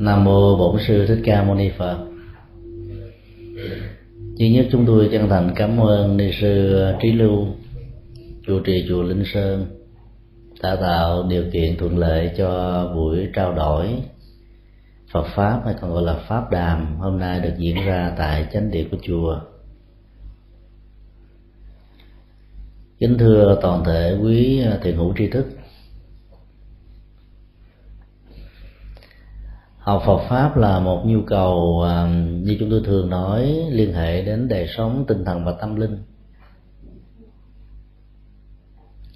Nam mô Bổn sư Thích Ca Mâu Ni Phật. Duy nhất chúng tôi chân thành cảm ơn ni sư Trí Lưu, chủ trì chùa Linh Sơn đã tạo điều kiện thuận lợi cho buổi trao đổi Phật pháp hay còn gọi là pháp đàm hôm nay được diễn ra tại chánh điện của chùa. Kính thưa toàn thể quý thiền hữu tri thức học Phật pháp là một nhu cầu à, như chúng tôi thường nói, liên hệ đến đời sống tinh thần và tâm linh.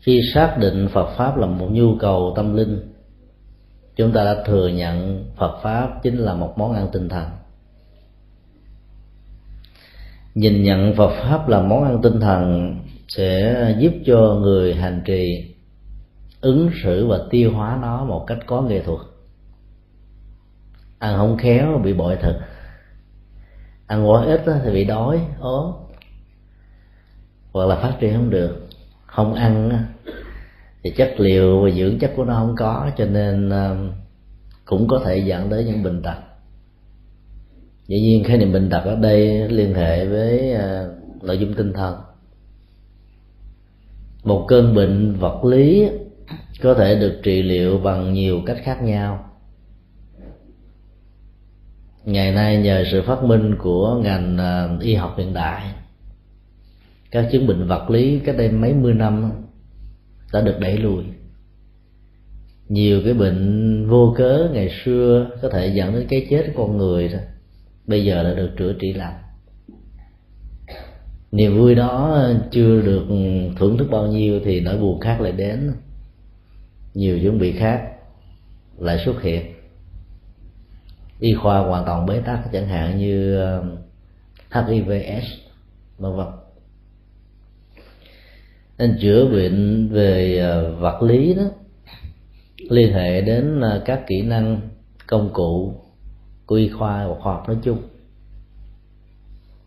Khi xác định Phật pháp là một nhu cầu tâm linh, chúng ta đã thừa nhận Phật pháp chính là một món ăn tinh thần. Nhìn nhận Phật pháp là món ăn tinh thần sẽ giúp cho người hành trì ứng xử và tiêu hóa nó một cách có nghệ thuật ăn không khéo, bị bội thực ăn quá ít thì bị đói, ốm. Hoặc là phát triển không được, không ăn thì chất liệu và dưỡng chất của nó không có, cho nên ờ, cũng có thể dẫn tới những bệnh tật. Dĩ nhiên khái niệm bệnh tật ở đây liên hệ với ờ, nội dung tinh thần. Một cơn bệnh vật lý có thể được trị liệu bằng nhiều cách khác nhau ngày nay nhờ sự phát minh của ngành à, y học hiện đại, các chứng bệnh vật lý cách đây mấy mươi năm đã được đẩy lùi. Nhiều cái bệnh vô cớ ngày xưa có thể dẫn đến cái chết của con người đó, bây giờ đã được chữa trị lành niềm vui đó chưa được thưởng thức bao nhiêu thì nỗi buồn khác lại đến. Nhiều chuẩn bị khác lại xuất hiện y khoa hoàn toàn bế tắc, chẳng hạn như um, HIVS vân vân. Nên chữa bệnh về uh, vật lý đó, liên hệ đến uh, các kỹ năng công cụ của y khoa và khoa học nói chung.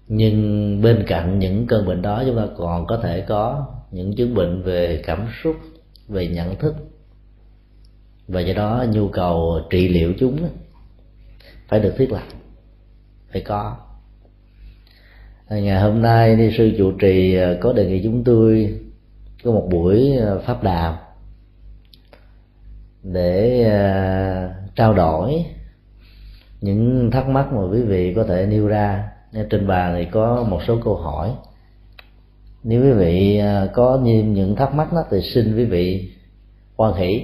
Nhưng bên cạnh những cơn bệnh đó, chúng ta còn có thể có những chứng bệnh về cảm xúc, về nhận thức. Và do đó nhu cầu trị liệu chúng phải được thiết lập. Phải có. À, ngày hôm nay đi sư chủ trì à, có đề nghị chúng tôi có một buổi à, pháp đàm để trao đổi những thắc mắc mà quý vị có thể nêu ra. Trên bàn thì có một số câu hỏi. Nếu quý vị có những thắc mắc đó thì xin quý vị quan hỷ.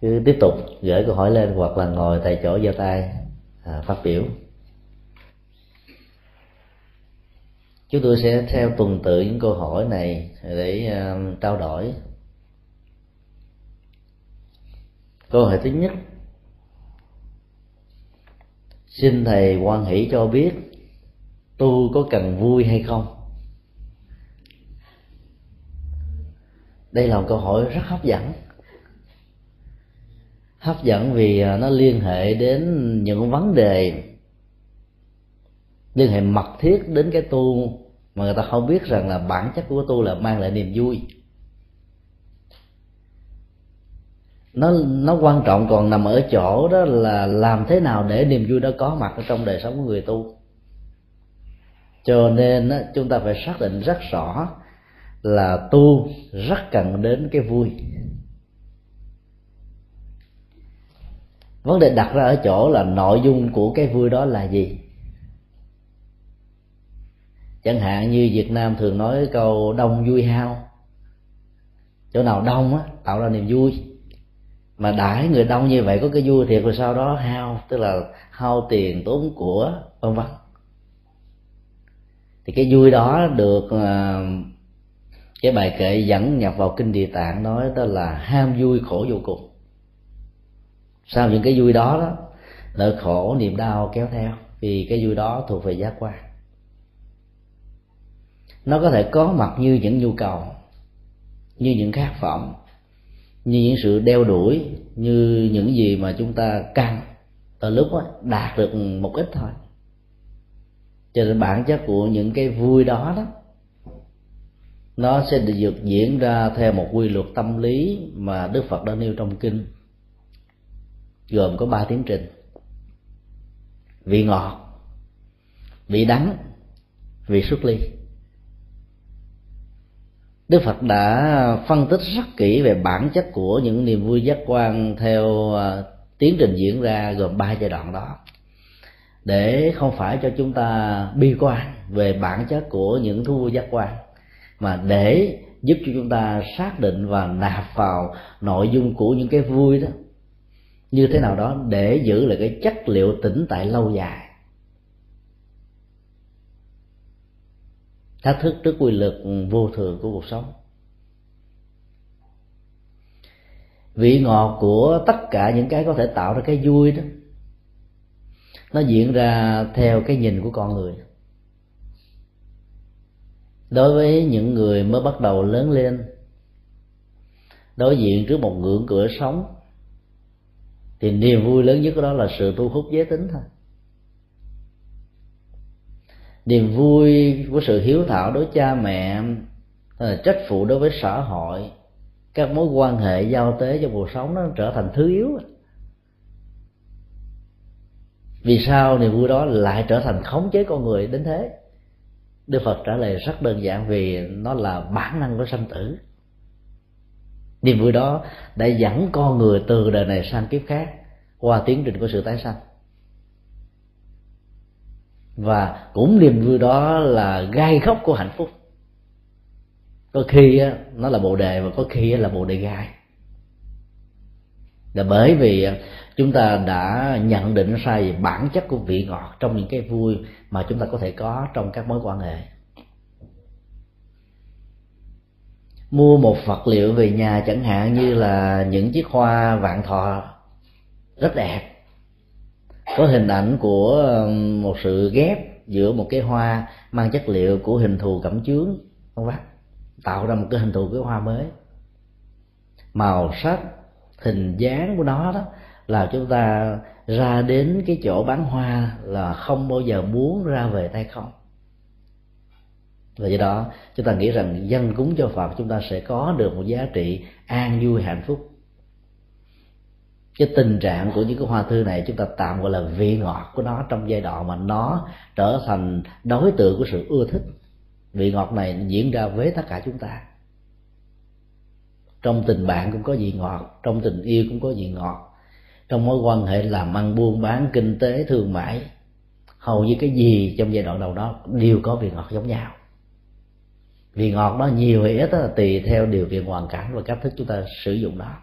Cứ tiếp tục gửi câu hỏi lên hoặc là ngồi tại chỗ giơ tay à, phát biểu. Chúng tôi sẽ theo tuần tự những câu hỏi này để uh, trao đổi. Câu hỏi thứ nhất. Xin thầy quan hỷ cho biết tu có cần vui hay không? Đây là một câu hỏi rất hấp dẫn hấp dẫn vì à, nó liên hệ đến những vấn đề liên hệ mật thiết đến cái tu mà người ta không biết rằng là bản chất của tu là mang lại niềm vui. Nó nó quan trọng còn nằm ở chỗ đó là làm thế nào để niềm vui đó có mặt ở trong đời sống của người tu. Cho nên đó, chúng ta phải xác định rất rõ là tu rất cần đến cái vui. Vấn đề đặt ra ở chỗ là nội dung của cái vui đó là gì? Chẳng hạn như việt nam thường nói câu đông vui hao. Chỗ nào đông á, tạo ra niềm vui. Mà đãi người đông như vậy có cái vui thiệt rồi sau đó hao, tức là hao tiền tốn của, vân vân. Thì cái vui đó được ờ, cái bài kệ dẫn nhập vào kinh địa tạng nói đó là ham vui khổ vô cùng sau những cái vui đó đó nỗi khổ niềm đau kéo theo vì cái vui đó thuộc về giác quan. Nó có thể có mặt như những nhu cầu như những khát vọng như những sự đeo đuổi như những gì mà chúng ta cần ở lúc đó, đạt được một ít thôi. Cho nên bản chất của những cái vui đó đó nó sẽ được diễn ra theo một quy luật tâm lý mà đức phật đã nêu trong kinh gồm có ba tiến trình. Vị ngọt, vị đắng, vị xuất ly. Đức Phật đã phân tích rất kỹ về bản chất của những niềm vui giác quan theo à, tiến trình diễn ra gồm ba giai đoạn đó. Để không phải cho chúng ta bi quan về bản chất của những thú vui giác quan, mà để giúp cho chúng ta xác định và nạp vào nội dung của những cái vui đó như thế nào đó để giữ lại cái chất liệu tĩnh tại lâu dài. Thách thức trước quy luật vô thường của cuộc sống. Vị ngọt của tất cả những cái có thể tạo ra cái vui đó, nó diễn ra theo cái nhìn của con người. Đối với những người mới bắt đầu lớn lên, đối diện trước một ngưỡng cửa sống thì niềm vui lớn nhất của đó là sự thu hút giới tính thôi. Niềm vui của sự hiếu thảo đối cha mẹ ờ, trách phụ đối với xã hội, các mối quan hệ giao tế trong cuộc sống nó trở thành thứ yếu. Vì sao niềm vui đó lại trở thành khống chế con người đến thế? Đức phật trả lời rất đơn giản vì nó là bản năng của sanh tử niềm vui đó đã dẫn con người từ đời này sang kiếp khác qua tiến trình của sự tái sanh. Và cũng niềm vui đó là gai góc của hạnh phúc. Có khi nó là bồ đề và có khi là bồ đề gai. Là bởi vì chúng ta đã nhận định sai về bản chất của vị ngọt trong những cái vui mà chúng ta có thể có trong các mối quan hệ. Mua một vật liệu về nhà chẳng hạn như là những chiếc hoa vạn thọ, rất đẹp. Có hình ảnh của một sự ghép giữa một cái hoa mang chất liệu của hình thù cẩm chướng, không bác tạo ra một cái hình thù cái hoa mới. Màu sắc, hình dáng của nó đó là chúng ta ra đến cái chỗ bán hoa là không bao giờ muốn ra về tay không và do đó, chúng ta nghĩ rằng dân cúng cho phật chúng ta sẽ có được một giá trị an vui hạnh phúc. Cái tình trạng của những cái hoa thư này chúng ta tạm gọi là vị ngọt của nó trong giai đoạn mà nó trở thành đối tượng của sự ưa thích. Vị ngọt này diễn ra với tất cả chúng ta. Trong tình bạn cũng có vị ngọt, trong tình yêu cũng có vị ngọt. Trong mối quan hệ làm ăn, buôn bán, kinh tế, thương mại, hầu như cái gì trong giai đoạn đầu đó đều có vị ngọt giống nhau vị ngọt đó nhiều hay ít đó là tùy theo điều kiện hoàn cảnh và cách thức chúng ta sử dụng nó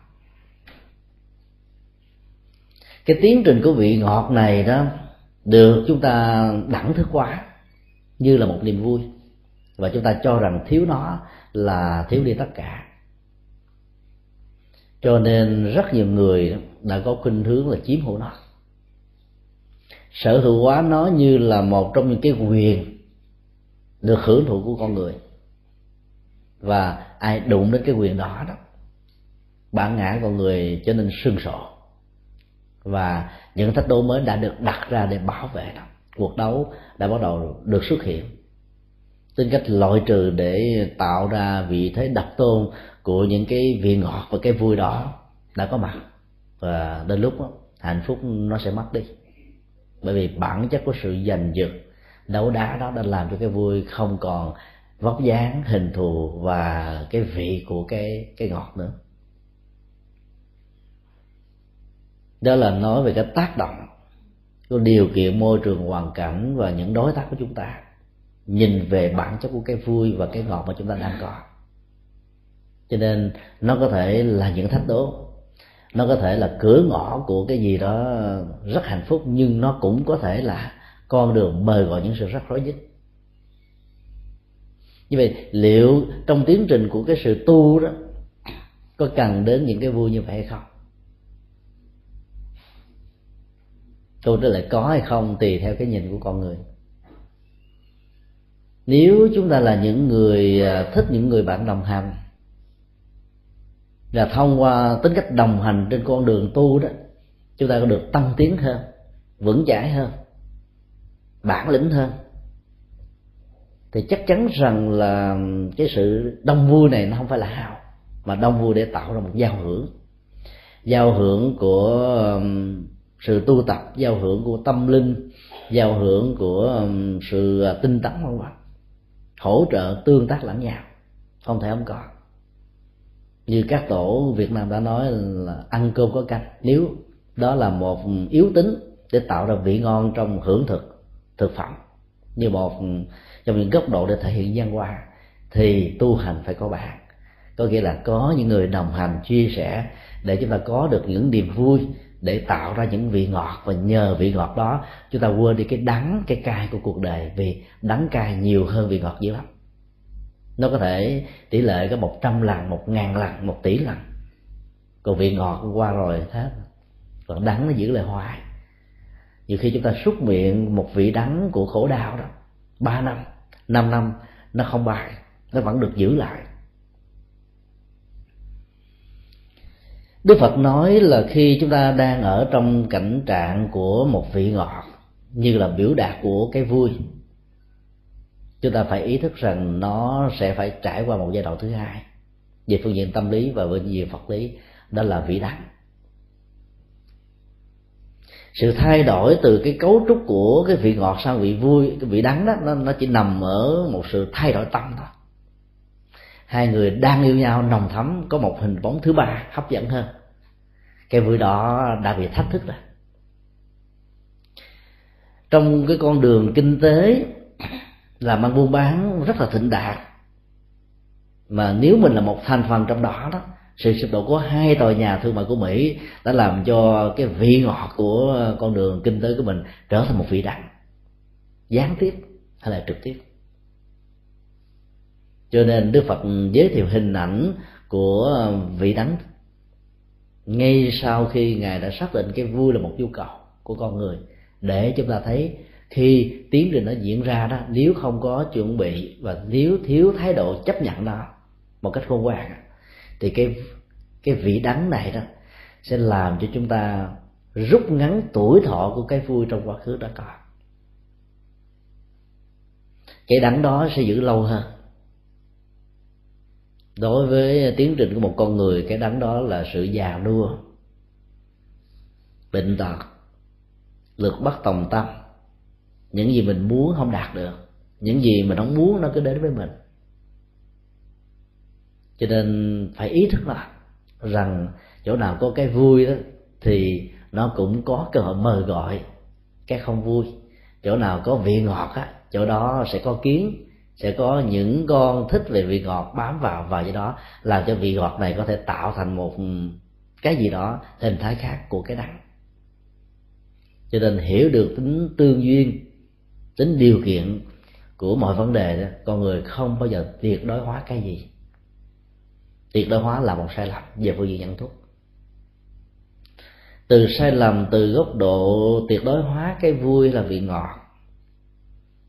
cái tiến trình của vị ngọt này đó được chúng ta đẳng thức quá như là một niềm vui. Và chúng ta cho rằng thiếu nó là thiếu đi tất cả. Cho nên rất nhiều người đã có khuynh hướng là chiếm hữu nó. Sở hữu hóa nó như là một trong những cái quyền được hưởng thụ của con người và ai đụng đến cái quyền đó đó bản ngã con người trở nên sương sổ và những thách đố mới đã được đặt ra để bảo vệ nó cuộc đấu đã bắt đầu được xuất hiện. Tính cách loại trừ để tạo ra vị thế đặc tôn của những cái vị ngọt và cái vui đó đã có mặt. Và đến lúc đó, hạnh phúc nó sẽ mất đi. Bởi vì bản chất của sự giành giật đấu đá đó đã làm cho cái vui không còn vóc dáng, hình thù và cái vị của cái cái ngọt nữa. Đó là nói về cái tác động của điều kiện môi trường hoàn cảnh và những đối tác của chúng ta. Nhìn về bản chất của cái vui và cái ngọt mà chúng ta đang có. Cho nên nó có thể là những thách đố. Nó có thể là cửa ngõ của cái gì đó rất hạnh phúc, nhưng nó cũng có thể là con đường mời gọi những sự rắc rối nhất như vậy, liệu trong tiến trình của cái sự tu đó, có cần đến những cái vui như vậy hay không? Câu trả lời có hay không tùy theo cái nhìn của con người. Nếu chúng ta là những người à, thích những người bạn đồng hành là thông qua tính cách đồng hành trên con đường tu đó, chúng ta có được tăng tiến hơn, vững chãi hơn, bản lĩnh hơn thì chắc chắn rằng là cái sự đông vui này nó không phải là hào, mà đông vui để tạo ra một giao hưởng. Giao hưởng của um, sự tu tập, giao hưởng của tâm linh, giao hưởng của um, sự à, tinh tấn vân vân. Hỗ trợ tương tác lẫn nhau, không thể không có. Như các tổ Việt Nam đã nói là ăn cơm có canh. Nếu đó là một yếu tính để tạo ra vị ngon trong hưởng thực thực phẩm như một trong những góc độ để thể hiện văn hóa, thì tu hành phải có bạn. Có nghĩa là có những người đồng hành chia sẻ để chúng ta có được những niềm vui, để tạo ra những vị ngọt. Và nhờ vị ngọt đó, chúng ta quên đi cái đắng, cái cay của cuộc đời. Vì đắng cay nhiều hơn vị ngọt dữ lắm. Nó có thể tỷ lệ có một trăm lần, một ngàn lần, một tỷ lần. Còn vị ngọt qua rồi hết. Còn đắng nó giữ lại hoài nhiều khi chúng ta xúc miệng một vị đắng của khổ đau đó, ba năm năm năm, nó không bài, nó vẫn được giữ lại. Đức Phật nói là khi chúng ta đang ở trong cảnh trạng của một vị ngọt, như là biểu đạt của cái vui, chúng ta phải ý thức rằng nó sẽ phải trải qua một giai đoạn thứ hai. Về phương diện tâm lý và về phương diện phật lý, đó là vị đắng sự thay đổi từ cái cấu trúc của cái vị ngọt sang vị vui cái vị đắng đó nó, nó chỉ nằm ở một sự thay đổi tâm thôi. Hai người đang yêu nhau nồng thắm có một hình bóng thứ ba hấp dẫn hơn. Cái vui đó đã bị thách thức rồi. Trong cái con đường kinh tế làm ăn buôn bán rất là thịnh đạt. Mà nếu mình là một thành phần trong đó đó sự sụp đổ của hai tòa nhà thương mại của Mỹ đã làm cho cái vị ngọt của con đường kinh tế của mình trở thành một vị đắng gián tiếp hay là trực tiếp. Cho nên Đức Phật giới thiệu hình ảnh của vị đắng ngay sau khi ngài đã xác định cái vui là một nhu cầu của con người. Để chúng ta thấy khi tiến trình nó diễn ra đó, nếu không có chuẩn bị và nếu thiếu thái độ chấp nhận nó một cách khôn ngoan thì cái cái vị đắng này đó sẽ làm cho chúng ta rút ngắn tuổi thọ của cái vui trong quá khứ đã có. Cái đắng đó sẽ giữ lâu hơn. Đối với tiến trình của một con người, cái đắng đó là sự già nua, bệnh tật, lực bất tòng tâm. Những gì mình muốn không đạt được, những gì mình không muốn nó cứ đến với mình cho nên phải ý thức là rằng chỗ nào có cái vui đó, thì nó cũng có cơ hội mời gọi cái không vui. Chỗ nào có vị ngọt á, chỗ đó sẽ có kiến, sẽ có những con thích về vị ngọt bám vào và do đó, làm cho vị ngọt này có thể tạo thành một cái gì đó hình thái khác của cái đắng. Cho nên hiểu được tính tương duyên, tính điều kiện của mọi vấn đề đó, con người không bao giờ tuyệt đối hóa cái gì tuyệt đối hóa là một sai lầm về phương diện nhận thức. Từ sai lầm từ góc độ tuyệt đối hóa cái vui là vị ngọt.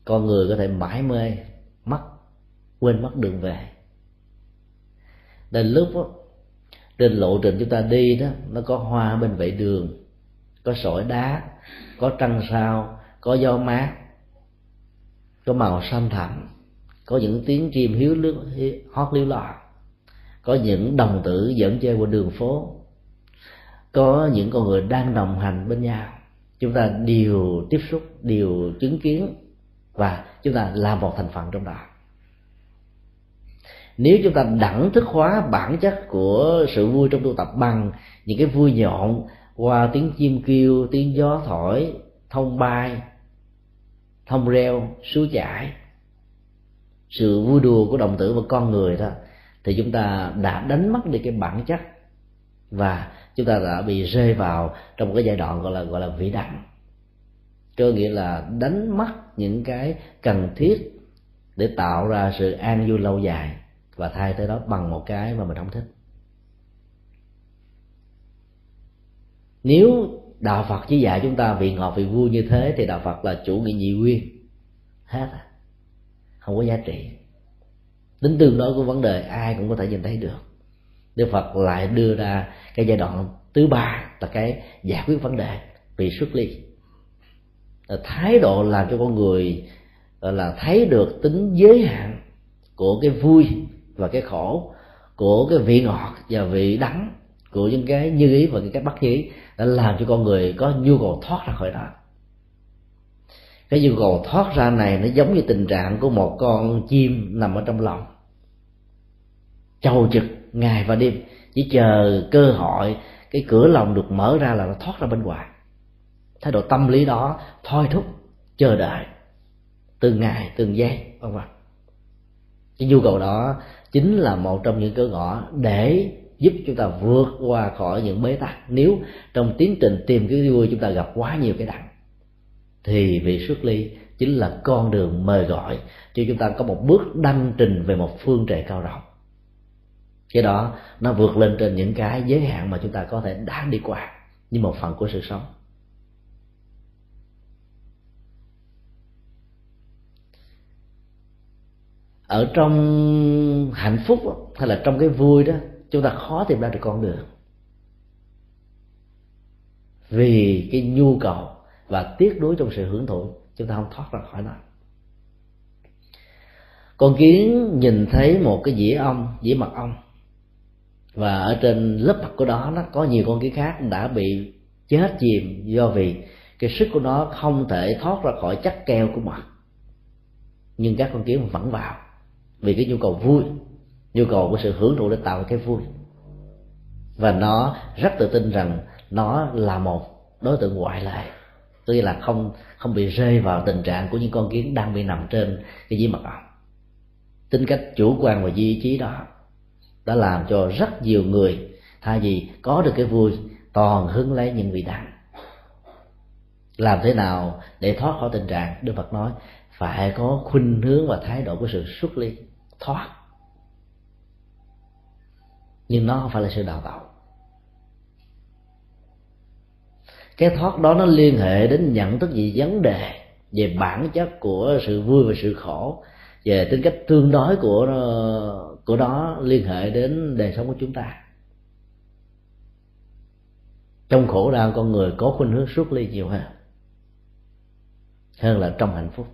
Con người có thể mãi mê mất quên mất đường về. Đến lúc đó, trên lộ trình chúng ta đi đó nó có hoa bên vệ đường có sỏi đá có trăng sao có gió mát có màu xanh thẳm có những tiếng chim hiếu lướt hót liếu lọ có những đồng tử dẫn chơi qua đường phố. Có những con người đang đồng hành bên nhau. Chúng ta đều tiếp xúc, đều chứng kiến và chúng ta là một thành phần trong đó. Nếu chúng ta đẳng thức hóa bản chất của sự vui trong tu tập bằng những cái vui nhộn qua tiếng chim kêu, tiếng gió thổi, thông bay, thông reo, suối chảy, sự vui đùa của đồng tử và con người đó thì chúng ta đã đánh mất đi cái bản chất và chúng ta đã bị rơi vào trong một cái giai đoạn gọi là gọi là vĩ đẳng có nghĩa là đánh mất những cái cần thiết để tạo ra sự an vui lâu dài và thay thế đó bằng một cái mà mình không thích. Nếu đạo phật chỉ dạy chúng ta vị ngọt, vị vui như thế thì đạo phật là chủ nghĩa nhị nguyên. Hết à. Không có giá trị tính tương đối của vấn đề ai cũng có thể nhìn thấy được. Đức phật lại đưa ra cái giai đoạn thứ ba là cái giải quyết vấn đề vì xuất ly. Thái độ làm cho con người là thấy được tính giới hạn của cái vui và cái khổ, của cái vị ngọt và vị đắng, của những cái như ý và những cái bất như ý đã làm cho con người có nhu cầu thoát ra khỏi đó cái nhu cầu thoát ra này nó giống như tình trạng của một con chim nằm ở trong lòng. Chầu trực, ngày và đêm, chỉ chờ cơ hội, cái cửa lòng được mở ra là nó thoát ra bên ngoài. Thái độ tâm lý đó thôi thúc, chờ đợi, từng ngày, từng giây, vân vân. Cái nhu cầu đó chính là một trong những cửa ngõ để giúp chúng ta vượt qua khỏi những bế tắc. Nếu trong tiến trình tìm cái vui chúng ta gặp quá nhiều cái đắng thì vị xuất ly chính là con đường mời gọi cho chúng ta có một bước đăng trình về một phương trời cao rộng. Cái đó nó vượt lên trên những cái giới hạn mà chúng ta có thể đã đi qua như một phần của sự sống. Ở trong hạnh phúc hay là trong cái vui đó, chúng ta khó tìm ra được con đường. Vì cái nhu cầu và tiếc nuối trong sự hưởng thụ, chúng ta không thoát ra khỏi nó. Con kiến nhìn thấy một cái dĩa ong, dĩa mật ong. Và ở trên lớp mặt của đó nó có nhiều con kiến khác đã bị chết chìm do vì cái sức của nó không thể thoát ra khỏi chất keo của mặt. nhưng các con kiến vẫn vào, vì cái nhu cầu vui, nhu cầu của sự hưởng thụ để tạo cái vui. Và nó rất tự tin rằng nó là một đối tượng ngoại lệ tức là không không bị rơi vào tình trạng của những con kiến đang bị nằm trên cái dĩ mật ong. Tính cách chủ quan và duy trí đó đã làm cho rất nhiều người thay vì có được cái vui, toàn hứng lấy những vị đắng. Làm thế nào để thoát khỏi tình trạng? Đức phật nói, phải có khuynh hướng và thái độ của sự xuất ly, thoát. Nhưng nó không phải là sự đào tạo. Cái thoát đó nó liên hệ đến nhận thức về vấn đề, về bản chất của sự vui và sự khổ. Về tính cách tương đối của của đó liên hệ đến đời sống của chúng ta. Trong khổ đau, con người có khuynh hướng xuất ly nhiều hơn. Hơn là trong hạnh phúc.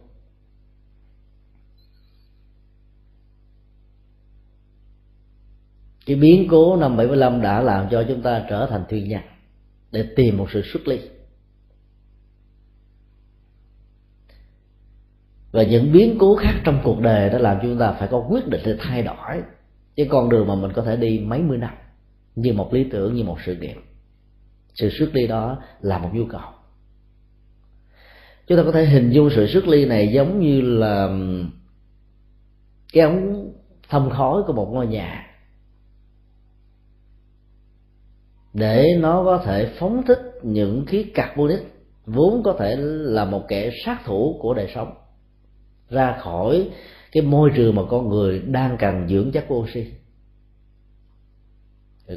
Cái biến cố năm 75 đã làm cho chúng ta trở thành thuyền nhân để tìm một sự xuất ly. Và những biến cố khác trong cuộc đời đã làm cho chúng ta phải có quyết định để thay đổi. Cái con đường mà mình có thể đi mấy mươi năm, như một lý tưởng, như một sự nghiệp sự xuất ly đó là một nhu cầu. Chúng ta có thể hình dung sự xuất ly này giống như là cái ống thông khói của một ngôi nhà. Để nó có thể phóng thích những khí carbonic vốn có thể là một kẻ sát thủ của đời sống, ra khỏi cái môi trường mà con người đang cần dưỡng chất oxy.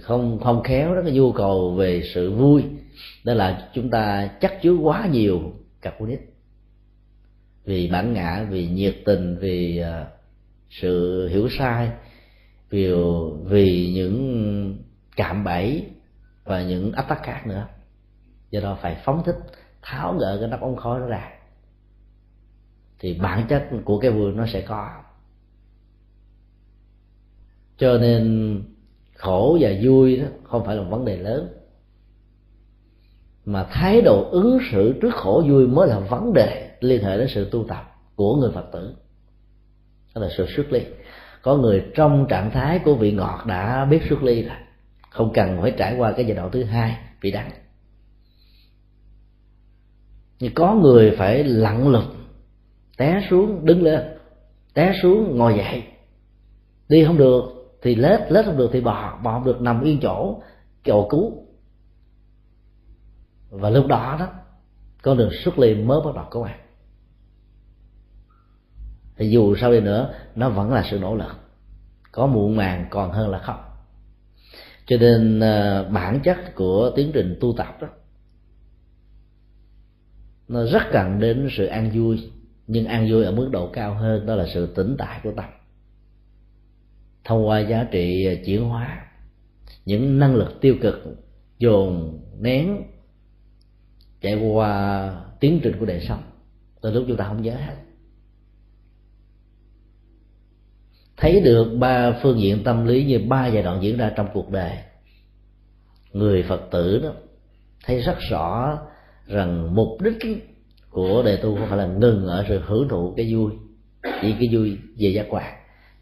Không không khéo đó, cái nhu cầu về sự vui đó là chúng ta chắc chứa quá nhiều carbonic. Vì bản ngã, vì nhiệt tình, vì à, sự hiểu sai, vì vì những cạm bẫy và những áp tắc khác nữa. Do đó phải phóng thích, tháo gỡ cái nắp ống khói đó ra. Thì bản chất của cái vui nó sẽ có. Cho nên khổ và vui đó không phải là một vấn đề lớn. Mà thái độ ứng xử trước khổ vui mới là vấn đề liên hệ đến sự tu tập của người phật tử. Đó là sự xuất ly. Có người trong trạng thái của vị ngọt đã biết xuất ly rồi không cần phải trải qua cái giai đoạn thứ hai vị đắng nhưng có người phải lặn lực té xuống, đứng lên, té xuống, ngồi dậy. Đi không được thì lết lết không được thì bò bò không được, nằm yên chỗ cầu cứu và lúc đó đó, con đường xuất ly mới bắt đầu có bạn thì dù sao đi nữa, nó vẫn là sự nỗ lực. Có muộn màng còn hơn là không cho nên à, bản chất của tiến trình tu tập đó, nó rất cần đến sự an vui, nhưng an vui ở mức độ cao hơn, đó là sự tĩnh tại của tâm. Thông qua giá trị à, chuyển hóa, những năng lực tiêu cực, dồn nén, chạy qua tiến trình của đời sống từ lúc chúng ta không nhớ hết. Thấy được ba phương diện tâm lý như ba giai đoạn diễn ra trong cuộc đời. Người phật tử đó, thấy rất rõ rằng mục đích của đề tu không phải là ngừng ở sự hưởng thụ cái vui, chỉ cái vui về giác quan,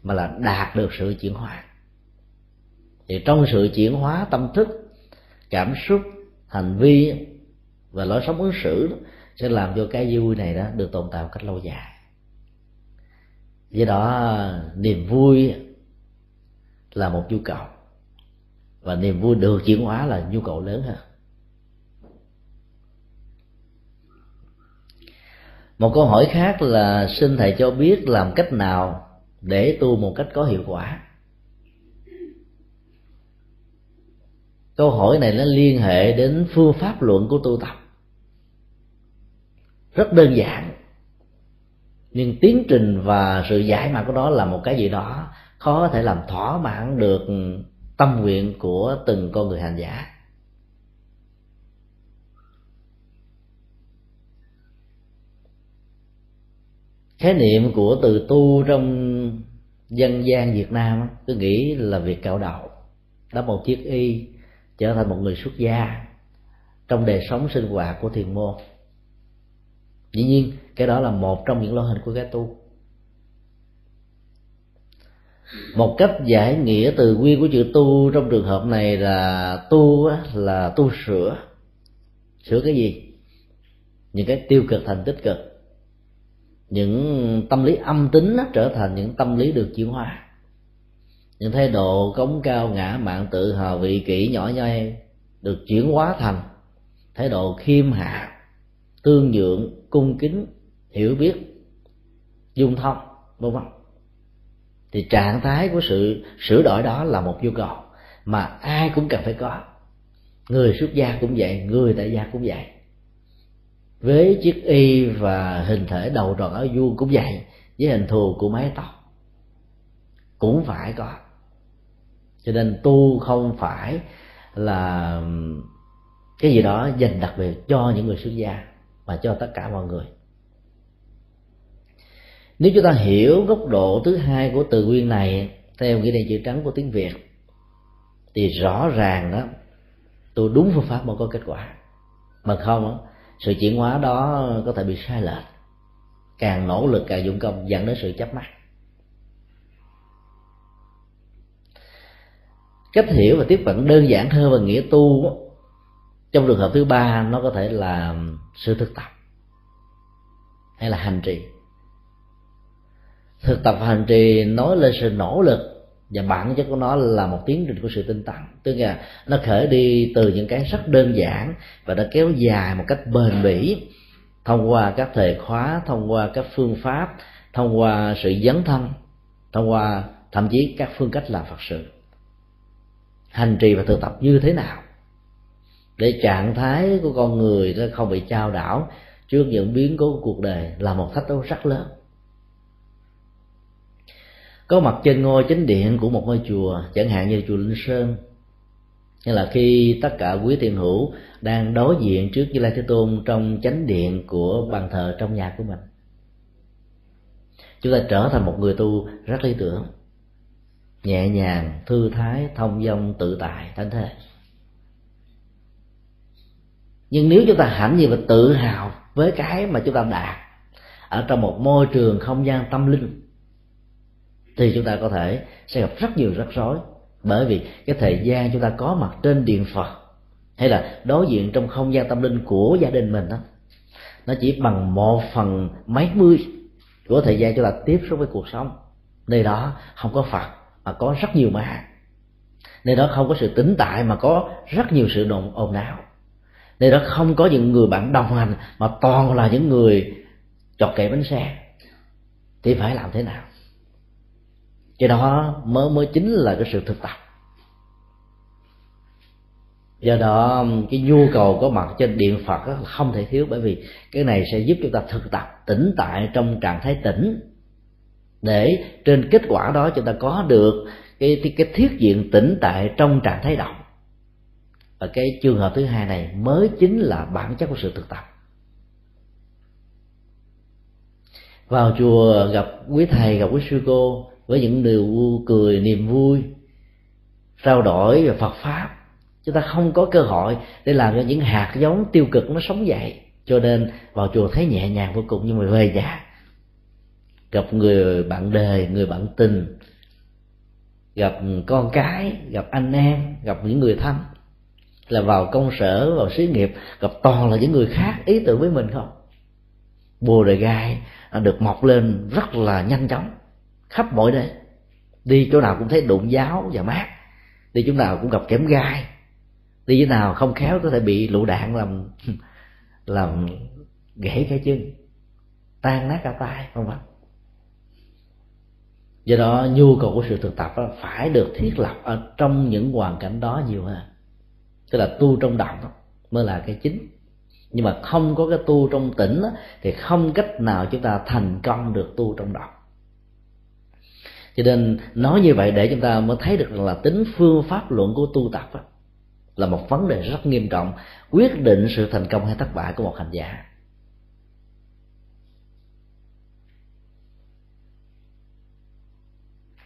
mà là đạt được sự chuyển hóa. Thì trong sự chuyển hóa tâm thức, cảm xúc, hành vi và lối sống ứng xử sẽ làm cho cái vui này đó được tồn tại một cách lâu dài do đó, niềm vui là một nhu cầu. Và niềm vui được chuyển hóa là nhu cầu lớn hơn. Một câu hỏi khác là, xin thầy cho biết làm cách nào để tu một cách có hiệu quả? Câu hỏi này nó liên hệ đến phương pháp luận của tu tập. Rất đơn giản nhưng tiến trình và sự giải mã của nó là một cái gì đó khó có thể làm thỏa mãn được tâm nguyện của từng con người hành giả. Khái niệm của từ tu trong dân gian Việt Nam cứ nghĩ là việc cạo đầu. Đắp một chiếc y trở thành một người xuất gia trong đời sống sinh hoạt của thiền môn. Dĩ nhiên cái đó là một trong những loại hình của cái tu một cách giải nghĩa từ nguyên của chữ tu trong trường hợp này là tu là tu sửa. Sửa cái gì? Những cái tiêu cực thành tích cực. Những tâm lý âm tính trở thành những tâm lý được chuyển hóa. Những thái độ cống cao, ngã mạn, tự hào, vị kỷ, nhỏ nhoi, được chuyển hóa thành thái độ khiêm hạ, tương nhượng cung kính hiểu biết, dung thông, vân vân. Thì trạng thái của sự sửa đổi đó là một nhu cầu mà ai cũng cần phải có. Người xuất gia cũng vậy, người tại gia cũng vậy. Với chiếc y và hình thể đầu tròn áo vuông cũng vậy, với hình thù của mái tóc cũng phải có. Cho nên tu không phải là cái gì đó dành đặc biệt cho những người xuất gia, mà cho tất cả mọi người nếu chúng ta hiểu góc độ thứ hai của từ nguyên này, theo nghĩa đen chữ trắng của tiếng việt, thì rõ ràng đó tôi đúng phương pháp mới có kết quả. Mà không sự chuyển hóa đó có thể bị sai lệch. Càng nỗ lực càng dụng công dẫn đến sự chấp mắt. Cách hiểu và tiếp cận đơn giản hơn và nghĩa tu trong trường hợp thứ ba nó có thể là sự thực tập hay là hành trì thực tập hành trì nói lên sự nỗ lực và bản chất của nó là một tiến trình của sự tinh tấn. Tức là nó khởi đi từ những cái rất đơn giản và nó kéo dài một cách bền bỉ thông qua các thời khóa, thông qua các phương pháp, thông qua sự dấn thân, thông qua thậm chí các phương cách làm phật sự. Hành trì và thực tập như thế nào? Để trạng thái của con người nó không bị trao đảo trước những biến cố của cuộc đời là một thách thức rất lớn có mặt trên ngôi chánh điện của một ngôi chùa, chẳng hạn như chùa linh sơn. Hay là khi tất cả quý thiền hữu đang đối diện trước như lai thế tôn trong chánh điện của bàn thờ trong nhà của mình. Chúng ta trở thành một người tu rất lý tưởng, nhẹ nhàng, thư thái, thông dong, tự tại, thánh thế. Nhưng nếu chúng ta hãnh diện và tự hào với cái mà chúng ta đạt ở trong một môi trường không gian tâm linh thì chúng ta có thể sẽ gặp rất nhiều rắc rối. Bởi vì cái thời gian chúng ta có mặt trên điện phật, hay là đối diện trong không gian tâm linh của gia đình mình đó, nó chỉ bằng một phần mấy mươi của thời gian chúng ta tiếp xúc với cuộc sống. Nơi đó không có phật mà có rất nhiều ma. Nơi đó không có sự tĩnh tại mà có rất nhiều sự đồn ồn ào. Nơi đó không có những người bạn đồng hành mà toàn là những người chọt kệ bánh xe. Thì phải làm thế nào? Cái đó mới mới chính là cái sự thực tập. Do đó um, cái nhu cầu có mặt trên điện phật đó, không thể thiếu bởi vì cái này sẽ giúp chúng ta thực tập tĩnh tại trong trạng thái tĩnh để trên kết quả đó chúng ta có được cái cái, thiết diện tĩnh tại trong trạng thái động. Và cái trường hợp thứ hai này mới chính là bản chất của sự thực tập. Vào chùa gặp quý thầy gặp quý sư cô với những điều cười, niềm vui, trao đổi về phật pháp. Chúng ta không có cơ hội để làm cho những hạt giống tiêu cực nó sống dậy. Cho nên vào chùa thấy nhẹ nhàng vô cùng nhưng mà về nhà, gặp người bạn đời, người bạn tình, gặp con cái, gặp anh em, gặp những người thân. Là vào công sở, vào xí nghiệp, gặp toàn là những người khác, ý tưởng với mình không? Bồ đề gai được mọc lên rất là nhanh chóng khắp mọi nơi. Đi chỗ nào cũng thấy đụng giáo và mát. Đi chỗ nào cũng gặp kém gai. Đi chỗ nào không khéo có thể bị lựu đạn làm làm gãy cái chân. Tan nát cả tay không vâng do đó nhu cầu của sự thực tập đó phải được thiết lập ở trong những hoàn cảnh đó nhiều hơn. Tức là tu trong động đó, mới là cái chính. Nhưng mà không có cái tu trong tỉnh đó, thì không cách nào chúng ta thành công được tu trong động cho nên nói như vậy để chúng ta mới thấy được là tính phương pháp luận của tu tập đó, là một vấn đề rất nghiêm trọng quyết định sự thành công hay thất bại của một hành giả.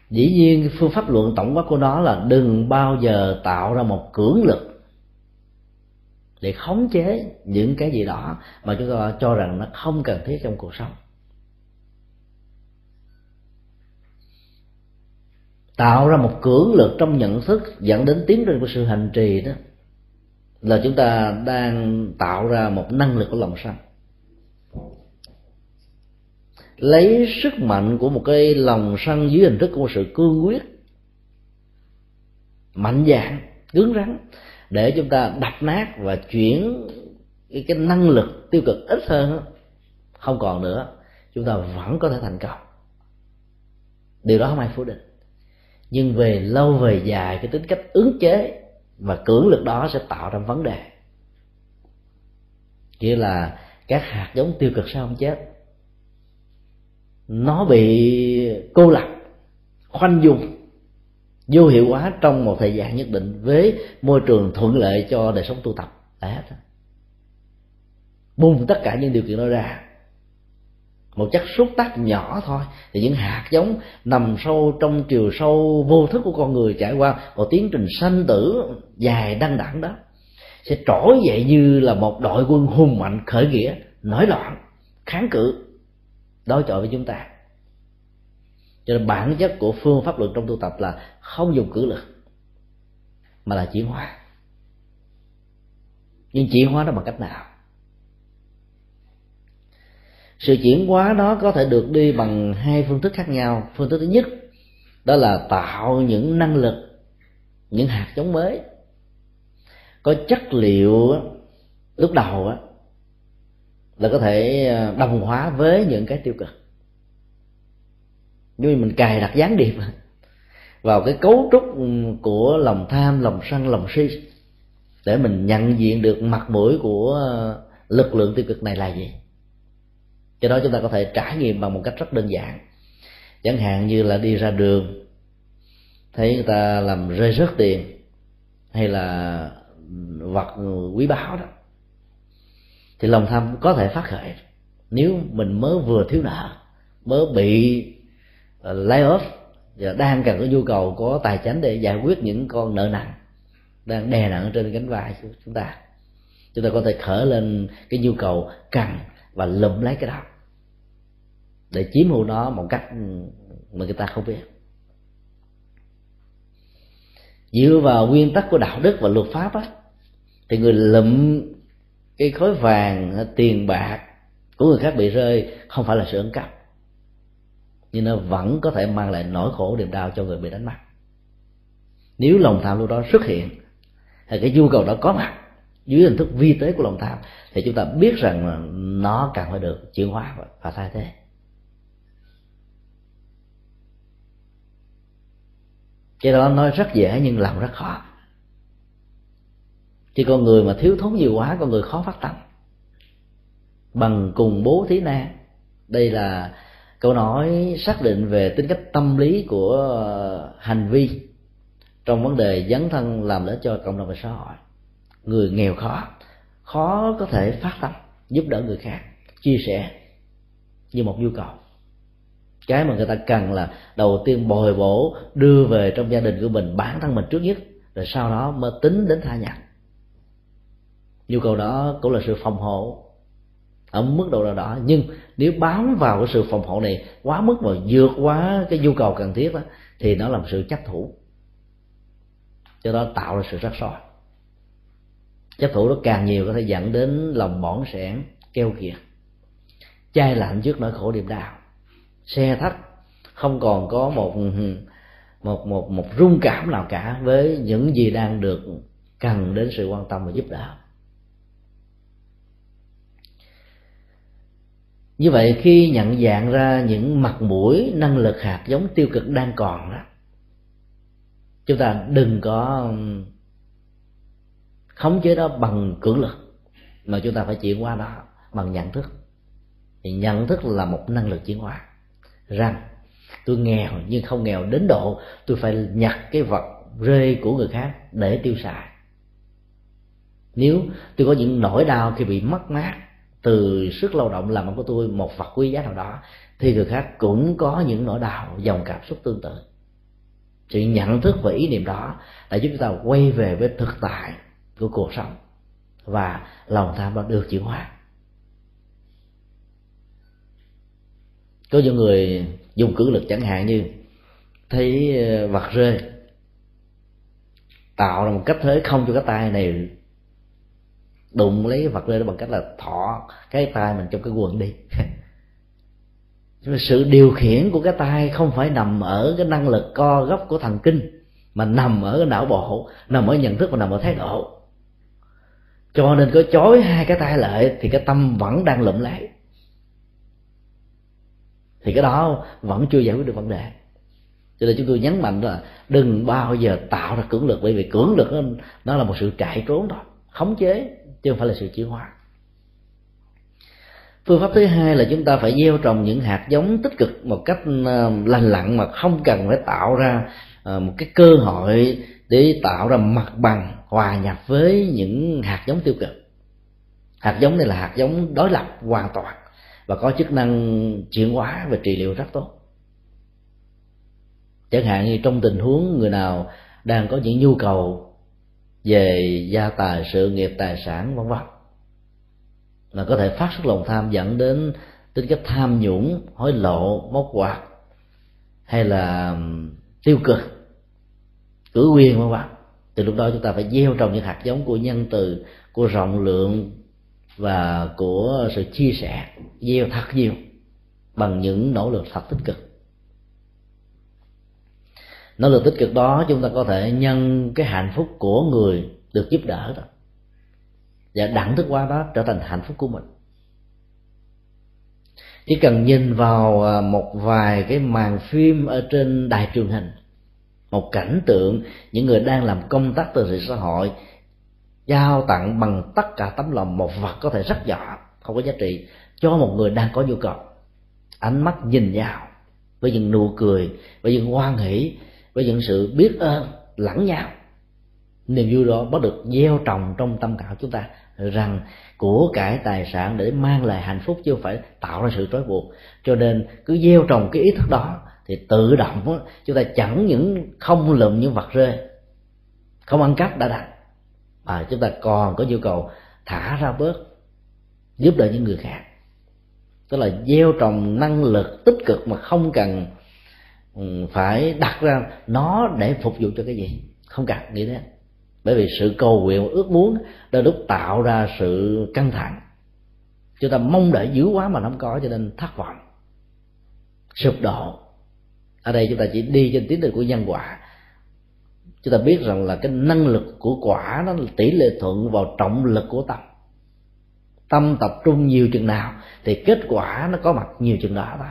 Dĩ nhiên phương pháp luận tổng quát của nó là đừng bao giờ tạo ra một cưỡng lực để khống chế những cái gì đó mà chúng ta cho rằng nó không cần thiết trong cuộc sống. Tạo ra một cưỡng lực trong nhận thức dẫn đến tiến trình của sự hành trì đó là chúng ta đang tạo ra một năng lực của lòng sân lấy sức mạnh của một cái lòng sân dưới hình thức của một sự cương quyết mạnh dạng cứng rắn để chúng ta đập nát và chuyển cái, cái năng lực tiêu cực ít hơn không còn nữa chúng ta vẫn có thể thành công. Điều đó không ai phủ định nhưng về lâu về dài, cái tính cách ứng chế và cưỡng lực đó sẽ tạo ra vấn đề. Nghĩa là các hạt giống tiêu cực sao không chết. Nó bị cô lập, khoanh dùng vô hiệu hóa trong một thời gian nhất định với môi trường thuận lợi cho đời sống tu tập. Là hết. Bùng tất cả những điều kiện đó ra một chất xúc tác nhỏ thôi. Thì những hạt giống nằm sâu trong chiều sâu vô thức của con người trải qua một tiến trình sanh tử dài đăng đẳng đó, sẽ trỗi dậy như là một đội quân hùng mạnh khởi nghĩa, nổi loạn, kháng cự, đối chọi với chúng ta. Cho nên bản chất của phương pháp luận trong tu tập là không dùng cử lực, mà là chuyển hóa. Nhưng chuyển hóa đó bằng cách nào? Sự chuyển hóa đó có thể được đi bằng hai phương thức khác nhau. Phương thức thứ nhất, đó là tạo những năng lực, những hạt giống mới. Có chất liệu lúc đầu á, là có thể ờ, đồng hóa với những cái tiêu cực. Như mình cài đặt gián điệp vào cái cấu trúc ừ, của lòng tham, lòng sân, lòng si, để mình nhận diện được mặt mũi của ờ, lực lượng tiêu cực này là gì do đó chúng ta có thể trải nghiệm bằng một cách rất đơn giản. Chẳng hạn như là đi ra đường thấy người ta làm rơi rớt tiền hay là vật quý báu đó thì lòng tham có thể phát khởi. Nếu mình mới vừa thiếu nợ mới bị ờ, uh, lay off và đang cần có nhu cầu có tài chính để giải quyết những con nợ nặng đang đè nặng trên cánh vai của chúng ta chúng ta có thể khởi lên cái nhu cầu cần và lụm lấy cái đó để chiếm hữu nó một cách mà người ta không biết. Dựa vào nguyên tắc của đạo đức và luật pháp á, thì người lụm cái khối vàng, tiền bạc của người khác bị rơi không phải là sự ấn cắp nhưng nó vẫn có thể mang lại nỗi khổ, niềm đau cho người bị đánh mất. Nếu lòng tham lúc đó xuất hiện hay cái nhu cầu đó có mặt dưới hình thức vi tế của lòng tham, thì chúng ta biết rằng nó cần phải được chuyển hóa và thay thế. Cái đó nói rất dễ nhưng làm rất khó. Chứ con người mà thiếu thốn nhiều quá, con người khó phát tâm. Bằng cùng bố thí na, đây là câu nói xác định về tính cách tâm lý của ờ, hành vi trong vấn đề dấn thân làm lợi cho cộng đồng và xã hội. Người nghèo khó khó có thể phát tâm, giúp đỡ người khác, chia sẻ như một nhu cầu cái mà người ta cần là đầu tiên bồi bổ, đưa về trong gia đình của mình, bản thân mình trước nhất, rồi sau đó mới tính đến tha nhặt nhu cầu đó cũng là sự phòng hộ, ở mức độ nào đó. Nhưng nếu bám vào cái sự phòng hộ này quá mức và vượt quá cái nhu cầu cần thiết đó thì nó là một sự chấp thủ. Cho đó tạo ra sự rắc rối. Chấp thủ nó càng nhiều có thể dẫn đến lòng bỏng sẻn, keo kiệt. Chai lạnh trước nỗi khổ niềm đau xe thắt. Không còn có một một một một rung cảm nào cả với những gì đang được cần đến sự quan tâm và giúp đỡ. Như vậy khi nhận dạng ra những mặt mũi, năng lực hạt giống tiêu cực đang còn đó, chúng ta đừng có um, khống chế đó bằng cưỡng lực, mà chúng ta phải chuyển qua đó bằng nhận thức. Thì nhận thức là một năng lực chuyển hóa rằng, tôi nghèo nhưng không nghèo đến độ tôi phải nhặt cái vật rơi của người khác để tiêu xài. Nếu tôi có những nỗi đau khi bị mất mát từ sức lao động làm của tôi, một vật quý giá nào đó, thì người khác cũng có những nỗi đau, dòng cảm xúc tương tự. Sự nhận thức và ý niệm đó đã giúp chúng ta quay về với thực tại của cuộc sống và lòng tham đã được chuyển hóa. Có những người dùng cử lực chẳng hạn như thấy ờ, vật rơi, tạo ra một cách thế không cho cái tay này đụng lấy vật rơi đó bằng cách là thọ cái tay mình trong cái quần đi. Sự điều khiển của cái tay không phải nằm ở cái năng lực co góc của thần kinh, mà nằm ở cái não bộ, nằm ở nhận thức và nằm ở thái độ. Cho nên có chối hai cái tay lại thì cái tâm vẫn đang lụm lấy thì cái đó vẫn chưa giải quyết được vấn đề. Cho nên chúng tôi nhấn mạnh là đừng bao giờ tạo ra cưỡng lực bởi vì cưỡng lực nó, nó là một sự chạy trốn thôi khống chế chứ không phải là sự chuyển hóa. Phương pháp thứ hai là chúng ta phải gieo trồng những hạt giống tích cực một cách ờ, lành lặn mà không cần phải tạo ra ờ, một cái cơ hội để tạo ra mặt bằng hòa nhập với những hạt giống tiêu cực. Hạt giống này là hạt giống đối lập hoàn toàn và có chức năng chuyển hóa và trị liệu rất tốt. Chẳng hạn như trong tình huống người nào đang có những nhu cầu về gia tài, sự nghiệp, tài sản, vân vân mà có thể phát xuất lòng tham dẫn đến tính cách tham nhũng, hối lộ, móc quạt, hay là tiêu cực, cử quyền, vân vân. Từ lúc đó chúng ta phải gieo trồng những hạt giống của nhân từ, của rộng lượng và của sự chia sẻ gieo thật nhiều bằng những nỗ lực thật tích cực. Nỗ lực tích cực đó chúng ta có thể nhân cái hạnh phúc của người được giúp đỡ đó. Và đẳng thức qua đó trở thành hạnh phúc của mình. Chỉ cần nhìn vào à, một vài cái màn phim ở trên đài truyền hình, một cảnh tượng những người đang làm công tác từ thiện xã hội giao tặng bằng tất cả tấm lòng một vật có thể rất nhỏ, không có giá trị, cho một người đang có nhu cầu. Ánh mắt nhìn vào, với những nụ cười, với những hoan hỷ, với những sự biết ơn, lẫn nhau. Niềm vui đó bắt được gieo trồng trong tâm khảo chúng ta rằng của cải tài sản để mang lại hạnh phúc chứ không phải tạo ra sự trói buộc. Cho nên cứ gieo trồng cái ý thức đó thì tự động chúng ta chẳng những không lượm những vật rơi, không ăn cắp đã đặt mà chúng ta còn có nhu cầu thả ra bớt, giúp đỡ những người khác. Tức là gieo trồng năng lực tích cực mà không cần ừ, phải đặt ra nó để phục vụ cho cái gì. Không cần, nghĩ thế. Bởi vì sự cầu nguyện ước muốn đôi lúc tạo ra sự căng thẳng. Chúng ta mong đợi dữ quá mà không có, cho nên thất vọng, sụp đổ. Ở đây chúng ta chỉ đi trên tiến trình của nhân quả chúng ta biết rằng là cái năng lực của quả nó tỷ lệ thuận vào trọng lực của tâm. Tâm tập trung nhiều chừng nào thì kết quả nó có mặt nhiều chừng đó thôi.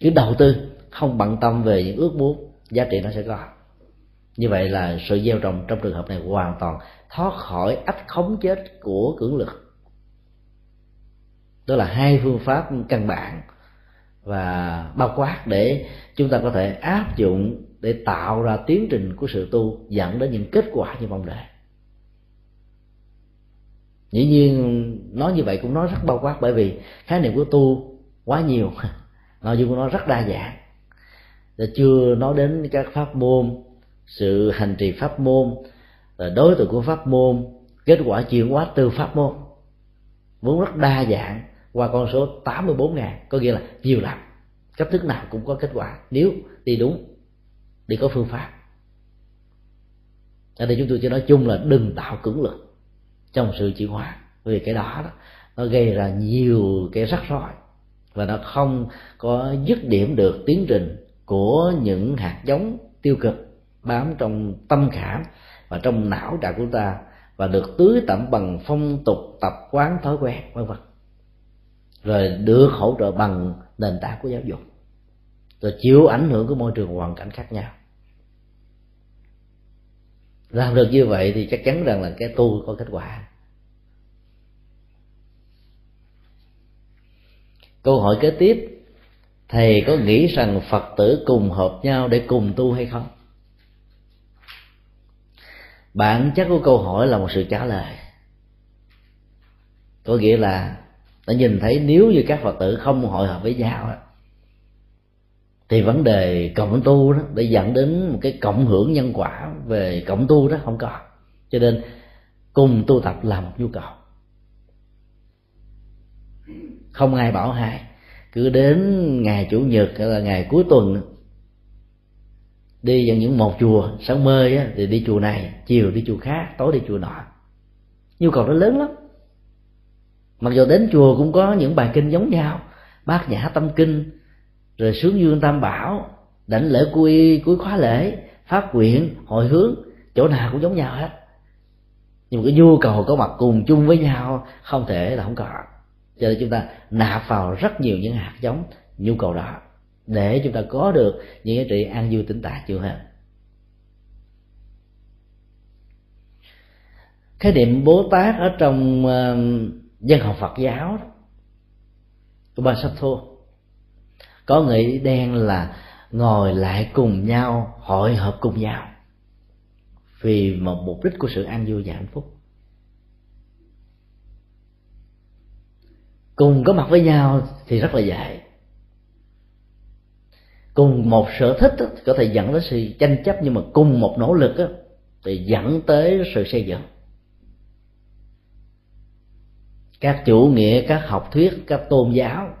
Cứ đầu tư, không bận tâm về những ước muốn, giá trị nó sẽ có. Như vậy là sự gieo trồng trong trường hợp này hoàn toàn thoát khỏi ách khống chết của cưỡng lực. Đó là hai phương pháp căn bản và bao quát để chúng ta có thể áp dụng để tạo ra tiến trình của sự tu dẫn đến những kết quả như mong đợi. Dĩ nhiên, nói như vậy cũng nói rất bao quát, bởi vì khái niệm của tu quá nhiều, nội dung của nó rất đa dạng. Và chưa nói đến các pháp môn, sự hành trì pháp môn đối tượng của pháp môn, kết quả chuyển hóa từ pháp môn, vốn rất đa dạng, qua con số 84 ngàn, có nghĩa là nhiều lắm. Cách thức nào cũng có kết quả, nếu đi đúng đi có phương pháp. Ở đây chúng tôi chỉ nói chung là đừng tạo cưỡng lực trong sự chuyển hóa. Vì cái đó, đó nó gây ra nhiều cái rắc rối và nó không có dứt điểm được tiến trình của những hạt giống tiêu cực bám trong tâm khảm và trong não trạng của ta và được tưới tẩm bằng phong tục tập quán thói quen vân vân. Rồi được hỗ trợ bằng nền tảng của giáo dục. Rồi chịu ảnh hưởng của môi trường hoàn cảnh khác nhau làm được như vậy thì chắc chắn rằng là cái tu có kết quả. Câu hỏi kế tiếp, thầy có nghĩ rằng phật tử cùng hợp nhau để cùng tu hay không? Bản chất của câu hỏi là một sự trả lời. Có nghĩa là đã nhìn thấy nếu như các phật tử không hội hợp với nhau thì vấn đề cộng tu đó để dẫn đến một cái cộng hưởng nhân quả về cộng tu đó không có. Cho nên cùng tu tập là một nhu cầu. Không ai bảo hai cứ đến ngày chủ nhật hay là ngày cuối tuần đi vào những một chùa sáng mơ á, thì đi chùa này chiều đi chùa khác tối đi chùa nọ. Nhu cầu nó lớn lắm. Mặc dù đến chùa cũng có những bài kinh giống nhau bát nhã tâm kinh rồi sướng dương tam bảo đảnh lễ quy cuối khóa lễ phát nguyện hồi hướng. Chỗ nào cũng giống nhau hết. Nhưng mà cái nhu cầu có mặt cùng chung với nhau không thể là không có. Cho nên chúng ta nạp vào rất nhiều những hạt giống nhu cầu đó để chúng ta có được những giá trị an vui tĩnh tại chưa hết. Khái niệm bố tát ở trong uh, dân học phật giáo của ba sắc thua có người đen là ngồi lại cùng nhau, hội hợp cùng nhau. Vì một mục đích của sự an vui và hạnh phúc. Cùng có mặt với nhau thì rất là dễ. Cùng một sở thích có thể dẫn đến sự tranh chấp, nhưng mà cùng một nỗ lực thì dẫn tới sự xây dựng. Các chủ nghĩa, các học thuyết, các tôn giáo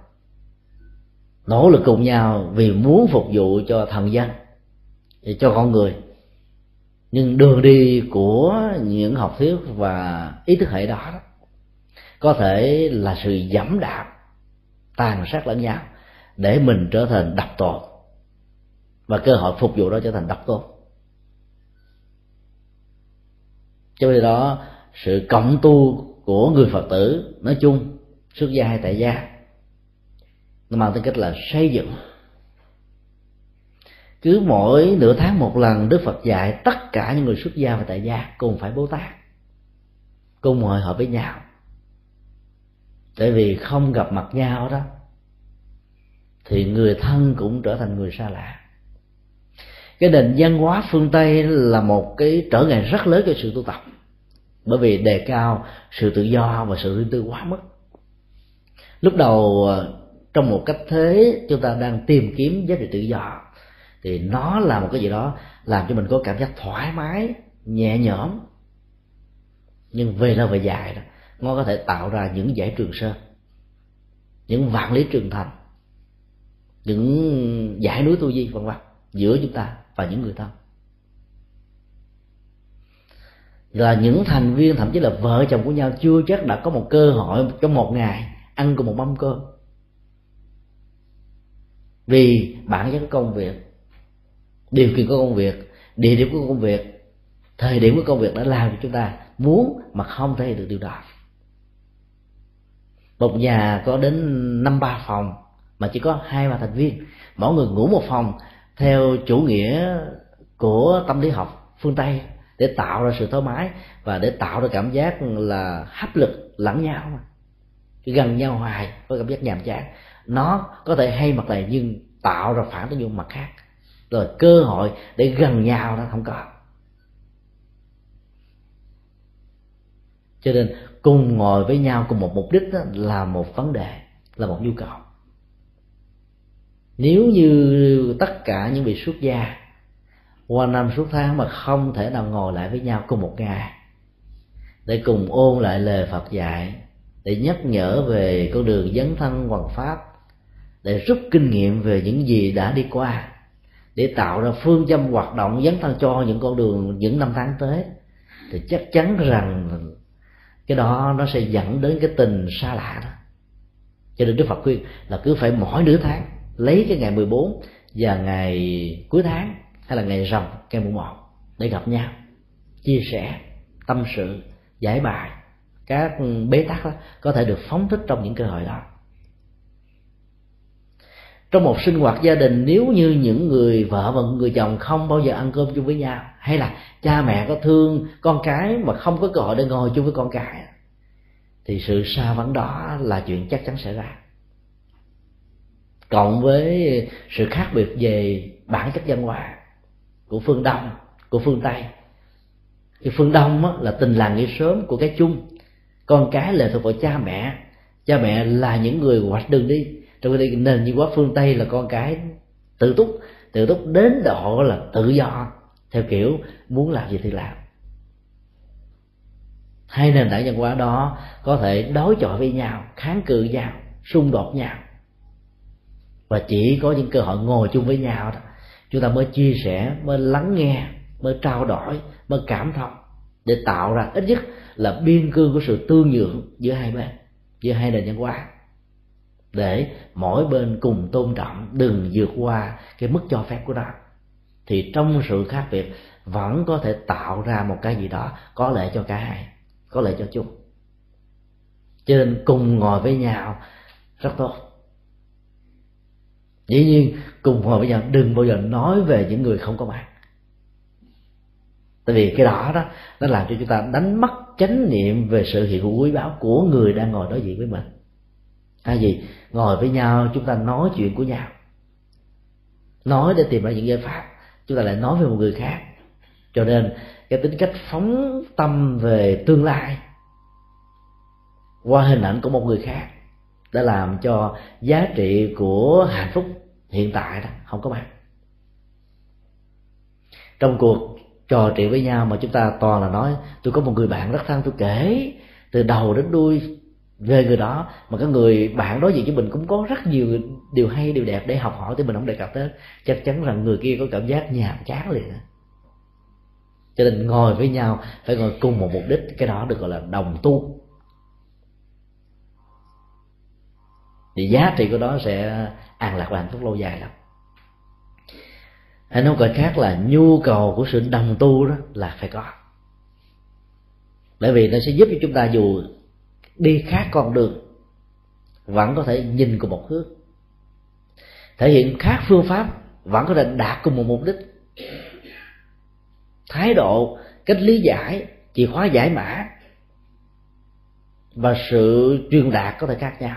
nỗ lực cùng nhau vì muốn phục vụ cho thần dân cho con người nhưng đường đi của những học thuyết và ý thức hệ đó, đó có thể là sự dẫm đạp tàn sát lẫn nhau để mình trở thành độc tồn và cơ hội phục vụ đó trở thành độc tôn. cho nên đó sự cộng tu của người phật tử nói chung xuất gia hay tại gia nó mang tính cách là xây dựng. Cứ mỗi nửa tháng một lần, đức phật dạy tất cả những người xuất gia và tại gia cùng phải bố tát, cùng hội họp với nhau. Tại vì không gặp mặt nhau đó, thì người thân cũng trở thành người xa lạ. Cái nền văn hóa phương tây là một cái trở ngại rất lớn cho sự tu tập, bởi vì đề cao sự tự do và sự riêng tư quá mức. Lúc đầu trong một cách thế, chúng ta đang tìm kiếm giá trị tự do. Thì nó là một cái gì đó làm cho mình có cảm giác thoải mái, nhẹ nhõm. Nhưng về lâu về dài đó, nó có thể tạo ra những giải trường sơn, những vạn lý trường thành, những giải núi tu di, vân vân, giữa chúng ta và những người thân. Là những thành viên, thậm chí là vợ chồng của nhau chưa chắc đã có một cơ hội trong một ngày ăn cùng một mâm cơm vì bản chất công việc, điều kiện của công việc, địa điểm của công việc, thời điểm của công việc đã làm cho chúng ta muốn mà không thể được điều đó. Một nhà có đến năm, ba phòng mà chỉ có hai, ba thành viên. Mỗi người ngủ một phòng theo chủ nghĩa của tâm lý học phương tây để tạo ra sự thoải mái và để tạo ra cảm giác là hấp lực lẫn nhau mà gần nhau hoài có cảm giác nhàm chán nó có thể hay mặt này nhưng tạo ra phản tác dụng mặt khác. Rồi cơ hội để gần nhau nó không có. Cho nên cùng ngồi với nhau cùng một mục đích đó là một vấn đề, là một nhu cầu. Nếu như tất cả những vị xuất gia qua năm suốt tháng mà không thể nào ngồi lại với nhau cùng một ngày, để cùng ôn lại lời Phật dạy, để nhắc nhở về con đường dấn thân hoàn pháp để rút kinh nghiệm về những gì đã đi qua. Để tạo ra phương châm hoạt động dấn thân cho những con đường những năm tháng tới. Thì chắc chắn rằng cái đó nó sẽ dẫn đến cái tình xa lạ đó. Cho nên Đức Phật khuyên là cứ phải mỗi nửa tháng lấy cái ngày 14 và ngày cuối tháng hay là ngày rằm, ngày mùng một để gặp nhau, chia sẻ tâm sự, giải bài. Các bế tắc đó có thể được phóng thích trong những cơ hội đó trong một sinh hoạt gia đình nếu như những người vợ và người chồng không bao giờ ăn cơm chung với nhau hay là cha mẹ có thương con cái mà không có cơ hội để ngồi chung với con cái thì sự xa vắng đó là chuyện chắc chắn xảy ra. Cộng với sự khác biệt về bản chất văn hóa của phương đông của phương tây. Thì phương đông á, là tình làng nghĩa sớm của cái chung. Con cái lệ thuộc vào cha mẹ cha mẹ là những người hoạch đường đi trong khi nền văn hóa phương tây là con cái tự túc tự túc đến độ là tự do, theo kiểu muốn làm gì thì làm. Hai nền tảng văn hóa đó có thể đối chọi với nhau, kháng cự nhau, xung đột nhau. Và chỉ có những cơ hội ngồi chung với nhau đó, chúng ta mới chia sẻ, mới lắng nghe, mới trao đổi, mới cảm thông, để tạo ra ít nhất là biên cương của sự tương nhượng giữa hai bên, giữa hai nền văn hóa để mỗi bên cùng tôn trọng, đừng vượt qua cái mức cho phép của nó. Thì trong sự khác biệt, vẫn có thể tạo ra một cái gì đó có lợi cho cả hai, có lợi cho chung. Cho nên cùng ngồi với nhau rất tốt. Dĩ nhiên, cùng ngồi với nhau, đừng bao giờ nói về những người không có mặt tại vì cái đó đó, nó làm cho chúng ta đánh mất chánh niệm về sự hiện hữu quý báu của người đang ngồi đối diện với mình thay vì ngồi với nhau, chúng ta nói chuyện của nhau. Nói để tìm ra những giải pháp. Chúng ta lại nói với một người khác. Cho nên, cái tính cách phóng tâm về tương lai qua hình ảnh của một người khác đã làm cho giá trị của hạnh phúc hiện tại đó không có bằng trong cuộc trò chuyện với nhau mà chúng ta toàn là nói, tôi có một người bạn rất thân, tôi kể từ đầu đến đuôi về người đó, mà cái người bạn đối diện với mình cũng có rất nhiều điều hay, điều đẹp để học hỏi, thì mình không đề cập tới. Chắc chắn rằng người kia có cảm giác nhàm chán liền cho nên ngồi với nhau, phải ngồi cùng một mục đích, cái đó được gọi là đồng tu. Thì giá trị của nó sẽ an lạc và hạnh phúc lâu dài lắm. Hay nói cách khác là nhu cầu của sự đồng tu đó là phải có. Bởi vì nó sẽ giúp cho chúng ta dù đi khác con đường, vẫn có thể nhìn cùng một hướng. Thể hiện khác phương pháp vẫn có thể đạt cùng một mục đích. Thái độ, cách lý giải, chìa khóa giải mã và sự truyền đạt có thể khác nhau.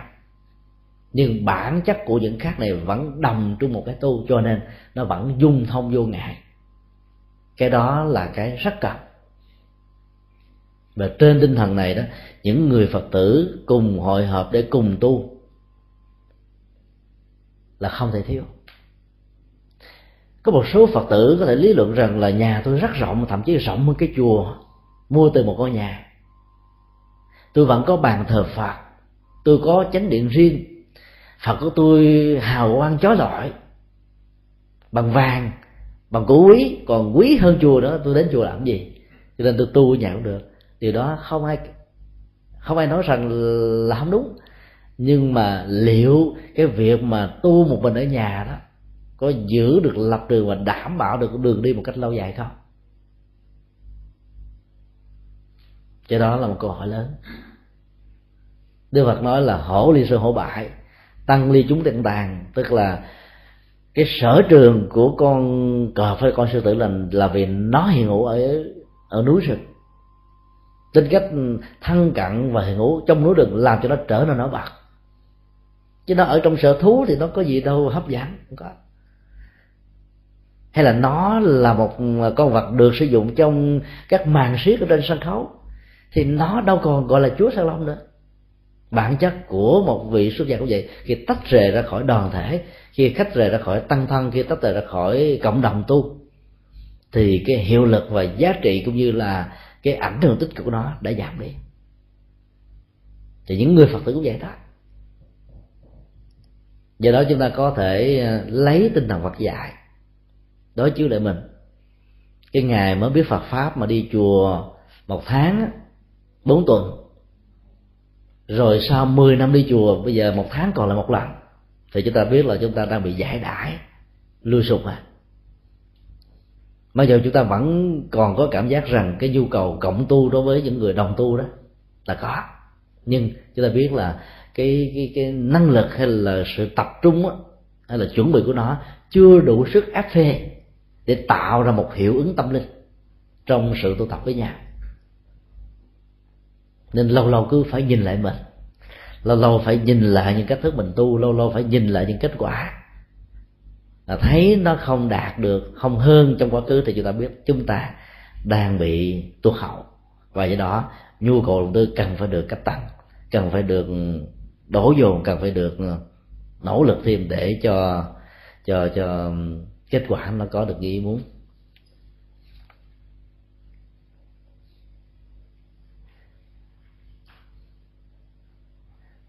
Nhưng bản chất của những khác này vẫn đồng trong một cái tu, cho nên nó vẫn dung thông vô ngại cái đó là cái rất cần và trên tinh thần này đó, những người phật tử cùng hội họp để cùng tu là không thể thiếu. Có một số phật tử có thể lý luận rằng là nhà tôi rất rộng, thậm chí rộng hơn cái chùa mua từ một ngôi nhà. Tôi vẫn có bàn thờ phật, tôi có chánh điện riêng. Phật của tôi hào quang chói lọi, bằng vàng, bằng cổ quý. Còn quý hơn chùa đó, tôi đến chùa làm gì? Cho nên tôi tu ở nhà cũng được điều đó không ai không ai nói rằng là không đúng. Nhưng mà liệu cái việc mà tu một mình ở nhà đó có giữ được lập trường và đảm bảo được đường đi một cách lâu dài không? Cho đó là một câu hỏi lớn. Đức Phật nói là hổ ly sư hổ bại, tăng ly chúng tận tàn. Tức là cái sở trường của con cọp hay con sư tử là là vì nó hiện hữu ở ở núi rừng tính cách thân cận và hiện hữu trong núi rừng làm cho nó trở nên nổi bật. Chứ nó ở trong sở thú thì nó có gì đâu, hấp dẫn, không có. Hay là nó là một con vật được sử dụng trong các màn siết ở trên sân khấu, thì nó đâu còn gọi là chúa sa long nữa. Bản chất của một vị xuất gia cũng vậy. Khi tách rời ra khỏi đoàn thể, khi khách rời ra khỏi tăng thân, khi tách rời ra khỏi cộng đồng tu, thì cái hiệu lực và giá trị cũng như là cái ảnh hưởng tích cực của nó đã giảm đi. Thì những người phật tử cũng vậy đó. Do đó chúng ta có thể ờ, lấy tinh thần phật dạy, đối chiếu lại mình. Cái ngày mới biết phật pháp mà đi chùa một tháng bốn tuần. Rồi sau 10 năm đi chùa, bây giờ một tháng còn là một lần. Thì chúng ta biết là chúng ta đang bị giải đãi, lui sụp à mặc dù chúng ta vẫn còn có cảm giác rằng cái nhu cầu cộng tu đối với những người đồng tu đó là có. Nhưng chúng ta biết là cái cái cái năng lực hay là sự tập trung á, hay là chuẩn bị của nó chưa đủ sức áp phê để tạo ra một hiệu ứng tâm linh trong sự tu tập với nhau nên lâu lâu cứ phải nhìn lại mình lâu lâu phải nhìn lại những cách thức mình tu lâu lâu phải nhìn lại những kết quả thấy nó không đạt được, không hơn trong quá khứ thì chúng ta biết chúng ta đang bị tuột hậu. Và do đó, nhu cầu đầu tư cần phải được cách tăng, cần phải được đổ dồn, cần phải được nỗ lực thêm để cho cho cho kết quả nó có được như ý muốn.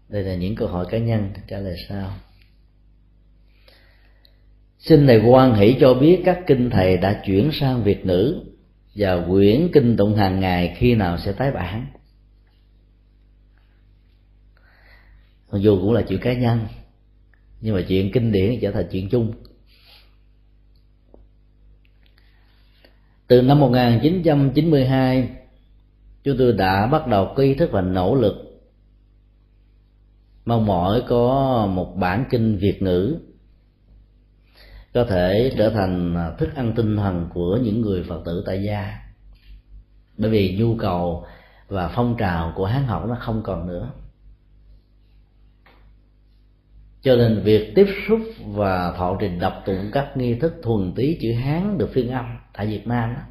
Đây là những câu hỏi cá nhân, trả lời sao xin thầy quan hỷ cho biết các kinh thầy đã chuyển sang việt ngữ và quyển kinh tụng hàng ngày khi nào sẽ tái bản. Mặc dù cũng là chuyện cá nhân, nhưng mà chuyện kinh điển trở thành chuyện chung. Từ năm 1992 chúng tôi đã bắt đầu có ý thức và nỗ lực. Mong mỏi có một bản kinh việt ngữ có thể trở thành à, thức ăn tinh thần của những người phật tử tại gia. Bởi vì nhu cầu và phong trào của hán học nó không còn nữa. Cho nên việc tiếp xúc và thọ trình đọc tụng các nghi thức thuần tí chữ hán được phiên âm tại việt nam đó,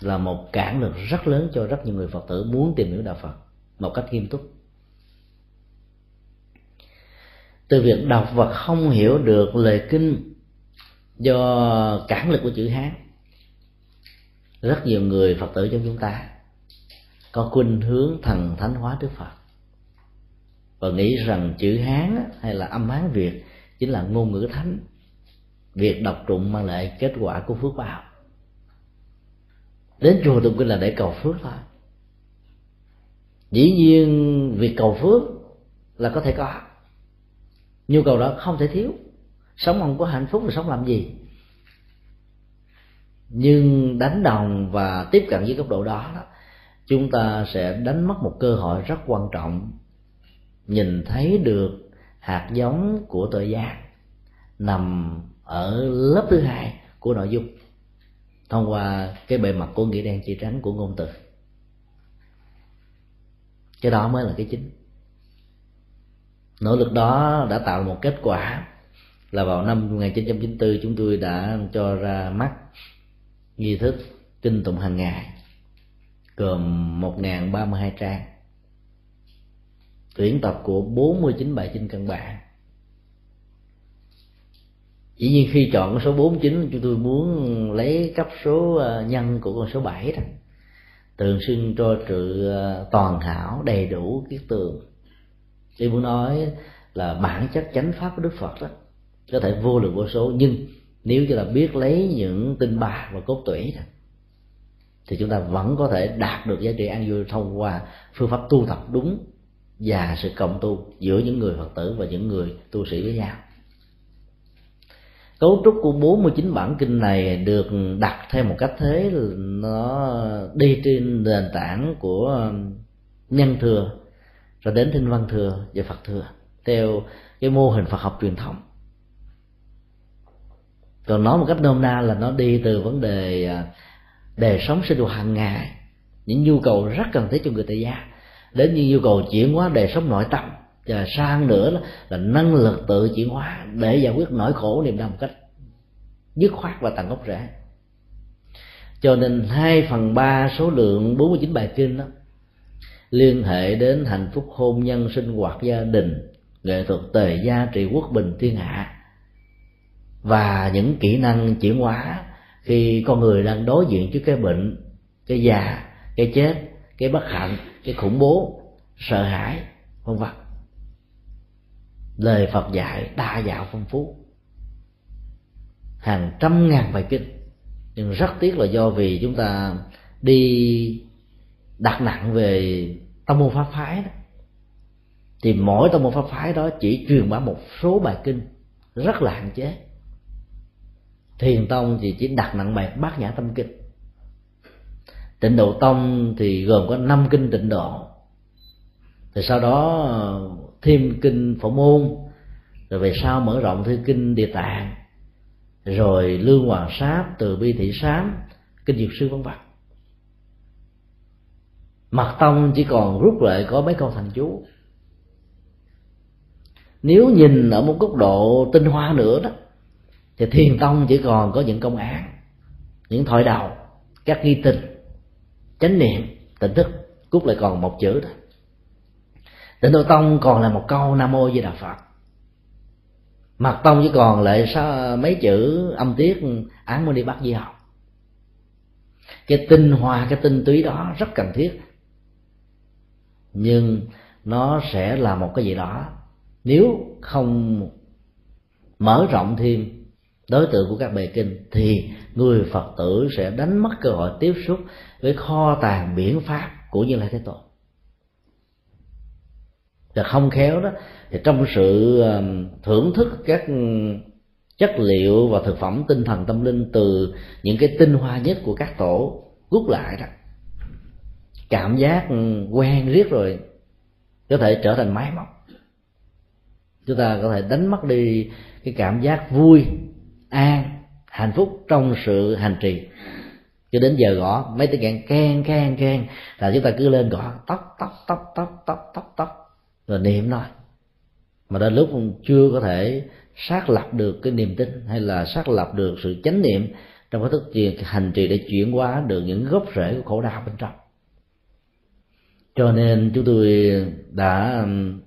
là một cản lực rất lớn cho rất nhiều người phật tử muốn tìm hiểu đạo phật một cách nghiêm túc. Từ việc đọc và không hiểu được lời kinh do cản lực của chữ hán, rất nhiều người phật tử trong chúng ta có khuynh hướng thần thánh hóa đức phật và nghĩ rằng chữ hán hay là âm hán việt chính là ngôn ngữ thánh. Việc đọc tụng mang lại kết quả của phước báo. Đến chùa tụng kinh là để cầu phước thôi. Dĩ nhiên, việc cầu phước là có thể có nhu cầu đó không thể thiếu. Sống không có hạnh phúc thì sống làm gì? Nhưng đánh đồng và tiếp cận với góc độ đó, đó chúng ta sẽ đánh mất một cơ hội rất quan trọng. Nhìn thấy được hạt giống của tội giác nằm ở lớp thứ hai của nội dung thông qua cái bề mặt của nghĩa đen chỉ trắng của ngôn từ. Cái đó mới là cái chính nỗ lực đó đã tạo một kết quả là vào năm 1994 chúng tôi đã cho ra mắt nghi thức kinh tụng hàng ngày, gồm 1032 trang, tuyển tập của 49 bài kinh căn bản. Chỉ nhiên khi chọn số 49 chúng tôi muốn lấy cấp số ờ, nhân của con số 7 đó, tượng xuyên cho sự ờ, toàn hảo, đầy đủ, kiết tường tôi muốn nói là bản chất chánh pháp của đức phật đó có thể vô lượng vô số nhưng nếu chúng là biết lấy những tinh bà và cốt tủy đó, thì chúng ta vẫn có thể đạt được giá trị an vui thông qua phương pháp tu tập đúng và sự cộng tu giữa những người phật tử và những người tu sĩ với nhau. Cấu trúc của 49 bản kinh này được đặt theo một cách thế nó đi trên nền tảng của nhân thừa rồi đến thinh văn thừa và phật thừa, theo cái mô hình phật học truyền thống. Còn nói một cách nôm na là nó đi từ vấn đề đề đời sống sinh hoạt hàng ngày, những nhu cầu rất cần thiết cho người tại gia, đến những nhu cầu chuyển hóa đời sống nội tâm, và sang nữa là năng lực tự chuyển hóa để giải quyết nỗi khổ niềm đau một cách dứt khoát và tận gốc rễ. Cho nên hai phần ba số lượng 49 bài kinh đó liên hệ đến hạnh phúc hôn nhân sinh hoạt gia đình, nghệ thuật tề gia trị quốc bình thiên hạ. Và những kỹ năng chuyển hóa khi con người đang đối diện trước cái bệnh, cái già, cái chết, cái bất hạnh, cái khủng bố, sợ hãi, vân vân. Lời phật dạy đa dạng phong phú. Hàng trăm ngàn bài kinh. Nhưng rất tiếc là do vì chúng ta đi đặt nặng về tông môn pháp phái đó. Thì mỗi tông môn pháp phái đó chỉ truyền bá một số bài kinh rất là hạn chế. Thiền tông thì chỉ đặt nặng bài bát nhã tâm kinh. Tịnh độ tông thì gồm có năm kinh tịnh độ. Thì sau đó thêm kinh phổ môn, rồi về sau mở rộng thêm kinh địa tạng, rồi lương hoàng sáp từ bi thị sám, kinh diệu sư vân vân mật tông chỉ còn rút lại có mấy câu thần chú. Nếu nhìn ở một góc độ tinh hoa nữa đó, thì thiền tông chỉ còn có những công án, những thoại đầu các nghi tình, chánh niệm, tỉnh thức, cút lại còn một chữ thôi tịnh độ tông còn là một câu nam mô di đà phật. Mặt tông chỉ còn lại sao mấy chữ âm tiết án mới đi bắt di học. Cái tinh hoa, cái tinh túy đó rất cần thiết nhưng nó sẽ là một cái gì đó. Nếu không mở rộng thêm đối tượng của các bề kinh, thì người phật tử sẽ đánh mất cơ hội tiếp xúc với kho tàng biển pháp của như lai thế tôn. Và không khéo đó, thì trong sự thưởng thức các chất liệu và thực phẩm tinh thần tâm linh từ những cái tinh hoa nhất của các tổ rút lại đó cảm giác quen riết rồi có thể trở thành máy móc. Chúng ta có thể đánh mất đi cái cảm giác vui, an, hạnh phúc trong sự hành trì. Cho đến giờ gõ, mấy tiếng kèn keng keng keng là chúng ta cứ lên gõ, tóc tóc tóc tóc tóc tóc tóc, rồi niệm thôi. Mà đến lúc chưa có thể xác lập được cái niềm tin hay là xác lập được sự chánh niệm trong cái thức hành trì để chuyển hóa được những gốc rễ của khổ đau bên trong cho nên chúng tôi đã um,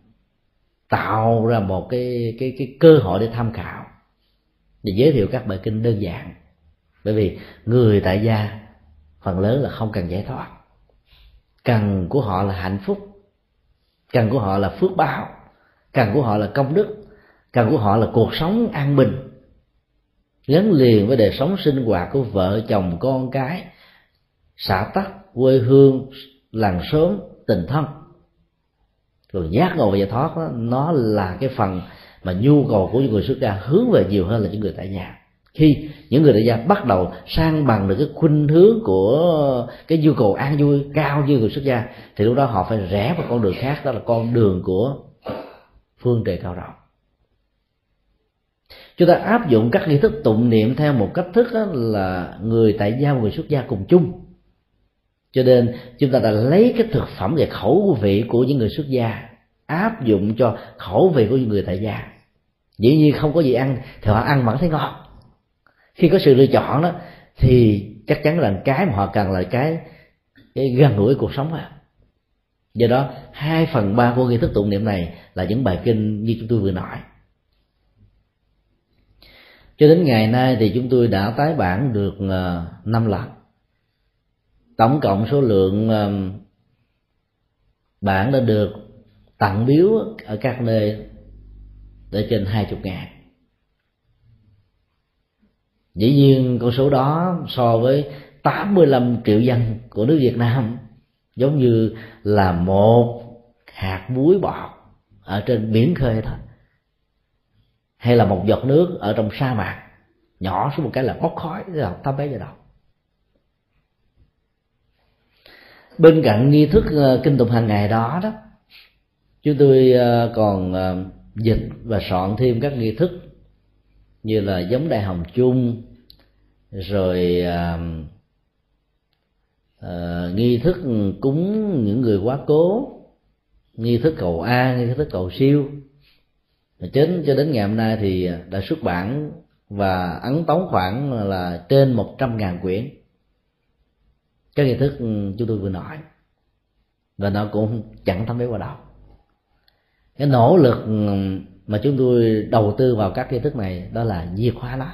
tạo ra một cái cái cái cơ hội để tham khảo, để giới thiệu các bài kinh đơn giản. Bởi vì người tại gia phần lớn là không cần giải thoát. Cần của họ là hạnh phúc, cần của họ là phước báo, cần của họ là công đức, cần của họ là cuộc sống an bình. Gắn liền với đời sống sinh hoạt của vợ, chồng, con cái, xã tắc, quê hương, làng xóm tình thân. Rồi giác ngộ và giải thoát đó, nó là cái phần mà nhu cầu của những người xuất gia hướng về nhiều hơn là những người tại nhà. Khi những người tại gia bắt đầu sang bằng được cái khuynh hướng của cái nhu cầu an vui cao như người xuất gia thì lúc đó họ phải rẽ vào con đường khác đó là con đường của phương trời cao rộng. Chúng ta áp dụng các nghi thức tụng niệm theo một cách thức là người tại gia và người xuất gia cùng chung cho nên, chúng ta đã lấy cái thực phẩm và khẩu vị của những người xuất gia, áp dụng cho khẩu vị của những người tại gia. Dĩ nhiên không có gì ăn, thì họ ăn vẫn thấy ngon. Khi có sự lựa chọn đó, thì chắc chắn là cái mà họ cần là cái cái gần gũi cuộc sống à do đó, hai phần ba của nghi thức tụng niệm này là những bài kinh như chúng tôi vừa nói. Cho đến ngày nay thì chúng tôi đã tái bản được ờ, năm lần tổng cộng số lượng um, bản đã được tặng biếu ở các nơi để trên hai chục ngàn. Dĩ nhiên con số đó so với 85 triệu dân của nước Việt Nam giống như là một hạt muối bọt ở trên biển khơi thôi. Hay là một giọt nước ở trong sa mạc, nhỏ xuống một cái là bốc khói, là tắm bé vào đâu bên cạnh nghi thức ờ, kinh tụng hàng ngày đó đó chúng tôi ờ, còn ờ, dịch và soạn thêm các nghi thức như là giống đại hồng chung rồi à, à, nghi thức cúng những người quá cố nghi thức cầu an nghi thức cầu siêu. Đến cho đến ngày hôm nay thì đã xuất bản và ấn tống khoảng là trên một trăm ngàn quyển các nghi thức ừ, chúng tôi vừa nói. Và nó cũng chẳng thấm béo vào đâu. Cái nỗ lực ừ, mà chúng tôi đầu tư vào các nghi thức này, đó là diệt hóa nó.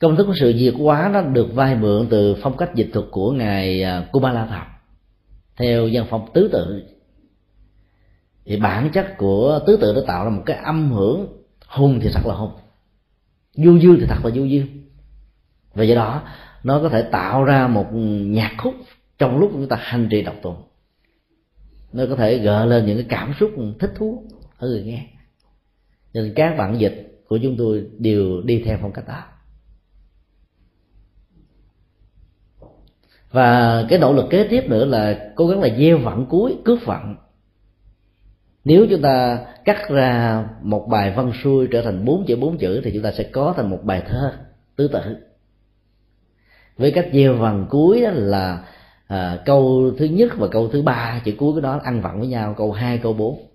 Công thức của sự diệt hóa nó được vay mượn từ phong cách dịch thuật của ngài à, Kumala Thập theo dân phong tứ tự. Thì bản chất của tứ tự nó tạo ra một cái âm hưởng, hùng thì thật là hùng, du dương thì thật là du dương và do đó, nó có thể tạo ra một nhạc khúc trong lúc chúng ta hành trì đọc tụng. Nó có thể gợi lên những cái cảm xúc thích thú ở người nghe. Nên các bản dịch của chúng tôi đều đi theo phong cách đó. Và cái nỗ lực kế tiếp nữa là cố gắng là gieo vặn cuối, cướp vặn. Nếu chúng ta cắt ra một bài văn xuôi trở thành bốn chữ bốn chữ thì chúng ta sẽ có thành một bài thơ tứ tự với cách gieo vần cuối đó là à, câu thứ nhất và câu thứ ba chữ cuối của đó ăn vặn với nhau câu hai câu bốn.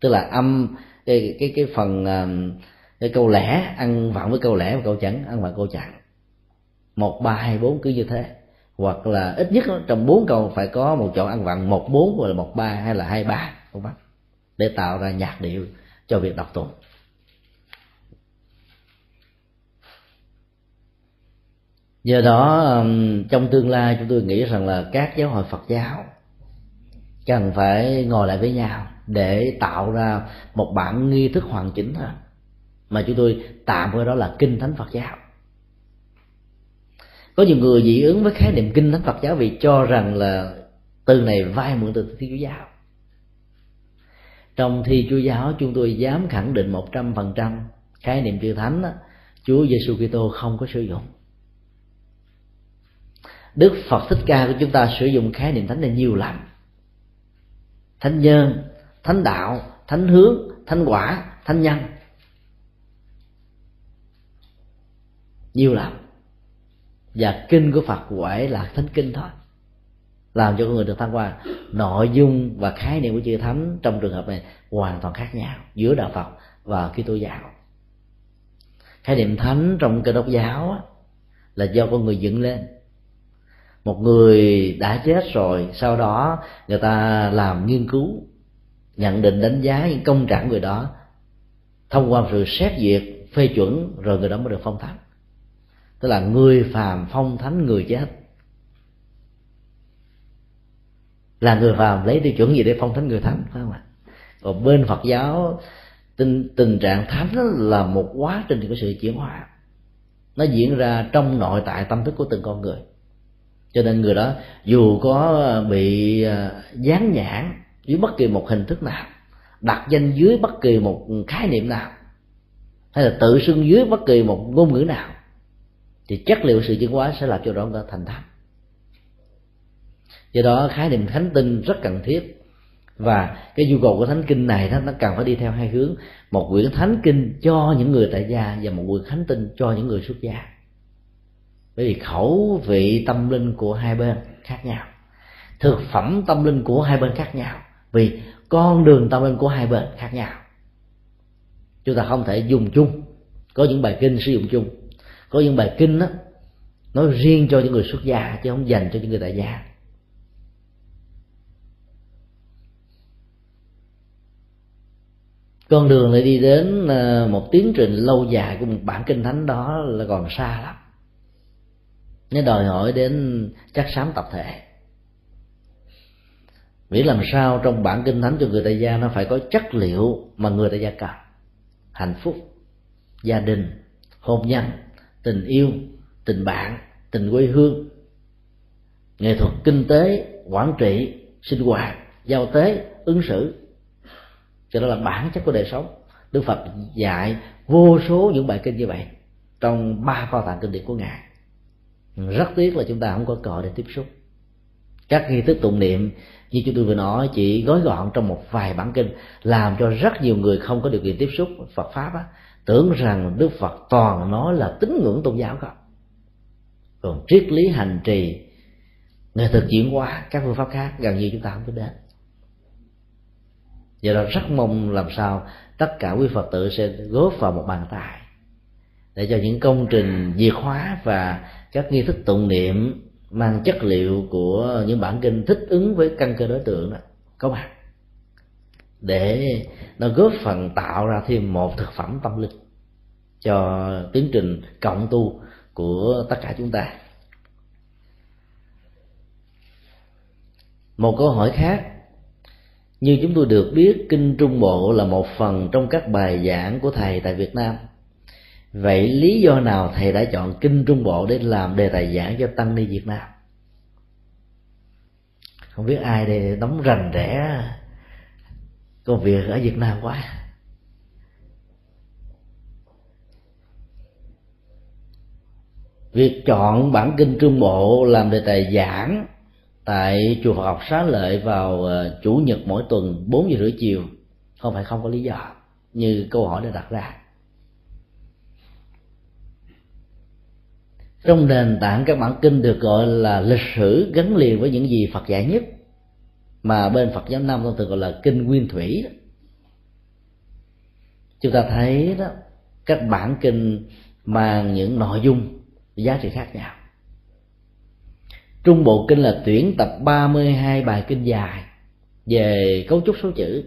Tức là âm cái cái cái phần à, cái câu lẻ ăn vặn với câu lẻ và câu chẵn ăn vặn câu chẵn một ba hai bốn cứ như thế. Hoặc là ít nhất trong bốn câu phải có một chỗ ăn vặn một bốn hoặc là một ba hay là hai ba không bắt để tạo ra nhạc điệu cho việc đọc tụng. Do đó trong tương lai chúng tôi nghĩ rằng là các giáo hội phật giáo cần phải ngồi lại với nhau để tạo ra một bản nghi thức hoàn chỉnh thôi mà chúng tôi tạm gọi đó là kinh thánh phật giáo. Có nhiều người dị ứng với khái niệm kinh thánh phật giáo vì cho rằng là từ này vai mượn từ thi chúa giáo. Trong thi chúa giáo chúng tôi dám khẳng định một trăm phần trăm khái niệm chữ thánh đó, Chúa Giêsu Kitô không có sử dụng. Đức Phật Thích Ca của chúng ta sử dụng khái niệm thánh này nhiều lắm. Thánh nhân, thánh đạo, thánh hướng, thánh quả, thánh nhân. Nhiều lắm. Và kinh của Phật quả là thánh kinh thôi. Làm cho con người được thăng hoa. Nội dung và khái niệm của chữ thánh trong trường hợp này hoàn toàn khác nhau giữa đạo phật và kitô giáo. Khái niệm thánh trong cơ đốc giáo là do con người dựng lên một người đã chết rồi, sau đó người ta làm nghiên cứu, nhận định đánh giá những công trạng người đó. Thông qua sự xét duyệt, phê chuẩn, rồi người đó mới được phong thánh. Tức là người phàm phong thánh, người chết. Là người phàm lấy tiêu chuẩn gì để phong thánh, người thánh, phải không ạ? Còn bên phật giáo tình tình trạng thánh là một quá trình của sự chuyển hóa. Nó diễn ra trong nội tại tâm thức của từng con người cho nên người đó dù có ờ, bị ờ, dán nhãn dưới bất kỳ một hình thức nào đặt danh dưới bất kỳ một khái niệm nào hay là tự xưng dưới bất kỳ một ngôn ngữ nào thì chất liệu sự chuyển hóa sẽ làm cho đó thành thánh do đó khái niệm thánh tinh rất cần thiết và cái nhu cầu của thánh kinh này nó, nó cần phải đi theo hai hướng. Một quyển thánh kinh cho những người tại gia và một quyển thánh tinh cho những người xuất gia bởi vì khẩu vị tâm linh của hai bên khác nhau. Thực phẩm tâm linh của hai bên khác nhau. Vì con đường tâm linh của hai bên khác nhau. Chúng ta không thể dùng chung. Có những bài kinh sử dụng chung. Có những bài kinh đó nói riêng cho những người xuất gia chứ không dành cho những người tại gia. Con đường lại đi đến à, một tiến trình lâu dài của một bản kinh thánh đó là còn xa lắm nó đòi hỏi đến chắc sám tập thể. Vì làm sao trong bản kinh thánh cho người tại gia nó phải có chất liệu mà người tại gia cần hạnh phúc, gia đình, hôn nhân, tình yêu, tình bạn, tình quê hương. Nghệ thuật kinh tế, quản trị, sinh hoạt, giao tế, ứng xử. Cho đó là bản chất của đời sống. Đức phật dạy vô số những bài kinh như vậy trong ba kho tàng kinh điển của ngài rất tiếc là chúng ta không có cơ hội để tiếp xúc. Các nghi thức tụng niệm như chúng tôi vừa nói chỉ gói gọn trong một vài bản kinh làm cho rất nhiều người không có điều kiện tiếp xúc Phật pháp á, tưởng rằng Đức Phật toàn nói là tín ngưỡng tôn giáo không? Còn triết lý hành trì nghệ thực chuyển hóa các phương pháp khác gần như chúng ta không biết đến. Do đó rất mong làm sao tất cả quý phật tử sẽ góp vào một bàn tay để cho những công trình diệt hóa và các nghi thức tụng niệm mang chất liệu của những bản kinh thích ứng với căn cơ đối tượng đó, có mặt để nó góp phần tạo ra thêm một thực phẩm tâm linh cho tiến trình cộng tu của tất cả chúng ta. Một câu hỏi khác, như chúng tôi được biết, kinh trung bộ là một phần trong các bài giảng của thầy tại việt nam vậy lý do nào thầy đã chọn kinh trung bộ để làm đề tài giảng cho tăng ni việt nam? Không biết ai đây đóng rành rẽ công việc ở việt nam quá. Việc chọn bản kinh trung bộ làm đề tài giảng tại chùa Phật học Xá Lợi vào ờ, chủ nhật mỗi tuần 4 giờ rưỡi chiều không phải không có lý do, như câu hỏi đã đặt ra. Trong nền tảng các bản kinh được gọi là lịch sử gắn liền với những gì Phật dạy nhất. Mà bên Phật giáo Nam thường gọi là kinh nguyên thủy chúng ta thấy đó, các bản kinh mang những nội dung, giá trị khác nhau. Trung bộ kinh là tuyển tập 32 bài kinh dài về cấu trúc số chữ.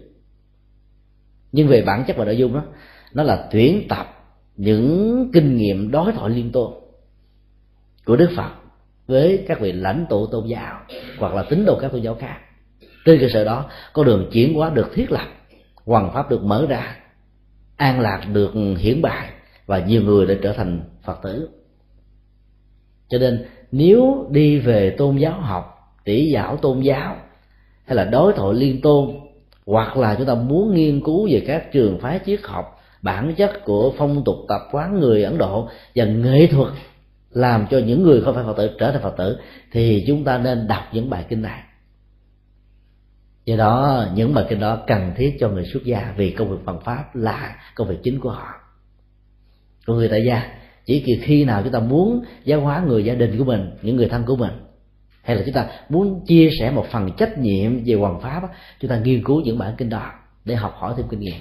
Nhưng về bản chất và nội dung đó, nó là tuyển tập những kinh nghiệm đối thoại liên tôn của đức phật với các vị lãnh tụ tôn giáo, hoặc là tín đồ các tôn giáo khác. Trên cơ sở đó, con đường chuyển hóa được thiết lập hoàng pháp được mở ra, an lạc được hiển bài và nhiều người đã trở thành phật tử. Cho nên, nếu đi về tôn giáo học tỷ giáo tôn giáo, hay là đối thoại liên tôn, hoặc là chúng ta muốn nghiên cứu về các trường phái triết học, bản chất của phong tục tập quán người ấn độ và nghệ thuật làm cho những người không phải phật tử trở thành phật tử, thì chúng ta nên đọc những bài kinh này. Do đó, những bài kinh đó cần thiết cho người xuất gia vì công việc bằng pháp là công việc chính của họ. Còn người tại gia, chỉ khi khi nào chúng ta muốn giáo hóa người gia đình của mình, những người thân của mình, hay là chúng ta muốn chia sẻ một phần trách nhiệm về hoàng pháp chúng ta nghiên cứu những bản kinh đó để học hỏi thêm kinh nghiệm.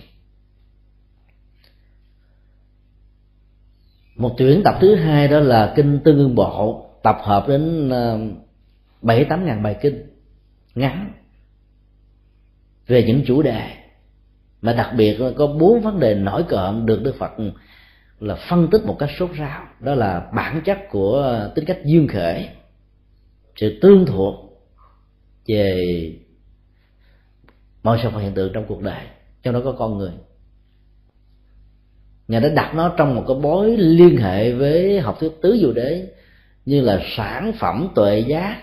Một tuyển tập thứ hai đó là kinh tương ương bộ, tập hợp đến ờ, bảy, tám ngàn bài kinh ngắn về những chủ đề. Mà đặc biệt có bốn vấn đề nổi cộm được đức phật là phân tích một cách sốt ráo. Đó là bản chất của tính cách dương khởi, sự tương thuộc về mọi sự hiện tượng trong cuộc đời, trong đó có con người nhà đã đặt nó trong một cái bối liên hệ với học thuyết tứ diệu đế như là sản phẩm tuệ giác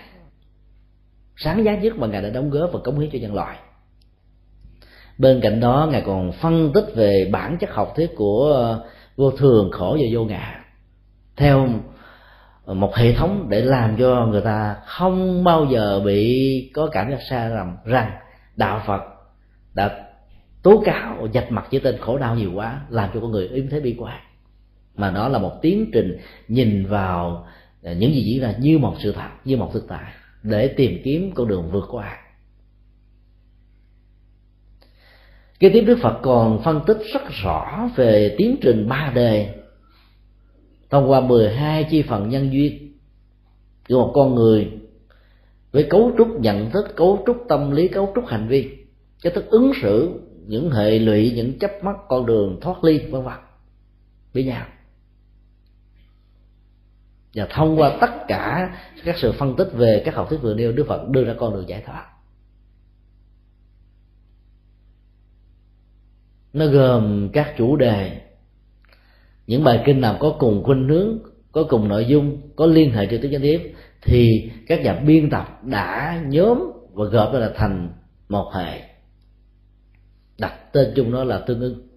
sáng giá nhất mà ngài đã đóng góp và cống hiến cho nhân loại. Bên cạnh đó, ngài còn phân tích về bản chất học thuyết của vô thường, khổ và vô ngã theo một hệ thống để làm cho người ta không bao giờ bị có cảm giác xa lầm rằng đạo phật đã tố cáo, dạch mặt với tên khổ đau nhiều quá, làm cho con người yếm thế bi quan mà đó là một tiến trình nhìn vào à, những gì diễn ra như một sự thật, như một thực tại, để tìm kiếm con đường vượt qua. Kế tiếp đức phật còn phân tích rất rõ về tiến trình ba đề thông qua 12 chi phần nhân duyên của một con người với cấu trúc nhận thức, cấu trúc tâm lý, cấu trúc hành vi, cái thức ứng xử những hệ lụy, những chấp mắc con đường thoát ly, vân vân. Với nhau. Và thông qua tất cả các sự phân tích về các học thuyết vừa nêu, đức phật đưa ra con đường giải thoát. Nó gồm các chủ đề. Những bài kinh nào có cùng khuynh hướng, có cùng nội dung, có liên hệ trực tiếp gián tiếp thì các nhà biên tập đã nhóm và gộp ra là thành một hệ đặt tên chung đó là tương ưng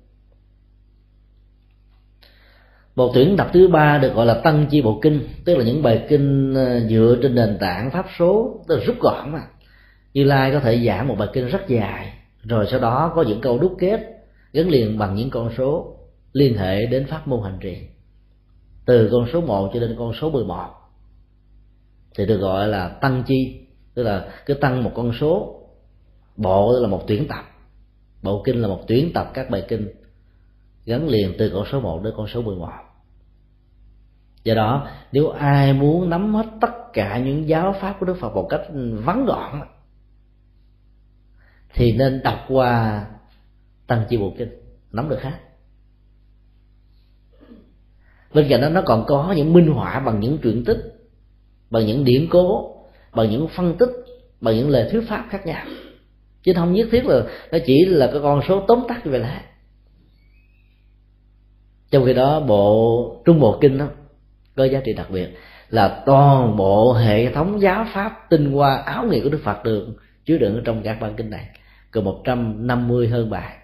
một tuyển tập thứ ba được gọi là tăng chi bộ kinh, tức là những bài kinh ờ, dựa trên nền tảng pháp số, tức là rút gọn mà. Như lai có thể giảng một bài kinh rất dài, rồi sau đó có những câu đúc kết, gắn liền bằng những con số liên hệ đến pháp môn hành trì. Từ con số 1 cho đến con số 11 thì được gọi là tăng chi, tức là cứ tăng một con số, bộ tức là một tuyển tập bộ kinh là một tuyển tập các bài kinh gắn liền từ con số 1 đến con số 11 do đó, nếu ai muốn nắm hết tất cả những giáo pháp của đức phật một cách vắn gọn, thì nên đọc qua tăng chi bộ kinh, nắm được hết. Bên cạnh đó, nó còn có những minh họa bằng những truyện tích, bằng những điển cố, bằng những phân tích, bằng những lời thuyết pháp khác nhau chứ không nhất thiết là nó chỉ là cái con số tóm tắt như vậy là trong khi đó, bộ trung bộ kinh đó, có giá trị đặc biệt là toàn bộ hệ thống giáo pháp tinh hoa áo nghĩa của đức phật được chứa đựng ở trong các bản kinh này gần 150 hơn bài.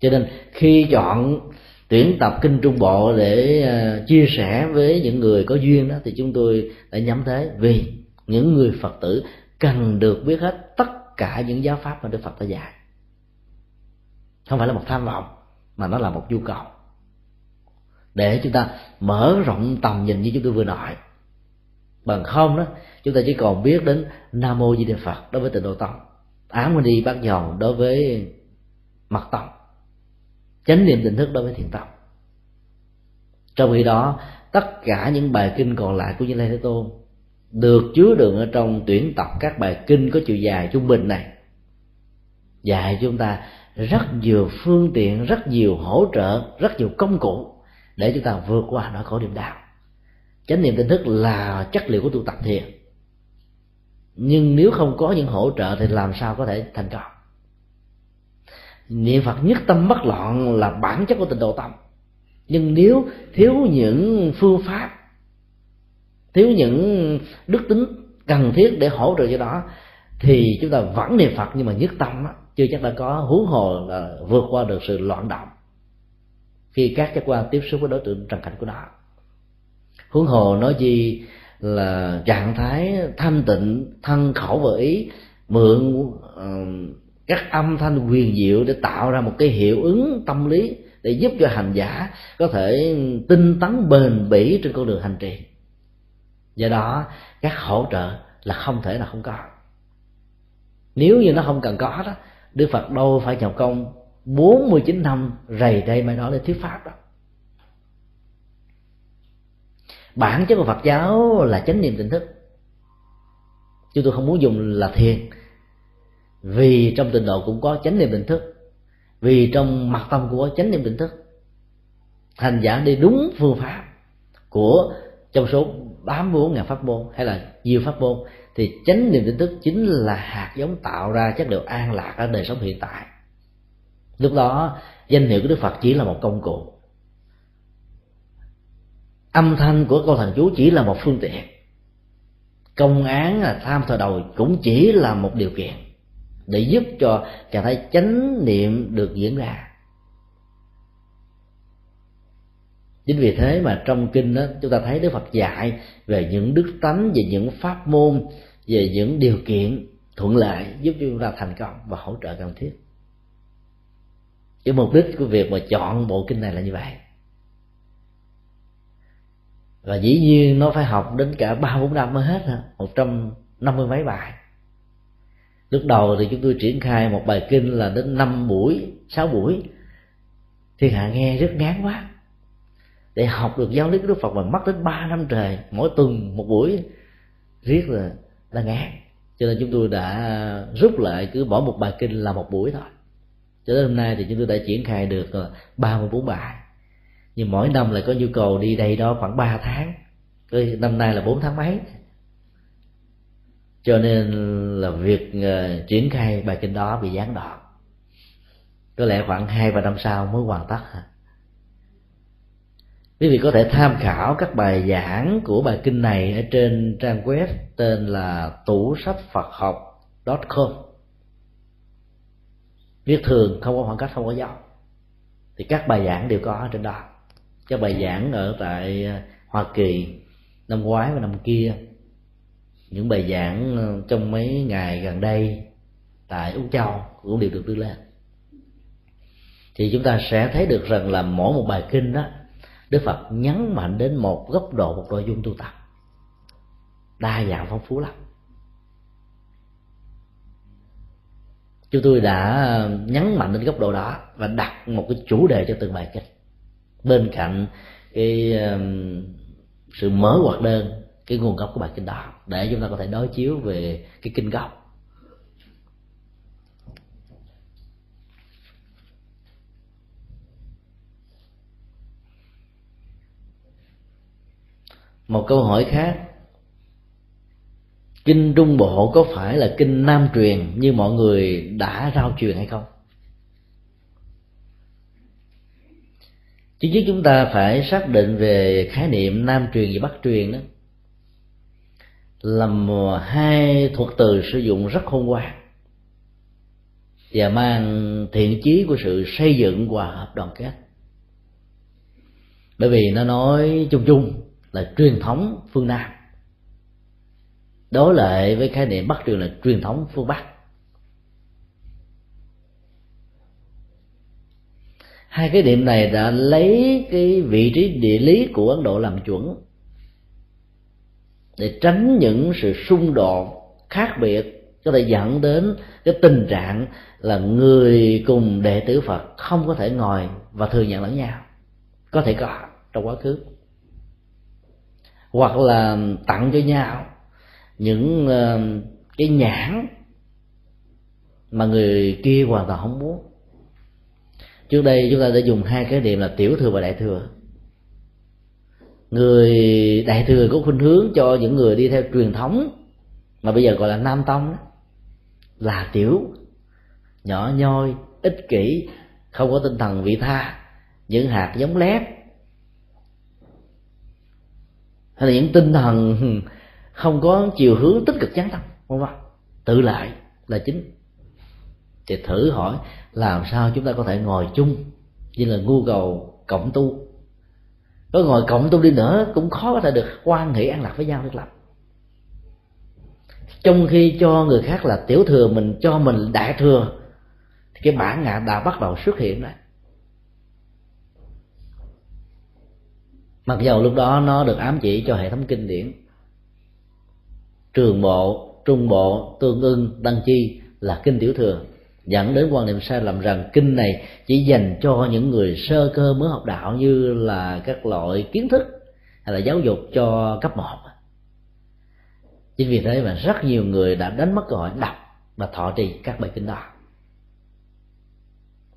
Cho nên, khi chọn tuyển tập kinh trung bộ để à, chia sẻ với những người có duyên đó, thì chúng tôi đã nhắm thế vì những người phật tử cần được biết hết tất cả những giáo pháp mà đức phật đã dạy. Không phải là một tham vọng, mà nó là một nhu cầu. Để chúng ta mở rộng tầm nhìn như chúng tôi vừa nói. Bằng không đó, chúng ta chỉ còn biết đến nam mô di đà phật đối với tịnh độ tông. Ám đi bát dòng đối với mật tông. Chánh niệm tỉnh thức đối với thiền tông. Trong khi đó, tất cả những bài kinh còn lại của như lai thế tôn được chứa đựng ở trong tuyển tập các bài kinh có chiều dài trung bình này. Dạy chúng ta rất nhiều phương tiện, rất nhiều hỗ trợ, rất nhiều công cụ để chúng ta vượt qua nỗi khổ niềm đau. Chánh niệm tỉnh thức là chất liệu của tu tập thiền. Nhưng nếu không có những hỗ trợ thì làm sao có thể thành công? Niệm phật nhất tâm bất loạn là bản chất của tịnh độ tâm. Nhưng nếu thiếu những phương pháp thiếu những đức tính cần thiết để hỗ trợ cho đó thì chúng ta vẫn niệm phật nhưng mà nhất tâm á, chưa chắc đã có huống hồ là vượt qua được sự loạn động khi các giác quan tiếp xúc với đối tượng trần cảnh của nó. Huống hồ nói gì là trạng thái thanh tịnh thân khẩu và ý mượn uh, các âm thanh quyền diệu để tạo ra một cái hiệu ứng tâm lý để giúp cho hành giả có thể tinh tấn bền bỉ trên con đường hành trì do đó, các hỗ trợ là không thể là không có. Nếu như nó không cần có đó, đức phật đâu phải nhập công 49 năm rầy đây mai đó để thuyết pháp đó. Bản chất của phật giáo là chánh niệm tỉnh thức. Chúng tôi không muốn dùng là thiền. Vì trong tịnh độ cũng có chánh niệm tỉnh thức. Vì trong mặt tâm cũng có chánh niệm tỉnh thức. Hành giả đi đúng phương pháp của trong số bám bốn ngàn pháp môn hay là nhiều pháp môn, thì chánh niệm tỉnh thức chính là hạt giống tạo ra chất liệu an lạc ở đời sống hiện tại. Lúc đó, danh hiệu của đức phật chỉ là một công cụ. Âm thanh của câu thần chú chỉ là một phương tiện. Công án là tham thờ đầu cũng chỉ là một điều kiện để giúp cho trạng thái chánh niệm được diễn ra. Chính vì thế mà trong kinh đó, chúng ta thấy đức phật dạy về những đức tánh, về những pháp môn, về những điều kiện thuận lợi giúp chúng ta thành công và hỗ trợ cần thiết. Cái mục đích của việc mà chọn bộ kinh này là như vậy. Và dĩ nhiên nó phải học đến cả ba bốn năm mới hết một trăm năm mươi mấy bài. Lúc đầu thì chúng tôi triển khai một bài kinh là đến năm buổi, sáu buổi. Thiên hạ nghe rất ngán quá để học được giáo lý của đức phật mà mất đến ba năm trời mỗi tuần một buổi riết là là ngán. Cho nên chúng tôi đã rút lại cứ bỏ một bài kinh là một buổi thôi. Cho đến hôm nay thì chúng tôi đã triển khai được ờ, ba mươi bốn bài. Nhưng mỗi năm lại có nhu cầu đi đây đó khoảng 3 tháng. Năm nay là 4 tháng mấy. Cho nên là việc uh, triển khai bài kinh đó bị gián đoạn. Có lẽ khoảng hai ba năm sau mới hoàn tất hả? Quý vị có thể tham khảo các bài giảng của bài kinh này ở trên trang web tên là tủ sách phật học com. Viết thường, không có khoảng cách, không có dấu. Thì các bài giảng đều có ở trên đó. Các bài giảng ở tại à, hoa kỳ, năm ngoái và năm kia. Những bài giảng à, trong mấy ngày gần đây tại úc châu cũng đều được đưa lên. Thì chúng ta sẽ thấy được rằng là mỗi một bài kinh đó đức phật nhấn mạnh đến một góc độ, một nội dung tu tập. Đa dạng phong phú lắm. Chúng tôi đã nhấn mạnh đến góc độ đó và đặt một cái chủ đề cho từng bài kinh. Bên cạnh cái um, sự mở hoạt đơn, cái nguồn gốc của bài kinh đó, để chúng ta có thể đối chiếu về cái kinh gốc. Một câu hỏi khác. Kinh trung bộ có phải là kinh nam truyền như mọi người đã rao truyền hay không? Chứ chứ chúng ta phải xác định về khái niệm nam truyền và bắc truyền đó. Là hai thuật từ sử dụng rất khôn ngoan và mang thiện chí của sự xây dựng hòa hợp đoàn kết. Bởi vì nó nói chung chung là truyền thống phương nam. Đối lại với khái niệm bắc triều là truyền thống phương bắc. Hai cái điểm này đã lấy cái vị trí địa lý của ấn độ làm chuẩn để tránh những sự xung đột khác biệt có thể dẫn đến cái tình trạng là người cùng đệ tử phật không có thể ngồi và thừa nhận lẫn nhau. Có thể có trong quá khứ hoặc là tặng cho nhau những ờ, cái nhãn mà người kia hoàn toàn không muốn. Trước đây chúng ta đã dùng hai cái điểm là tiểu thừa và đại thừa. Người đại thừa có khuynh hướng cho những người đi theo truyền thống mà bây giờ gọi là nam tông là tiểu, nhỏ nhoi, ích kỷ, không có tinh thần vị tha, những hạt giống lép hay là những tinh thần không có chiều hướng tích cực chán tâm không không tự lại là chính. Thì thử hỏi, làm sao chúng ta có thể ngồi chung như là nhu cầu cộng tu? Có ngồi cộng tu đi nữa cũng khó có thể được quan hệ an lạc với nhau được lắm. Trong khi cho người khác là tiểu thừa mình, cho mình đại thừa, thì cái bản ngã đã bắt đầu xuất hiện rồi. Mặc dầu lúc đó nó được ám chỉ cho hệ thống kinh điển, trường bộ, trung bộ, tương ưng, đăng chi là kinh tiểu thừa, dẫn đến quan niệm sai lầm rằng kinh này chỉ dành cho những người sơ cơ mới học đạo như là các loại kiến thức hay là giáo dục cho cấp một. Chính vì thế mà rất nhiều người đã đánh mất cơ hội đọc và thọ trì các bài kinh đó.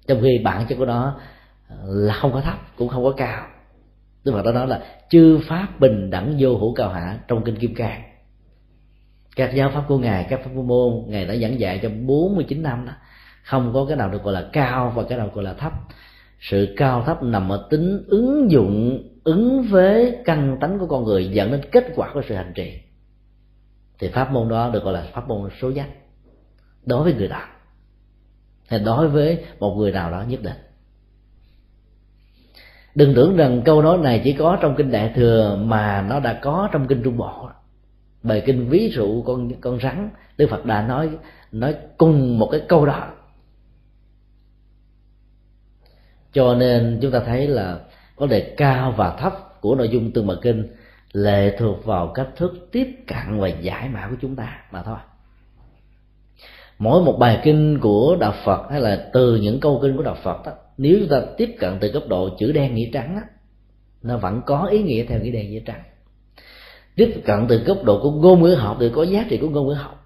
Trong khi bản chất của nó là không có thấp, cũng không có cao. Đức Phật đã nói là chư pháp bình đẳng vô hữu cao hạ trong kinh Kim Cang. Các giáo pháp của ngài, các pháp của môn, ngài đã giảng dạy cho 49 năm đó. Không có cái nào được gọi là cao và cái nào gọi là thấp. Sự cao thấp nằm ở tính ứng dụng, ứng với căn tánh của con người, dẫn đến kết quả của sự hành trì. Thì pháp môn đó được gọi là pháp môn số giác. Đối với người đạo hay đối với một người nào đó nhất định? Đừng tưởng rằng câu nói này chỉ có trong kinh đại thừa mà nó đã có trong kinh trung bộ. Bài kinh ví dụ con con rắn đức phật đã nói nói cùng một cái câu đó. Cho nên chúng ta thấy là vấn đề cao và thấp của nội dung tương bài kinh lệ thuộc vào cách thức tiếp cận và giải mã của chúng ta mà thôi. Mỗi một bài kinh của đạo phật hay là từ những câu kinh của đạo phật đó, nếu chúng ta tiếp cận từ cấp độ chữ đen, nghĩa trắng á, nó vẫn có ý nghĩa theo nghĩa đen, nghĩa trắng. Tiếp cận từ cấp độ của ngôn ngữ học thì có giá trị của ngôn ngữ học.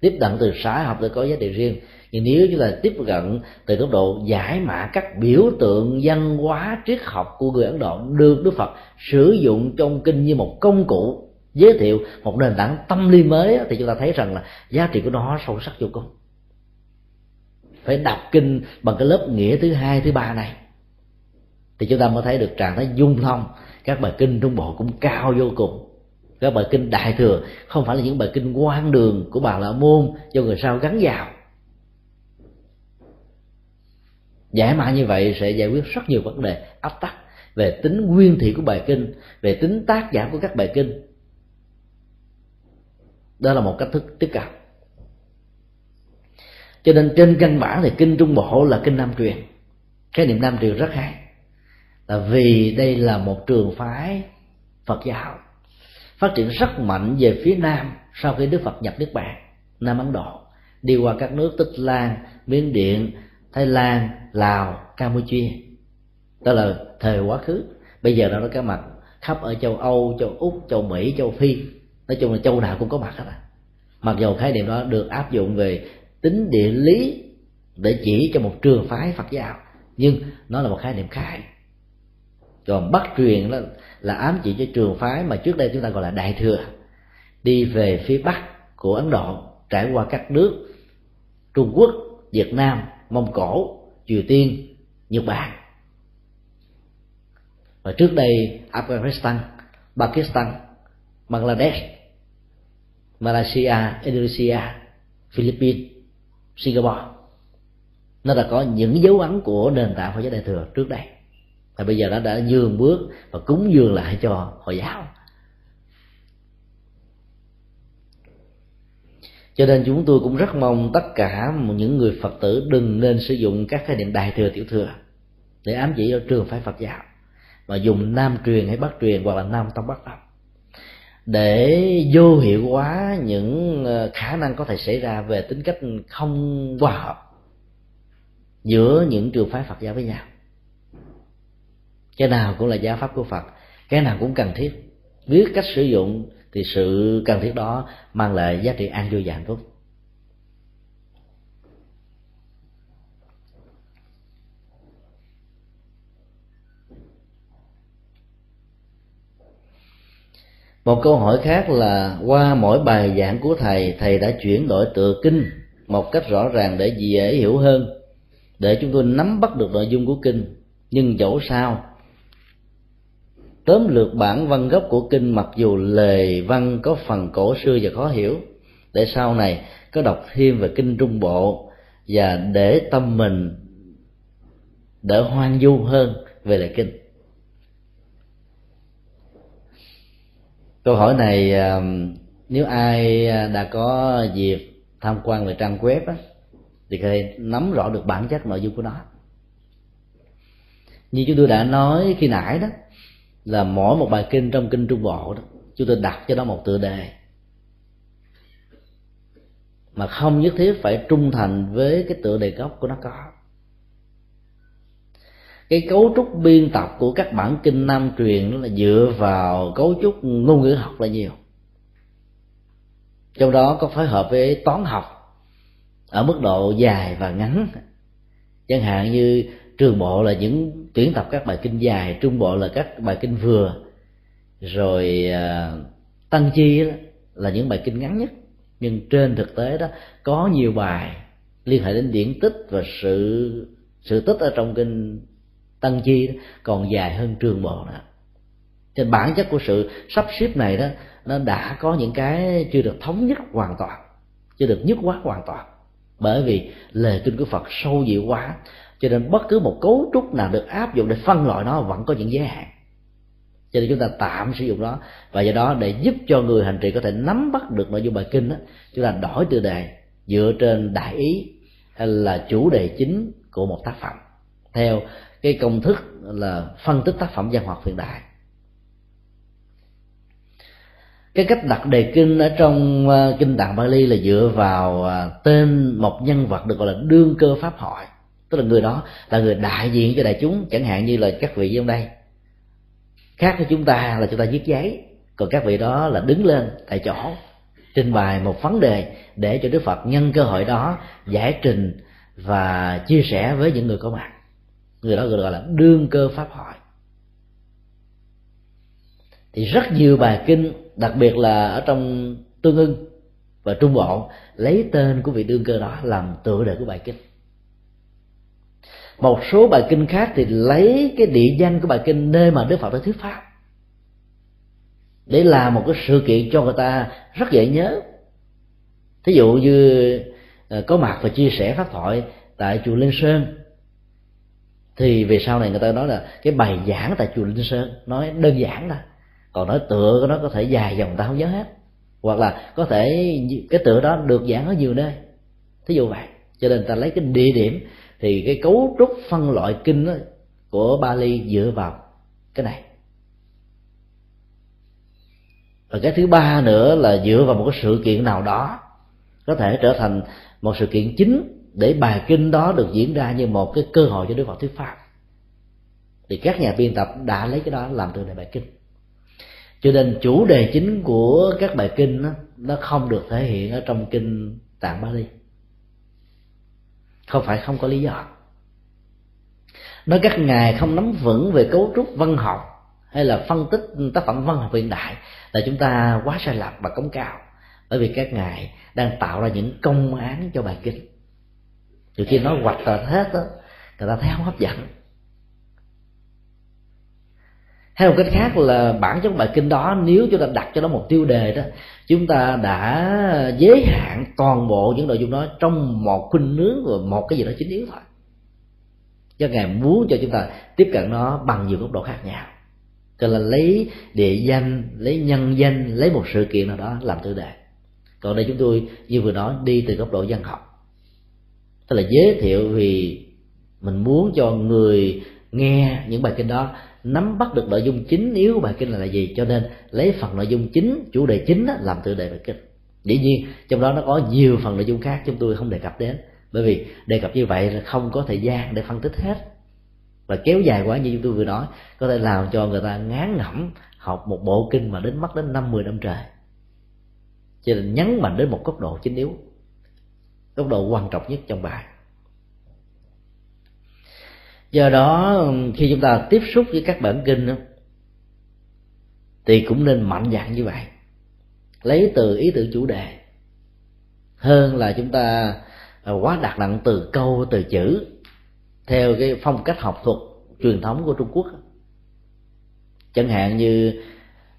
Tiếp cận từ xã học thì có giá trị riêng. Nhưng nếu chúng ta tiếp cận từ cấp độ giải mã các biểu tượng văn hóa triết học của người ấn độ, được đức phật sử dụng trong kinh như một công cụ giới thiệu, một nền tảng tâm lý mới thì chúng ta thấy rằng là giá trị của nó sâu sắc vô cùng phải đọc kinh bằng cái lớp nghĩa thứ hai, thứ ba này. Thì chúng ta mới thấy được trạng thái dung thông các bài kinh trung bộ cũng cao vô cùng. Các bài kinh đại thừa không phải là những bài kinh quan đường của bà la môn do người sau gắn vào. Giải mã như vậy sẽ giải quyết rất nhiều vấn đề, áp tắc về tính nguyên thủy của bài kinh, về tính tác giả của các bài kinh. Đó là một cách thức tiếp cận cho nên trên căn bản thì kinh trung bộ là kinh nam truyền. Cái niệm nam truyền rất hay. Là vì đây là một trường phái phật giáo phát triển rất mạnh về phía nam sau khi đức phật nhập nước bạn nam ấn độ, đi qua các nước tích lan, miến điện, thái lan, lào, campuchia. Đó là thời quá khứ. Bây giờ nó có mặt khắp ở châu âu, châu úc, châu mỹ, châu phi. Nói chung là châu nào cũng có mặt hết à. Mặc dù khái niệm đó được áp dụng về tính địa lý để chỉ cho một trường phái phật giáo. Nhưng nó là một khái niệm khác. Còn bắt truyền đó là ám chỉ cho trường phái mà trước đây chúng ta gọi là đại thừa. Đi về phía bắc của ấn độ, trải qua các nước trung quốc, việt nam, mông cổ, triều tiên, nhật bản. Và trước đây afghanistan, pakistan, bangladesh, malaysia, indonesia, philippines singapore. Nó đã có những dấu ấn của nền tảng phật giáo đại thừa trước đây. Và bây giờ nó đã dường bước và cúng dường lại cho hồi giáo. Cho nên chúng tôi cũng rất mong tất cả những người phật tử đừng nên sử dụng các khái niệm đại thừa, tiểu thừa để ám chỉ ở trường phái phật giáo. Mà dùng nam truyền hay bắc truyền hoặc là nam tông bắc tông để vô hiệu hóa những ờ, khả năng có thể xảy ra về tính cách không hòa hợp giữa những trường phái phật giáo với nhau. Cái nào cũng là giáo pháp của phật, cái nào cũng cần thiết. Biết cách sử dụng thì sự cần thiết đó mang lại giá trị an vui và hạnh phúc. Một câu hỏi khác là, qua mỗi bài giảng của thầy thầy đã chuyển đổi tựa kinh một cách rõ ràng để dễ hiểu hơn, để chúng tôi nắm bắt được nội dung của kinh. Nhưng dẫu sao, tóm lược bản văn gốc của kinh mặc dù lề văn có phần cổ xưa và khó hiểu, để sau này có đọc thêm về kinh trung bộ và để tâm mình đỡ hoang du hơn về lại kinh. Câu hỏi này nếu ai à, đã có dịp tham quan về trang web á, thì có thể nắm rõ được bản chất nội dung của nó. Như chúng tôi đã nói khi nãy đó là mỗi một bài kinh trong kinh trung bộ đó chúng tôi đặt cho nó một tựa đề. Mà không nhất thiết phải trung thành với cái tựa đề gốc của nó có cái cấu trúc biên tập của các bản kinh nam truyền là dựa vào cấu trúc ngôn ngữ học là nhiều. Trong đó có phối hợp với toán học ở mức độ dài và ngắn. Chẳng hạn như trường bộ là những tuyển tập các bài kinh dài, trung bộ là các bài kinh vừa. Rồi à, tăng chi là những bài kinh ngắn nhất. Nhưng trên thực tế đó, có nhiều bài liên hệ đến điển tích và sự sự tích ở trong kinh tăng chi đó, còn dài hơn trường bộ đó trên bản chất của sự sắp xếp này đó nó đã có những cái chưa được thống nhất hoàn toàn chưa được nhất quán hoàn toàn. Bởi vì lời kinh của phật sâu diệu quá cho nên bất cứ một cấu trúc nào được áp dụng để phân loại nó vẫn có những giới hạn. Cho nên chúng ta tạm sử dụng đó và do đó để giúp cho người hành trì có thể nắm bắt được nội dung bài kinh đó chúng ta đổi từ đề dựa trên đại ý hay là chủ đề chính của một tác phẩm. Theo cái công thức là phân tích tác phẩm văn học hiện đại. Cái cách đặt đề kinh ở trong ờ, kinh tạng Bali là dựa vào ờ, tên một nhân vật được gọi là đương cơ pháp hội. Tức là người đó là người đại diện cho đại chúng, chẳng hạn như là các vị trong đây. Khác với chúng ta là chúng ta viết giấy, còn các vị đó là đứng lên tại chỗ, trình bày một vấn đề để cho đức phật nhân cơ hội đó giải trình và chia sẻ với những người có mặt người đó gọi là đương cơ pháp hội thì rất nhiều bài kinh, đặc biệt là ở trong tương ưng và trung bộ, lấy tên của vị đương cơ đó làm tựa đề của bài kinh. Một số bài kinh khác thì lấy cái địa danh của bài kinh nơi mà đức phật đã thuyết pháp để làm một cái sự kiện cho người ta rất dễ nhớ. Thí dụ như ờ, có mặt và chia sẻ pháp thoại tại chùa Linh Sơn thì về sau này người ta nói là cái bài giảng tại chùa Linh Sơn nói đơn giản thôi. Còn nói tựa nó có thể dài dòng ta không nhớ hết. Hoặc là có thể cái tựa đó được giảng ở nhiều nơi. Thí dụ vậy. Cho nên ta lấy cái địa điểm thì cái cấu trúc phân loại kinh đó, của Bali dựa vào cái này. Và cái thứ ba nữa là dựa vào một cái sự kiện nào đó có thể trở thành một sự kiện chính để bài kinh đó được diễn ra như một cái cơ hội cho Đức Phật thuyết pháp. Thì các nhà biên tập đã lấy cái đó làm từ đề bài kinh. Cho nên chủ đề chính của các bài kinh đó, nó không được thể hiện ở trong kinh tạng Bali không phải không có lý do. Nói các ngài không nắm vững về cấu trúc văn học hay là phân tích tác phẩm văn học hiện đại là chúng ta quá sai lầm và cống cao. Bởi vì các ngài đang tạo ra những công án cho bài kinh từ khi nó hoạch ra hết đó người ta thấy không hấp dẫn. Hay một cách khác là bản chất bài kinh đó, nếu chúng ta đặt cho nó một tiêu đề đó, chúng ta đã giới hạn toàn bộ những nội dung đó trong một khuynh nướng và một cái gì đó chính yếu thôi. Cho ngài muốn cho chúng ta tiếp cận nó bằng nhiều góc độ khác nhau. Cho là lấy địa danh, lấy nhân danh, lấy một sự kiện nào đó làm tiêu đề. Còn đây chúng tôi như vừa nói, đi từ góc độ văn học tức là giới thiệu vì mình muốn cho người nghe những bài kinh đó nắm bắt được nội dung chính yếu của bài kinh là, là gì. Cho nên lấy phần nội dung chính chủ đề chính đó, làm tựa đề bài kinh. Dĩ nhiên trong đó nó có nhiều phần nội dung khác chúng tôi không đề cập đến. Bởi vì đề cập như vậy là không có thời gian để phân tích hết. Và kéo dài quá như chúng tôi vừa nói có thể làm cho người ta ngán ngẩm học một bộ kinh mà đến mất đến năm mười năm trời. Cho nên nhấn mạnh đến một cấp độ chính yếu góc độ quan trọng nhất trong bài. Do đó khi chúng ta tiếp xúc với các bản kinh đó, thì cũng nên mạnh dạn như vậy. Lấy từ ý tưởng chủ đề. Hơn là chúng ta à, quá đặt nặng từ câu từ chữ theo cái phong cách học thuật truyền thống của trung quốc chẳng hạn như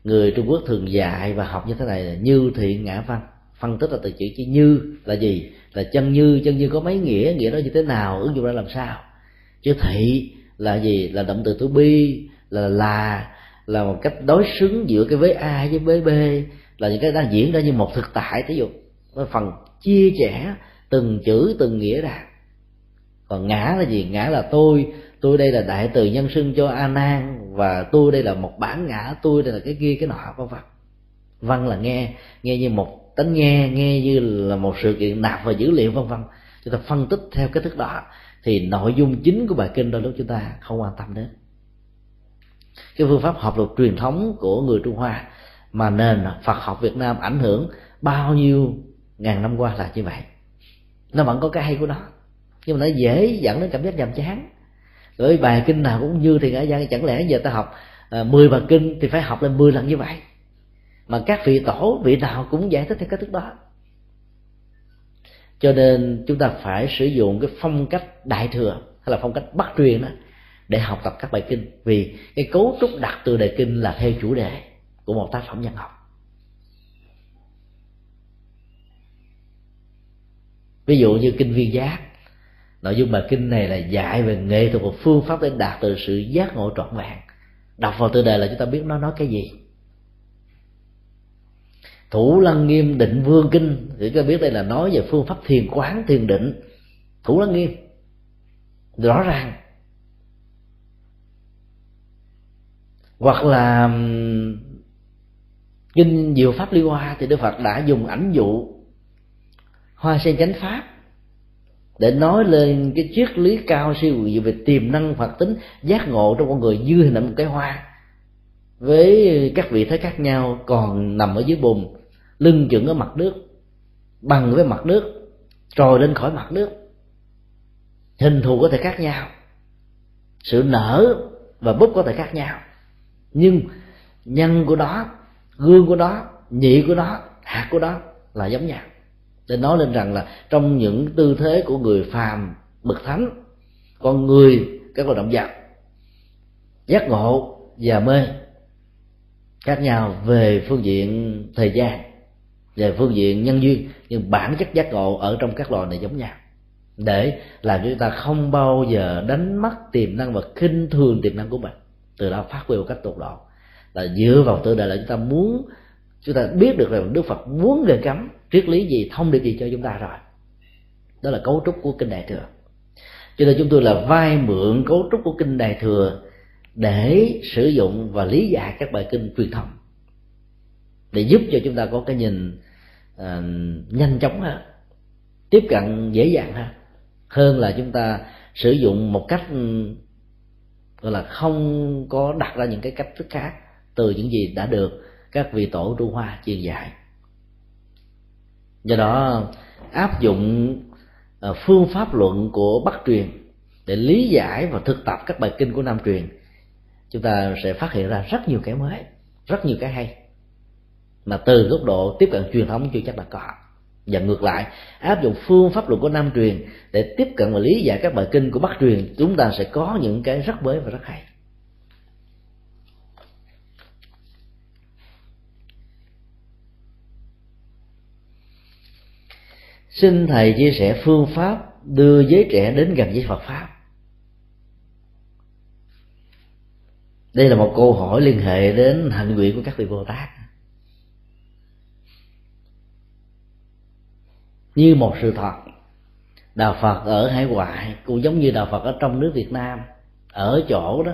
người trung quốc thường dạy và học như thế này là như thiện ngã văn. Phân tích là từ chữ chữ như là gì? Là chân như chân như có mấy nghĩa nghĩa đó như thế nào, ứng dụng ra làm sao. Chứ thị là gì? Là động từ to bi, là là là một cách đối xứng giữa cái với a với với b, là những cái đang diễn ra như một thực tại. Ví dụ phần chia sẻ từng chữ, từng nghĩa ra. Còn ngã là gì? Ngã là tôi tôi đây là đại từ nhân xưng cho a nan, và tôi đây là một bản ngã, tôi đây là cái kia, cái nọ, vân vân. Văn là nghe nghe như một tánh nghe nghe như là một sự kiện nạp vào dữ liệu vân vân. Chúng ta phân tích theo cái thức đó. Thì nội dung chính của bài kinh đôi lúc chúng ta không quan tâm đến. Cái phương pháp học luật truyền thống của người trung hoa mà nền phật học việt nam ảnh hưởng bao nhiêu ngàn năm qua là như vậy. Nó vẫn có cái hay của nó, nhưng mà nó dễ dẫn đến cảm giác nhàm chán. Bởi bài kinh nào cũng như thì ngã gian chẳng lẽ giờ ta học à, mười 10 bài kinh thì phải học lên 10 lần như vậy? Mà các vị tổ, vị nào cũng giải thích theo cách thức đó. Cho nên chúng ta phải sử dụng cái phong cách đại thừa, hay là phong cách bắt truyền đó, để học tập các bài kinh. Vì cái cấu trúc đặt từ đề kinh là theo chủ đề của một tác phẩm văn học. Ví dụ như kinh viên giác, nội dung bài kinh này là dạy về nghệ thuật và phương pháp để đạt từ sự giác ngộ trọn vẹn. Đọc vào từ đề là chúng ta biết nó nói cái gì thủ lăng nghiêm định vương kinh, thì các biết đây là nói về phương pháp thiền quán, thiền định. Thủ lăng nghiêm, rõ ràng. Hoặc là kinh diệu pháp liên hoa thì đức phật đã dùng ảnh dụ hoa sen chánh pháp để nói lên cái triết lý cao siêu về tiềm năng phật tính giác ngộ trong con người như hình một cái hoa với các vị thế khác nhau còn nằm ở dưới bùn lưng chừng ở mặt nước, bằng với mặt nước, trồi lên khỏi mặt nước. Hình thù có thể khác nhau, sự nở và bút có thể khác nhau. Nhưng nhân của nó, gương của nó, nhị của nó, hạt của nó là giống nhau. Để nói lên rằng là trong những tư thế của người phàm bậc thánh, con người, các loài động vật, giác ngộ và mê, khác nhau về phương diện thời gian về phương diện nhân duyên, nhưng bản chất giác ngộ ở trong các loài này giống nhau. Để làm cho chúng ta không bao giờ đánh mất tiềm năng và khinh thường tiềm năng của mình. Từ đó phát huy một cách tột độ. Là dựa vào tự đề là chúng ta muốn, chúng ta biết được rằng đức phật muốn đề cấm, triết lý gì, thông điệp gì cho chúng ta rồi. Đó là cấu trúc của kinh đại thừa. Cho nên chúng tôi là vai mượn cấu trúc của kinh đại thừa để sử dụng và lý giải các bài kinh truyền thống để giúp cho chúng ta có cái nhìn uh, nhanh chóng hơn tiếp cận dễ dàng hơn hơn là chúng ta sử dụng một cách ừ, gọi là không có đặt ra những cái cách thức khác từ những gì đã được các vị tổ tu hoa truyền dạy. Do đó áp dụng à, phương pháp luận của bắc truyền để lý giải và thực tập các bài kinh của nam truyền chúng ta sẽ phát hiện ra rất nhiều cái mới rất nhiều cái hay mà từ góc độ tiếp cận truyền thống chưa chắc là có. Và ngược lại, áp dụng phương pháp luận của nam truyền để tiếp cận và lý giải các bài kinh của bắc truyền, chúng ta sẽ có những cái rất mới và rất hay. Xin thầy chia sẻ phương pháp đưa giới trẻ đến gần với Phật pháp. Đây là một câu hỏi liên hệ đến hạnh nguyện của các vị Bồ Tát. Như một sự thật, đạo Phật ở hải ngoại cũng giống như đạo Phật ở trong nước Việt Nam. Ở chỗ đó,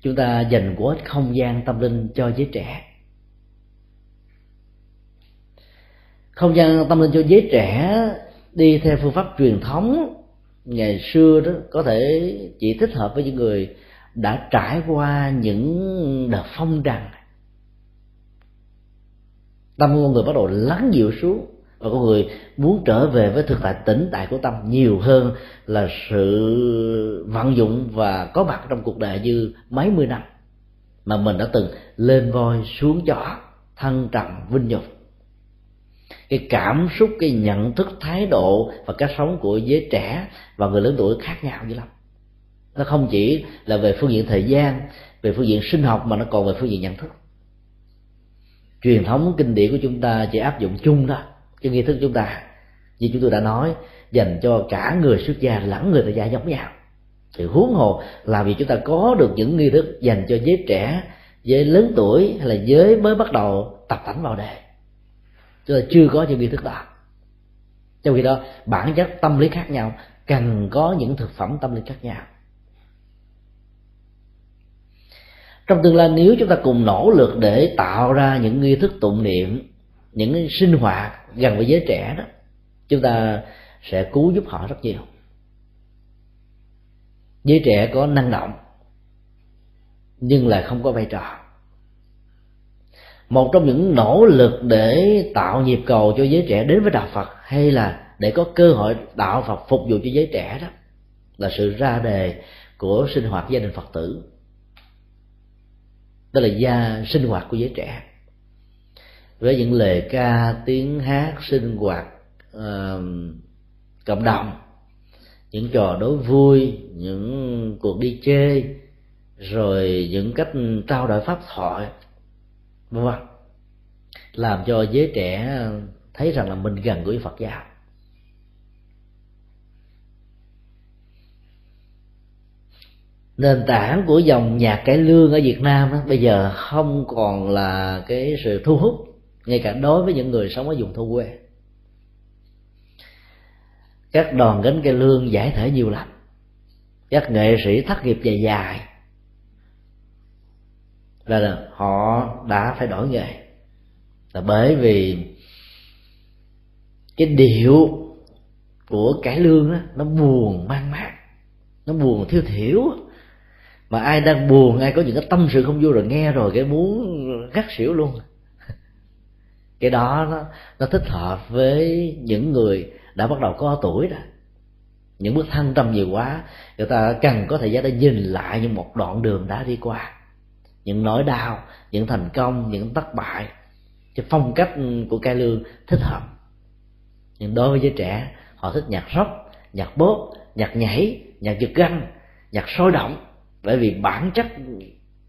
chúng ta dành quá không gian tâm linh cho giới trẻ. Không gian tâm linh cho giới trẻ đi theo phương pháp truyền thống, ngày xưa đó có thể chỉ thích hợp với những người đã trải qua những đợt phong trần. Tâm con người bắt đầu lắng dịu xuống và con người muốn trở về với thực tại tĩnh tại của tâm nhiều hơn là sự vận dụng và có mặt trong cuộc đời như mấy mươi năm mà mình đã từng lên voi xuống chó thân trầm, vinh nhục. Cái cảm xúc, cái nhận thức, thái độ và cách sống của giới trẻ và người lớn tuổi khác nhau dữ lắm. Nó không chỉ là về phương diện thời gian, về phương diện sinh học mà nó còn về phương diện nhận thức. Truyền thống kinh điển của chúng ta chỉ áp dụng chung đó cái nghi thức chúng ta. Như chúng tôi đã nói, dành cho cả người xuất gia lẫn người tại gia giống nhau. Thì huống hồ là vì chúng ta có được những nghi thức dành cho giới trẻ, giới lớn tuổi hay là giới mới bắt đầu tập tánh vào đề chúng ta chưa có những nghi thức đó. Trong khi đó, bản chất tâm lý khác nhau, cần có những thực phẩm tâm lý khác nhau. Trong tương lai, nếu chúng ta cùng nỗ lực để tạo ra những nghi thức tụng niệm những sinh hoạt gần với giới trẻ đó, chúng ta sẽ cứu giúp họ rất nhiều. Giới trẻ có năng động, nhưng lại không có vai trò. Một trong những nỗ lực để tạo nhịp cầu cho giới trẻ đến với đạo phật hay là để có cơ hội đạo phật phục vụ cho giới trẻ đó là sự ra đề của sinh hoạt gia đình phật tử. Đó là gia sinh hoạt của giới trẻ với những lời ca tiếng hát sinh hoạt uh, cộng đồng những trò đối vui những cuộc đi chơi rồi những cách trao đổi pháp thoại vân vân làm cho giới trẻ thấy rằng là mình gần gũi Phật giáo. Nền tảng của dòng nhạc cải lương ở Việt Nam đó, bây giờ không còn là cái sự thu hút ngay cả đối với những người sống ở vùng thôn quê. Các đoàn gánh cây lương giải thể nhiều lắm. Các nghệ sĩ thất nghiệp dài dài. Là họ đã phải đổi nghề. Là bởi vì cái điệu của cải lương đó, nó buồn mang mát. Nó buồn thiêu thiểu. Mà ai đang buồn ai có những cái tâm sự không vui rồi nghe rồi cái muốn gắt xỉu luôn cái đó nó, nó thích hợp với những người đã bắt đầu có tuổi rồi. Những bước thăng trầm nhiều quá người ta cần có thời gian để nhìn lại những một đoạn đường đã đi qua. Những nỗi đau những thành công những thất bại. Cái phong cách của cai lương thích hợp. Nhưng đối với giới trẻ họ thích nhạc rock nhạc bốp nhạc nhảy nhạc giật gân nhạc sôi động. Bởi vì bản chất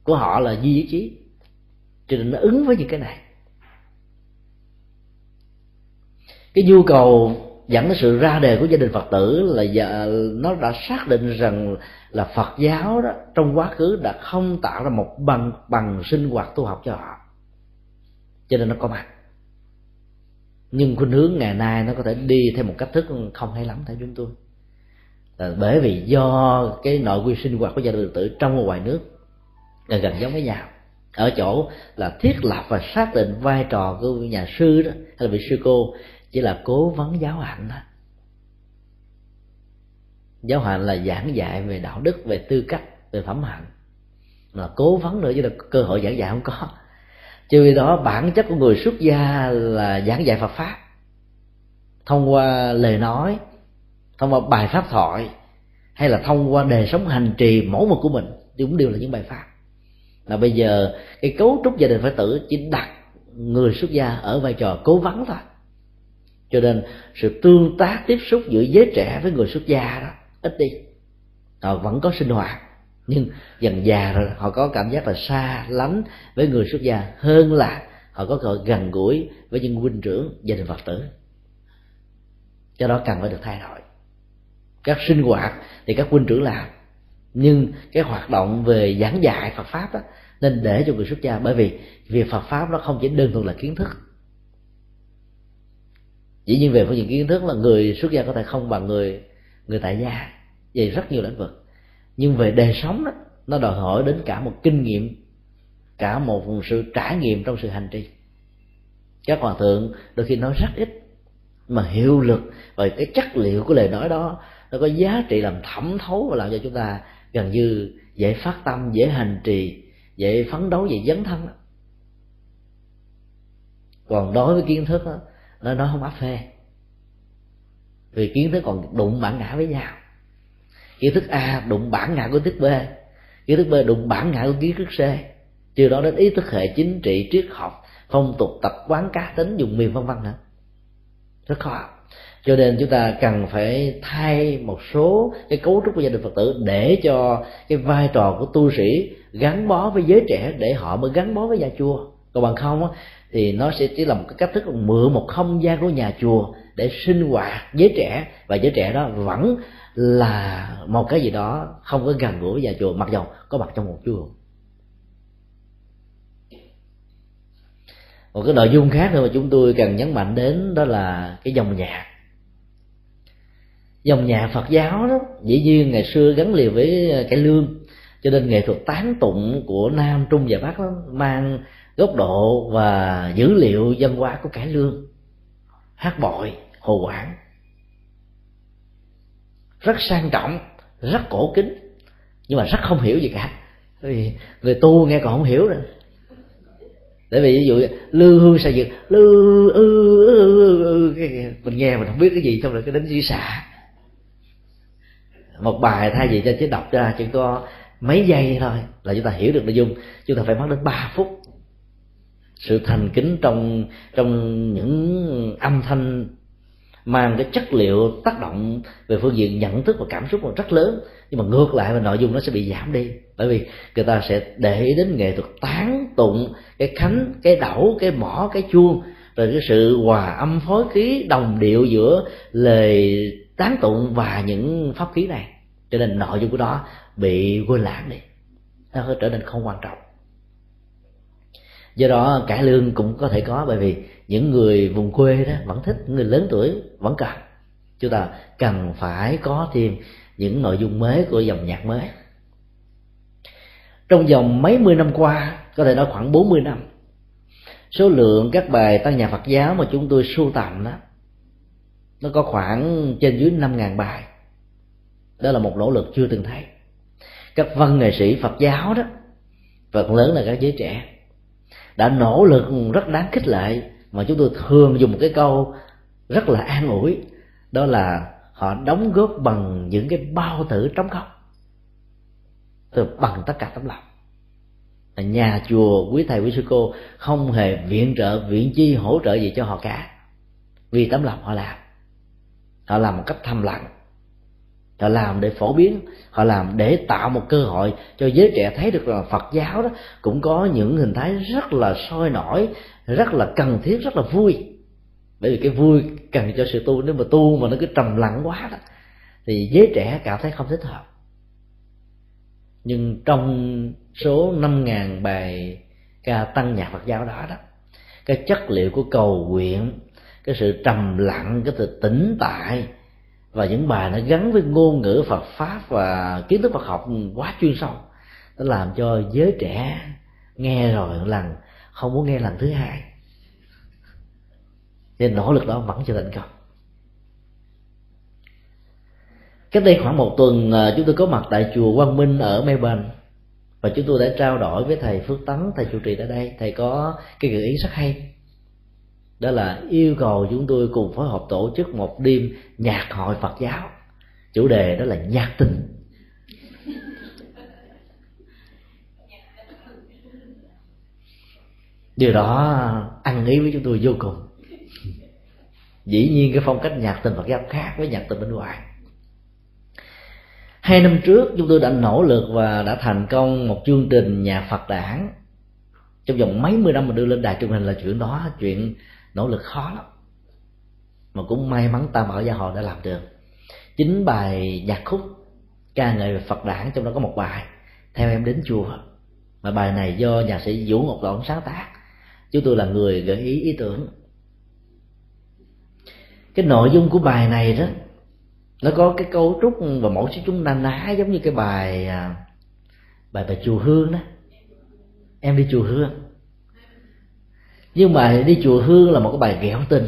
của họ là duy ý chí cho nên nó ứng với những cái này. Cái nhu cầu dẫn đến sự ra đề của gia đình phật tử là giờ, nó đã xác định rằng là phật giáo đó trong quá khứ đã không tạo ra một bằng bằng sinh hoạt tu học cho họ. Cho nên nó có mặt. Nhưng khuynh hướng ngày nay nó có thể đi theo một cách thức không hay lắm theo chúng tôi. Là bởi vì do cái nội quy sinh hoạt của gia đình tử trong và ngoài nước gần gần giống với nhau. Ở chỗ là thiết lập và xác định vai trò của nhà sư đó, hay là vị sư cô chỉ là cố vấn giáo hạnh thôi. Giáo hạnh là giảng dạy về đạo đức, về tư cách, về phẩm hạnh. Mà cố vấn nữa chứ là cơ hội giảng dạy không có. Chứ vì đó, bản chất của người xuất gia là giảng dạy Phật pháp. Thông qua lời nói, thông qua bài pháp thoại, hay là thông qua đề sống hành trì mẫu mực của mình thì cũng đều là những bài pháp. Là bây giờ, cái cấu trúc gia đình phật tử chỉ đặt người xuất gia ở vai trò cố vấn thôi cho nên sự tương tác tiếp xúc giữa giới trẻ với người xuất gia đó, ít đi. Họ vẫn có sinh hoạt, nhưng dần già rồi, họ có cảm giác là xa lánh với người xuất gia hơn là họ có cơ gần gũi với những huynh trưởng, gia đình phật tử. Cho đó cần phải được thay đổi. Các sinh hoạt thì các huynh trưởng làm, nhưng cái hoạt động về giảng dạy Phật pháp đó nên để cho người xuất gia, bởi vì việc Phật pháp nó không chỉ đơn thuần là kiến thức dĩ nhiên về phương diện kiến thức là người xuất gia có thể không bằng người người tại gia về rất nhiều lĩnh vực. Nhưng về đời sống đó nó đòi hỏi đến cả một kinh nghiệm cả một sự trải nghiệm trong sự hành trì. Các hòa thượng đôi khi nói rất ít mà hiệu lực và cái chất liệu của lời nói đó nó có giá trị làm thẩm thấu và làm cho chúng ta gần như dễ phát tâm dễ hành trì dễ phấn đấu dễ dấn thân. Còn đối với kiến thức đó, nó nó không áp phê. Vì kiến thức còn đụng bản ngã với nhau. Kiến thức a đụng bản ngã của kiến thức b. Kiến thức b đụng bản ngã của kiến thức c. Chưa đó đến ý thức hệ chính trị triết học phong tục tập quán cá tính dùng miền vân vân nữa. Rất khó. Cho nên chúng ta cần phải thay một số cái cấu trúc của gia đình phật tử để cho cái vai trò của tu sĩ gắn bó với giới trẻ để họ mới gắn bó với nhà chùa còn bằng không á, thì nó sẽ chỉ là một cái cách thức mượn một không gian của nhà chùa để sinh hoạt giới trẻ. Và giới trẻ đó vẫn là một cái gì đó không có gần gũi với nhà chùa, mặc dầu có mặt trong một chùa một cái nội dung khác nữa mà chúng tôi cần nhấn mạnh đến đó là cái dòng nhạc. Dòng nhạc Phật giáo đó, dĩ nhiên ngày xưa gắn liền với cái lương, cho nên nghệ thuật tán tụng của Nam Trung và Bắc đó mang góc độ và dữ liệu dân hóa của cải lương. Hát bội, hồ quảng. Rất sang trọng, rất cổ kính, nhưng mà rất không hiểu gì cả. Vì người tu nghe còn không hiểu nữa. Tại vì ví dụ lư hương xà dược, lư ư ư mình nghe mình không biết cái gì, xong rồi cái đến di xạ. Một bài thay vì cho chứ đọc ra chỉ có mấy giây thôi là chúng ta hiểu được nội dung. Chúng ta phải mất đến 3 phút sự thành kính trong trong những âm thanh mang cái chất liệu tác động về phương diện nhận thức và cảm xúc còn rất lớn. Nhưng mà ngược lại và nội dung nó sẽ bị giảm đi. Bởi vì người ta sẽ để đến nghệ thuật tán tụng cái khánh, cái đẩu cái mỏ, cái chuông, rồi cái sự hòa âm phối khí đồng điệu giữa lời tán tụng và những pháp khí này. Cho nên nội dung của đó bị quên lãng đi. Nó trở nên không quan trọng do đó cải lương cũng có thể có, bởi vì những người vùng quê đó vẫn thích người lớn tuổi vẫn cần. Chúng ta cần phải có thêm những nội dung mới của dòng nhạc mới. Trong vòng mấy mươi năm qua, có thể nói khoảng 40 năm, số lượng các bài tăng nhạc Phật giáo mà chúng tôi sưu tầm đó, nó có khoảng trên dưới năm ngàn bài. Đó là một nỗ lực chưa từng thấy. Các văn nghệ sĩ Phật giáo đó, phần lớn là các giới trẻ đã nỗ lực rất đáng khích lệ. Mà chúng tôi thường dùng một cái câu rất là an ủi, đó là họ đóng góp bằng những cái bao tử trống không từ bằng tất cả tấm lòng. Nhà chùa quý thầy quý sư cô không hề viện trợ, viện chi hỗ trợ gì cho họ cả. Vì tấm lòng họ làm. Họ làm một cách thầm lặng họ làm để phổ biến, họ làm để tạo một cơ hội cho giới trẻ thấy được là phật giáo đó cũng có những hình thái rất là sôi nổi, rất là cần thiết, rất là vui. Bởi vì cái vui cần cho sự tu, nếu mà tu mà nó cứ trầm lặng quá đó, thì giới trẻ cảm thấy không thích hợp. Nhưng trong số năm ngàn bài ca tăng nhạc Phật giáo đó đó, cái chất liệu của cầu nguyện, cái sự trầm lặng, cái sự tĩnh tại và những bài nó gắn với ngôn ngữ Phật pháp và kiến thức Phật học quá chuyên sâu. Nó làm cho giới trẻ nghe rồi lần không muốn nghe lần thứ hai. Nên nỗ lực đó vẫn chưa thành công. Cách đây khoảng một tuần à, chúng tôi có mặt tại chùa Quang Minh ở Melbourne. Và chúng tôi đã trao đổi với thầy Phước Tấn, thầy chủ trì ở đây. Thầy có cái gợi ý rất hay đó là yêu cầu chúng tôi cùng phối hợp tổ chức một đêm nhạc hội Phật giáo. Chủ đề đó là nhạc tình. Điều đó ăn ý với chúng tôi vô cùng. Dĩ nhiên cái phong cách nhạc tình Phật giáo khác với nhạc tình bên ngoài. Hai năm trước, chúng tôi đã nỗ lực và đã thành công một chương trình nhạc Phật đảng trong vòng mấy mươi năm mà đưa lên đài truyền hình là chuyện đó, chuyện nỗ lực khó lắm. Mà cũng may mắn tam bảo gia hội đã làm được. Chính bài nhạc khúc ca ngợi về Phật đản trong đó có một bài, theo em đến chùa. Mà bài này do nhạc sĩ Vũ Ngọc Đổng sáng tác. Chúng tôi là người gợi ý ý tưởng. Cái nội dung của bài này đó, nó có cái cấu trúc và mẫu số chúng na ná giống như cái bài à, bài bài chùa hương đó. Em đi chùa hương nhưng mà đi chùa hương là một cái bài ghẹo tình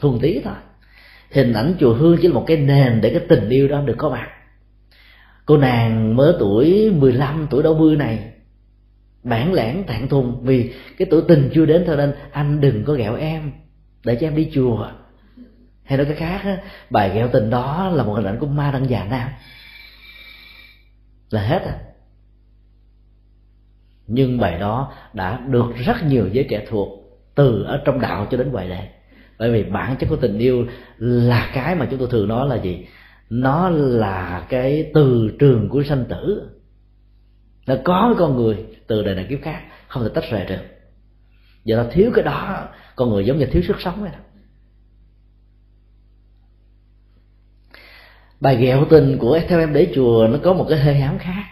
thuần tí thôi. Hình ảnh chùa hương chỉ là một cái nền để cái tình yêu đó được có mặt. Cô nàng mới tuổi 15 tuổi đau mươi này bản lãng thản thùng vì cái tuổi tình chưa đến thôi nên anh đừng có ghẹo em để cho em đi chùa. Hay nói cái khác á, bài ghẹo tình đó là một hình ảnh của ma đang già nam. Là hết à. Nhưng bài đó đã được rất nhiều giới trẻ thuộc từ ở trong đạo cho đến ngoài đời. Bởi vì bản chất của tình yêu là cái mà chúng tôi thường nói là gì? Nó là cái từ trường của sanh tử. Nó có với con người từ đời này kiếp khác, không thể tách rời được. Giờ nó thiếu cái đó, con người giống như thiếu sức sống vậy đó. Bài ghẹo tình của theo em để chùa nó có một cái hơi ám khác,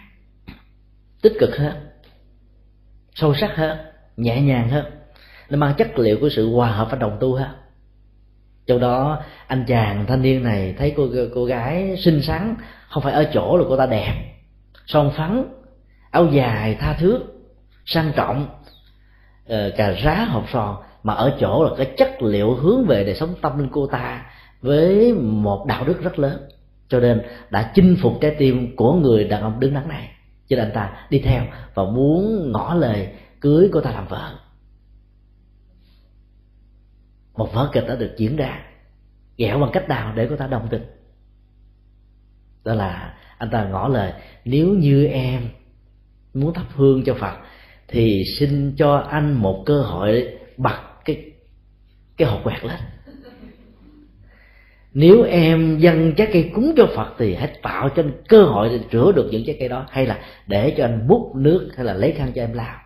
tích cực hơn, sâu sắc hơn, nhẹ nhàng hơn nó mang chất liệu của sự hòa hợp và đồng tu ha. trong đó, anh chàng thanh niên này thấy cô cô gái xinh xắn, không phải ở chỗ là cô ta đẹp. Son phấn, áo dài tha thước, sang trọng ờ, cà rá hộp sòn mà ở chỗ là cái chất liệu hướng về đời sống tâm linh cô ta với một đạo đức rất lớn. Cho nên đã chinh phục trái tim của người đàn ông đứng đắn này. Cho nên anh ta đi theo và muốn ngỏ lời cưới cô ta làm vợ một vở kịch đã được diễn ra, ghẹo bằng cách nào để cô ta đồng tình? Đó là anh ta ngỏ lời, nếu như em muốn thắp hương cho phật, thì xin cho anh một cơ hội bật cái cái hộp quẹt lên. Nếu em dâng trái cây cúng cho phật thì hãy tạo cho anh cơ hội để rửa được những trái cây đó, hay là để cho anh múc nước, hay là lấy khăn cho em làm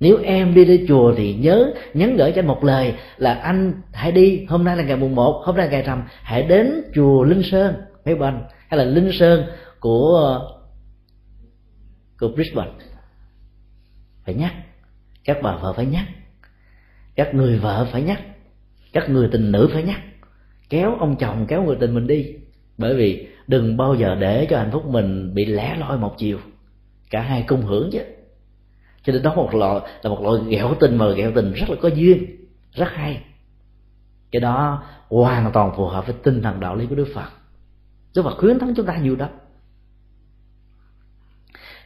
nếu em đi đến chùa thì nhớ, nhắn gửi cho một lời là anh hãy đi, hôm nay là ngày mùng một, hôm nay là ngày rằm, hãy đến chùa linh sơn melbourne hay là linh sơn của của brisbane. Phải nhắc, các bà vợ phải nhắc, các người vợ phải nhắc, các người tình nữ phải nhắc, kéo ông chồng, kéo người tình mình đi. Bởi vì đừng bao giờ để cho hạnh phúc mình bị lẻ loi một chiều. Cả hai cùng hưởng chứ cho nên đó một loại, là một loại ghẹo tình mà ghẹo tình rất là có duyên, rất hay. Cái đó hoàn toàn phù hợp với tinh thần đạo lý của đức phật. Đức phật khuyến thắng chúng ta nhiều đó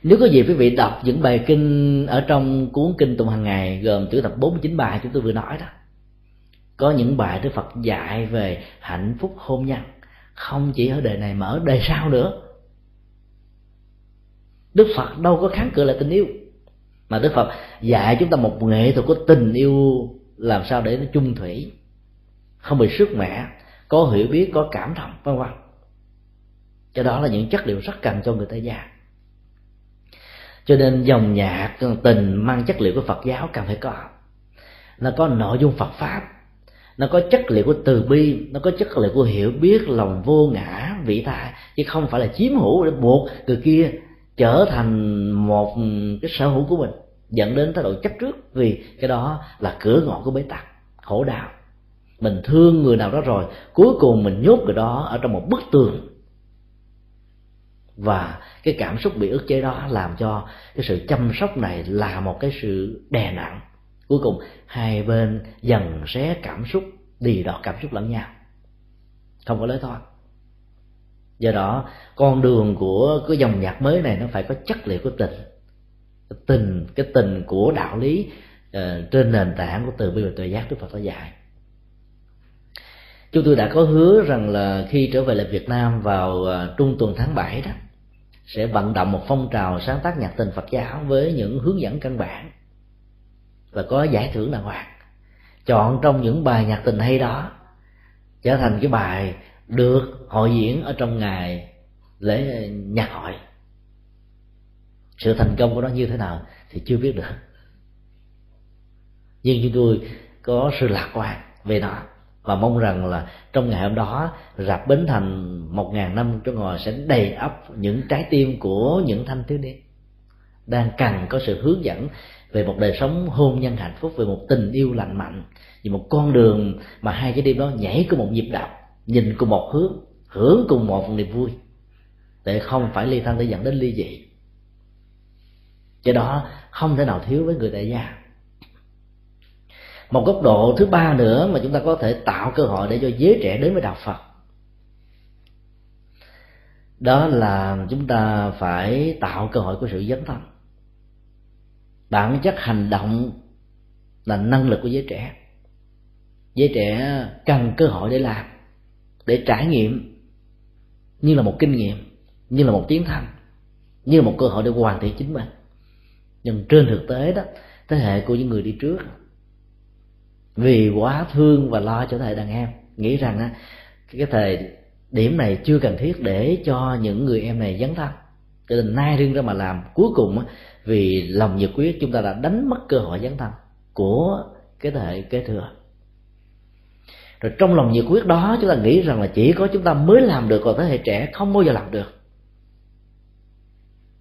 nếu có gì quý vị đọc những bài kinh ở trong cuốn kinh tụng hàng ngày, gồm chữ tập 49 bài chúng tôi vừa nói đó, có những bài đức phật dạy về hạnh phúc hôn nhân. Không chỉ ở đời này mà ở đời sau nữa. Đức phật đâu có kháng cự lại tình yêu mà đức phật dạy chúng ta một nghệ thuật của tình yêu làm sao để nó chung thủy. Không bị sức mẻ, có hiểu biết, có cảm thông, vân vân. Cho đó là những chất liệu rất cần cho người ta già. Cho nên dòng nhạc, tình mang chất liệu của phật giáo cần phải có. Nó có nội dung phật pháp, nó có chất liệu của từ bi, nó có chất liệu của hiểu biết, lòng vô ngã, vị tha, chứ không phải là chiếm hữu để buộc người kia trở thành một cái sở hữu của mình, dẫn đến thái độ chấp trước vì cái đó là cửa ngõ của bế tắc, khổ đau. Mình thương người nào đó rồi, cuối cùng mình nhốt người đó ở trong một bức tường. Và cái cảm xúc bị ức chế đó làm cho cái sự chăm sóc này là một cái sự đè nặng. Cuối cùng, hai bên dần xé cảm xúc, đi đọt cảm xúc lẫn nhau. Không có lối thoát do đó con đường của cái dòng nhạc mới này nó phải có chất liệu của tình. Tình cái tình của đạo lý uh, trên nền tảng của từ bi và tuệ giác đức phật đã dạy. Chúng tôi đã có hứa rằng là khi trở về lại Việt Nam vào uh, trung tuần tháng 7 đó sẽ vận động một phong trào sáng tác nhạc tình Phật giáo với những hướng dẫn căn bản và có giải thưởng đàng hoàng. Chọn trong những bài nhạc tình hay đó trở thành cái bài được hội diễn ở trong ngày lễ nhạc hội. Sự thành công của nó như thế nào thì chưa biết được. Nhưng chúng tôi có sự lạc quan về nó và mong rằng là trong ngày hôm đó, rạp bến thành một ngàn năm cho ngồi sẽ đầy ắp những trái tim của những thanh thiếu niên đang cần có sự hướng dẫn về một đời sống hôn nhân hạnh phúc, về một tình yêu lành mạnh. Về một con đường mà hai cái đêm đó nhảy cùng một nhịp đập nhìn cùng một hướng hưởng cùng một niềm vui, để không phải ly thân để dẫn đến ly dị. Do đó, không thể nào thiếu với người đại gia. Một góc độ thứ ba nữa mà chúng ta có thể tạo cơ hội để cho giới trẻ đến với đạo phật. Đó là chúng ta phải tạo cơ hội của sự dấn thân. Bản chất hành động là năng lực của giới trẻ. Giới trẻ cần cơ hội để làm, để trải nghiệm như là một kinh nghiệm, như là một tiến thành, như là một cơ hội để hoàn thiện chính mình. Nhưng trên thực tế đó, thế hệ của những người đi trước, vì quá thương và lo cho thế hệ đàn em, nghĩ rằng á, cái thời điểm này chưa cần thiết để cho những người em này dấn thân. Cho nên nay riêng ra mà làm, cuối cùng vì lòng nhiệt quyết chúng ta đã đánh mất cơ hội dấn thân của cái thế hệ kế thừa rồi trong lòng nhiệt quyết đó, chúng ta nghĩ rằng là chỉ có chúng ta mới làm được còn thế hệ trẻ không bao giờ làm được.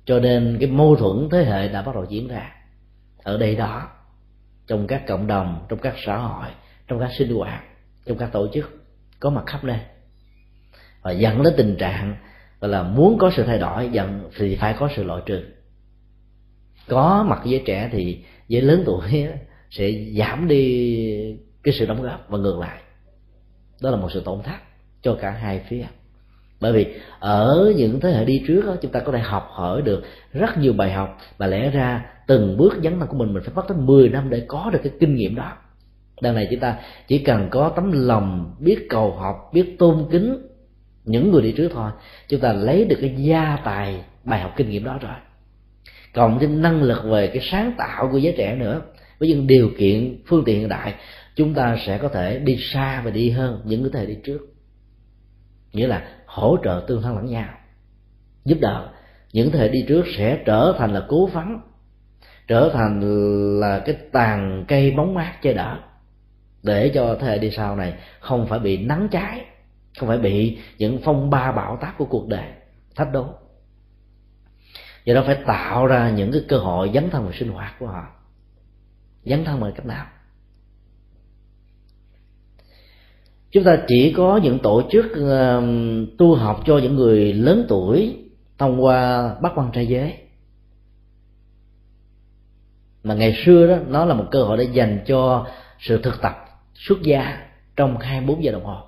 Cho nên cái mâu thuẫn thế hệ đã bắt đầu diễn ra. Ở đây đó, trong các cộng đồng, trong các xã hội, trong các sinh hoạt, trong các tổ chức, có mặt khắp nơi. Và dẫn đến tình trạng gọi là muốn có sự thay đổi dần thì phải có sự loại trừ. Có mặt giới trẻ thì giới lớn tuổi sẽ giảm đi cái sự đóng góp và ngược lại đó là một sự tổn thất cho cả hai phía. Bởi vì ở những thế hệ đi trước đó, chúng ta có thể học hỏi được rất nhiều bài học và lẽ ra từng bước dấn thân của mình mình phải mất tới 10 năm để có được cái kinh nghiệm đó. Đằng này chúng ta chỉ cần có tấm lòng biết cầu học biết tôn kính những người đi trước thôi chúng ta lấy được cái gia tài bài học kinh nghiệm đó rồi. Cộng thêm năng lực về cái sáng tạo của giới trẻ nữa với những điều kiện phương tiện hiện đại chúng ta sẽ có thể đi xa và đi hơn những cái thầy đi trước. Nghĩa là hỗ trợ tương thân lẫn nhau, giúp đỡ. Những thế hệ đi trước sẽ trở thành là cố vấn trở thành là cái tàn cây bóng mát che đỡ để cho thế hệ đi sau này không phải bị nắng cháy, không phải bị những phong ba bão táp của cuộc đời thách đố. Do đó phải tạo ra những cái cơ hội dấn thân vào sinh hoạt của họ. Dấn thân bằng cách nào? Chúng ta chỉ có những tổ chức tu học cho những người lớn tuổi thông qua bắt quan trai giới. Mà ngày xưa đó, nó là một cơ hội để dành cho sự thực tập xuất gia trong 24 giờ đồng hồ.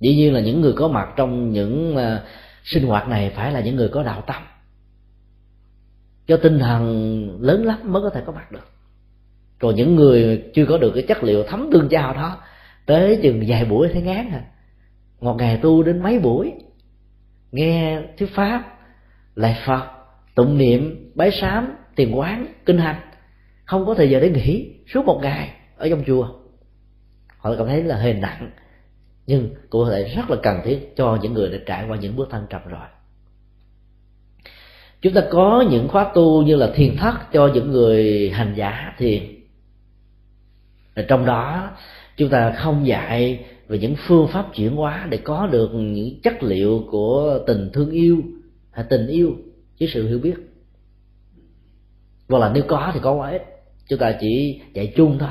Dĩ nhiên là những người có mặt trong những ờ, sinh hoạt này phải là những người có đạo tâm. Cho tinh thần lớn lắm mới có thể có mặt được. Còn những người chưa có được cái chất liệu thấm tương giao đó tới chừng vài buổi thấy ngán à. Một ngày tu đến mấy buổi. Nghe thuyết pháp lại phật, tụng niệm, bái sám, tiền quán, kinh hành. Không có thời giờ để nghỉ, suốt một ngày ở trong chùa. Họ cảm thấy là hơi nặng, nhưng cũng lại thể rất là cần thiết cho những người đã trải qua những bước thăng trầm rồi. Chúng ta có những khóa tu như là thiền thất cho những người hành giả thiền. Trong đó chúng ta không dạy về những phương pháp chuyển hóa để có được những chất liệu của tình thương yêu, hay tình yêu với sự hiểu biết. Hoặc là nếu có thì có quá ít. Chúng ta chỉ dạy chung thôi,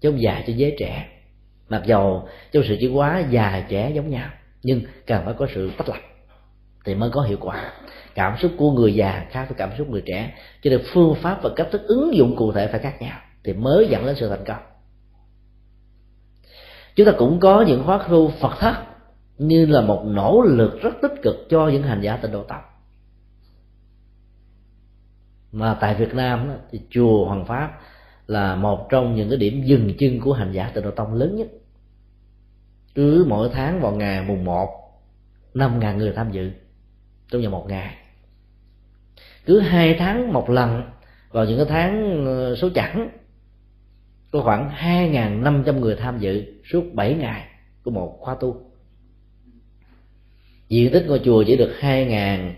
chứ không dạy cho giới trẻ. Mặc dầu trong sự chuyển hóa già trẻ giống nhau, nhưng cần phải có sự tách lập thì mới có hiệu quả. Cảm xúc của người già khác với cảm xúc người trẻ. Cho nên phương pháp và cách thức ứng dụng cụ thể phải khác nhau thì mới dẫn đến sự thành công chúng ta cũng có những khóa tu phật thất như là một nỗ lực rất tích cực cho những hành giả tịnh độ tông mà tại Việt Nam thì chùa Hoàng Pháp là một trong những cái điểm dừng chân của hành giả tịnh độ tông lớn nhất. Cứ mỗi tháng vào ngày mùng một, năm ngàn người tham dự, trong vòng một ngày. Cứ hai tháng một lần vào những cái tháng ờ, số chẵn có khoảng 2.500 người tham dự suốt 7 ngày của một khóa tu. Diện tích ngôi chùa chỉ được 2.000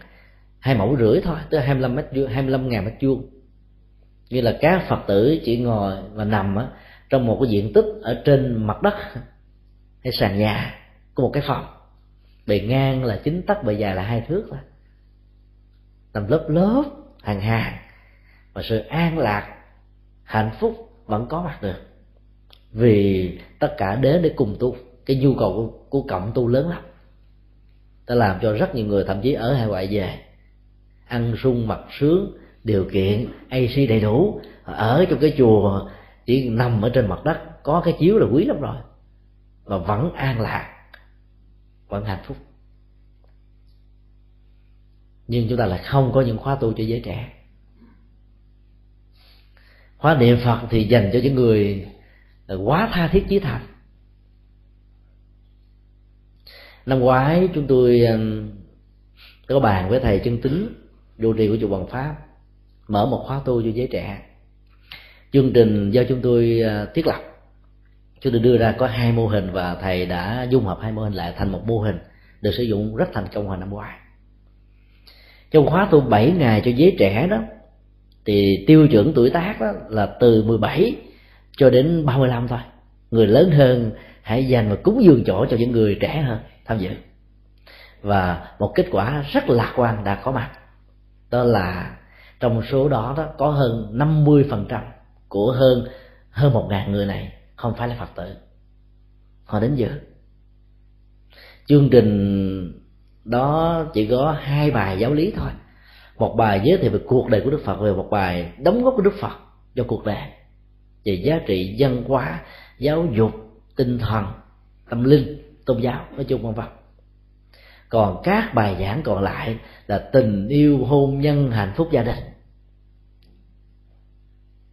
hai mẫu rưỡi thôi tức là 25 mét vuông 25 ngàn mét vuông. Như là các phật tử chỉ ngồi và nằm á, trong một cái diện tích ở trên mặt đất hay sàn nhà của một cái phòng. Bề ngang là chín tấc bề dài là hai thước thôi. Nằm lớp lớp hàng hàng. Và sự an lạc hạnh phúc vẫn có mặt được. Vì tất cả đến để cùng tu cái nhu cầu của, của cộng tu lớn lắm. Ta làm cho rất nhiều người thậm chí ở hải ngoại về ăn sung mặc sướng điều kiện AC đầy đủ ở trong cái chùa chỉ nằm ở trên mặt đất có cái chiếu là quý lắm rồi và vẫn an lạc vẫn hạnh phúc. Nhưng chúng ta lại không có những khóa tu cho giới trẻ khóa niệm phật thì dành cho những người quá tha thiết chí thành năm ngoái chúng tôi um, có bàn với thầy chân tính đô trì của chùa Hoàng Pháp, mở một khóa tu cho giới trẻ. Chương trình do chúng tôi à, thiết lập. Chúng tôi đưa ra có hai mô hình và thầy đã dung hợp hai mô hình lại thành một mô hình được sử dụng rất thành công hồi năm ngoái. Trong khóa tu 7 ngày cho giới trẻ đó thì tiêu chuẩn tuổi tác đó là từ 17 cho đến 35 thôi. Người lớn hơn hãy dành và cúng dường chỗ cho những người trẻ hơn tham dự. Và một kết quả rất lạc quan đã có mặt. Đó là trong số đó đó có hơn 50% của hơn hơn một ngàn người này không phải là phật tử. Họ đến dự. Chương trình đó chỉ có hai bài giáo lý thôi một bài giới thiệu về cuộc đời của đức phật về một bài đóng góp của đức phật cho cuộc đời. Về giá trị văn hóa, giáo dục, tinh thần, tâm linh, tôn giáo, nói chung vân vân. Còn các bài giảng còn lại là tình yêu, hôn nhân, hạnh phúc gia đình.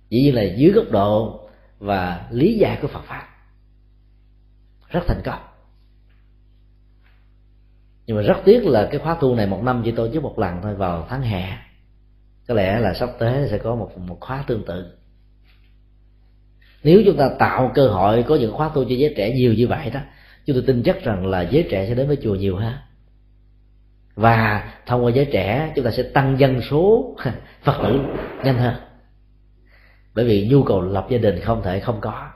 Dĩ nhiên là dưới góc độ và lý giải của phật pháp. Rất thành công nhưng mà rất tiếc là cái khóa tu này một năm chỉ tổ chức một lần thôi vào tháng hè. Có lẽ là sắp tới sẽ có một một khóa tương tự. Nếu chúng ta tạo cơ hội có những khóa tu cho giới trẻ nhiều như vậy đó, chúng tôi tin chắc rằng là giới trẻ sẽ đến với chùa nhiều ha. Và thông qua giới trẻ, chúng ta sẽ tăng dân số phật tử nhanh hơn. Bởi vì nhu cầu lập gia đình không thể không có.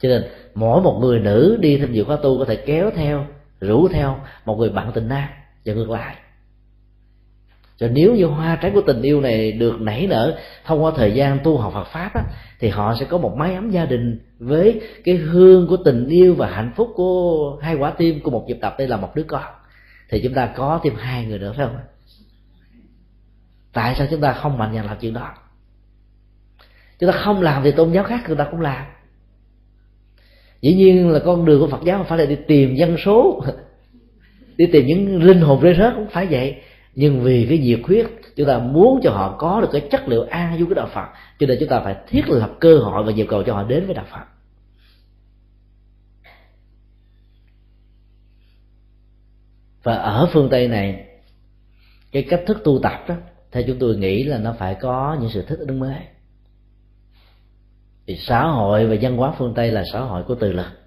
Cho nên mỗi một người nữ đi tham dự khóa tu có thể kéo theo rủ theo một người bạn tình nam và ngược lại. Cho nếu như hoa trái của tình yêu này được nảy nở thông qua thời gian tu học Phật pháp á, thì họ sẽ có một mái ấm gia đình với cái hương của tình yêu và hạnh phúc của hai quả tim của một nhịp tập đây là một đứa con. Thì chúng ta có thêm hai người nữa phải không tại sao chúng ta không mạnh dạn làm chuyện đó? Chúng ta không làm thì tôn giáo khác người ta cũng làm dĩ nhiên là con đường của phật giáo không phải là đi tìm dân số, đi tìm những linh hồn rơi rớt cũng phải vậy. Nhưng vì cái nhiệt huyết, chúng ta muốn cho họ có được cái chất liệu an vui cái đạo phật, cho nên chúng ta phải thiết lập cơ hội và yêu cầu cho họ đến với đạo phật. Và ở phương tây này, cái cách thức tu tập đó, theo chúng tôi nghĩ là nó phải có những sự thích ứng mới thì xã hội và văn hóa phương tây là xã hội của từ lực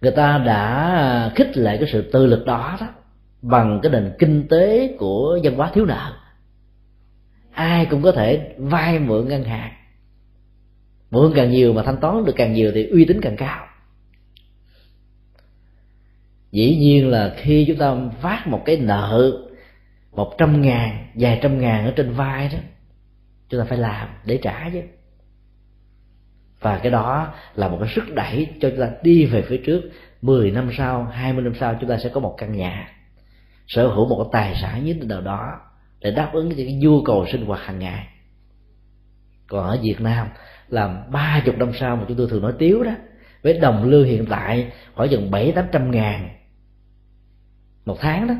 người ta đã khích lệ cái sự tự lực đó đó bằng cái nền kinh tế của văn hóa thiếu nợ. Ai cũng có thể vay mượn ngân hàng. Mượn càng nhiều mà thanh toán được càng nhiều thì uy tín càng cao. Dĩ nhiên là khi chúng ta phát một cái nợ một trăm ngàn, vài trăm ngàn ở trên vai đó chúng ta phải làm để trả chứ. Và cái đó là một cái sức đẩy cho chúng ta đi về phía trước. 10 năm sau 20 năm sau, chúng ta sẽ có một căn nhà. Sở hữu một cái tài sản nhất định nào đó để đáp ứng những cái nhu cầu sinh hoạt hàng ngày. Còn ở Việt Nam làm ba chục năm sau mà chúng tôi thường nói tiếu đó, với đồng lương hiện tại khoảng chừng bảy tám trăm ngàn một tháng đó,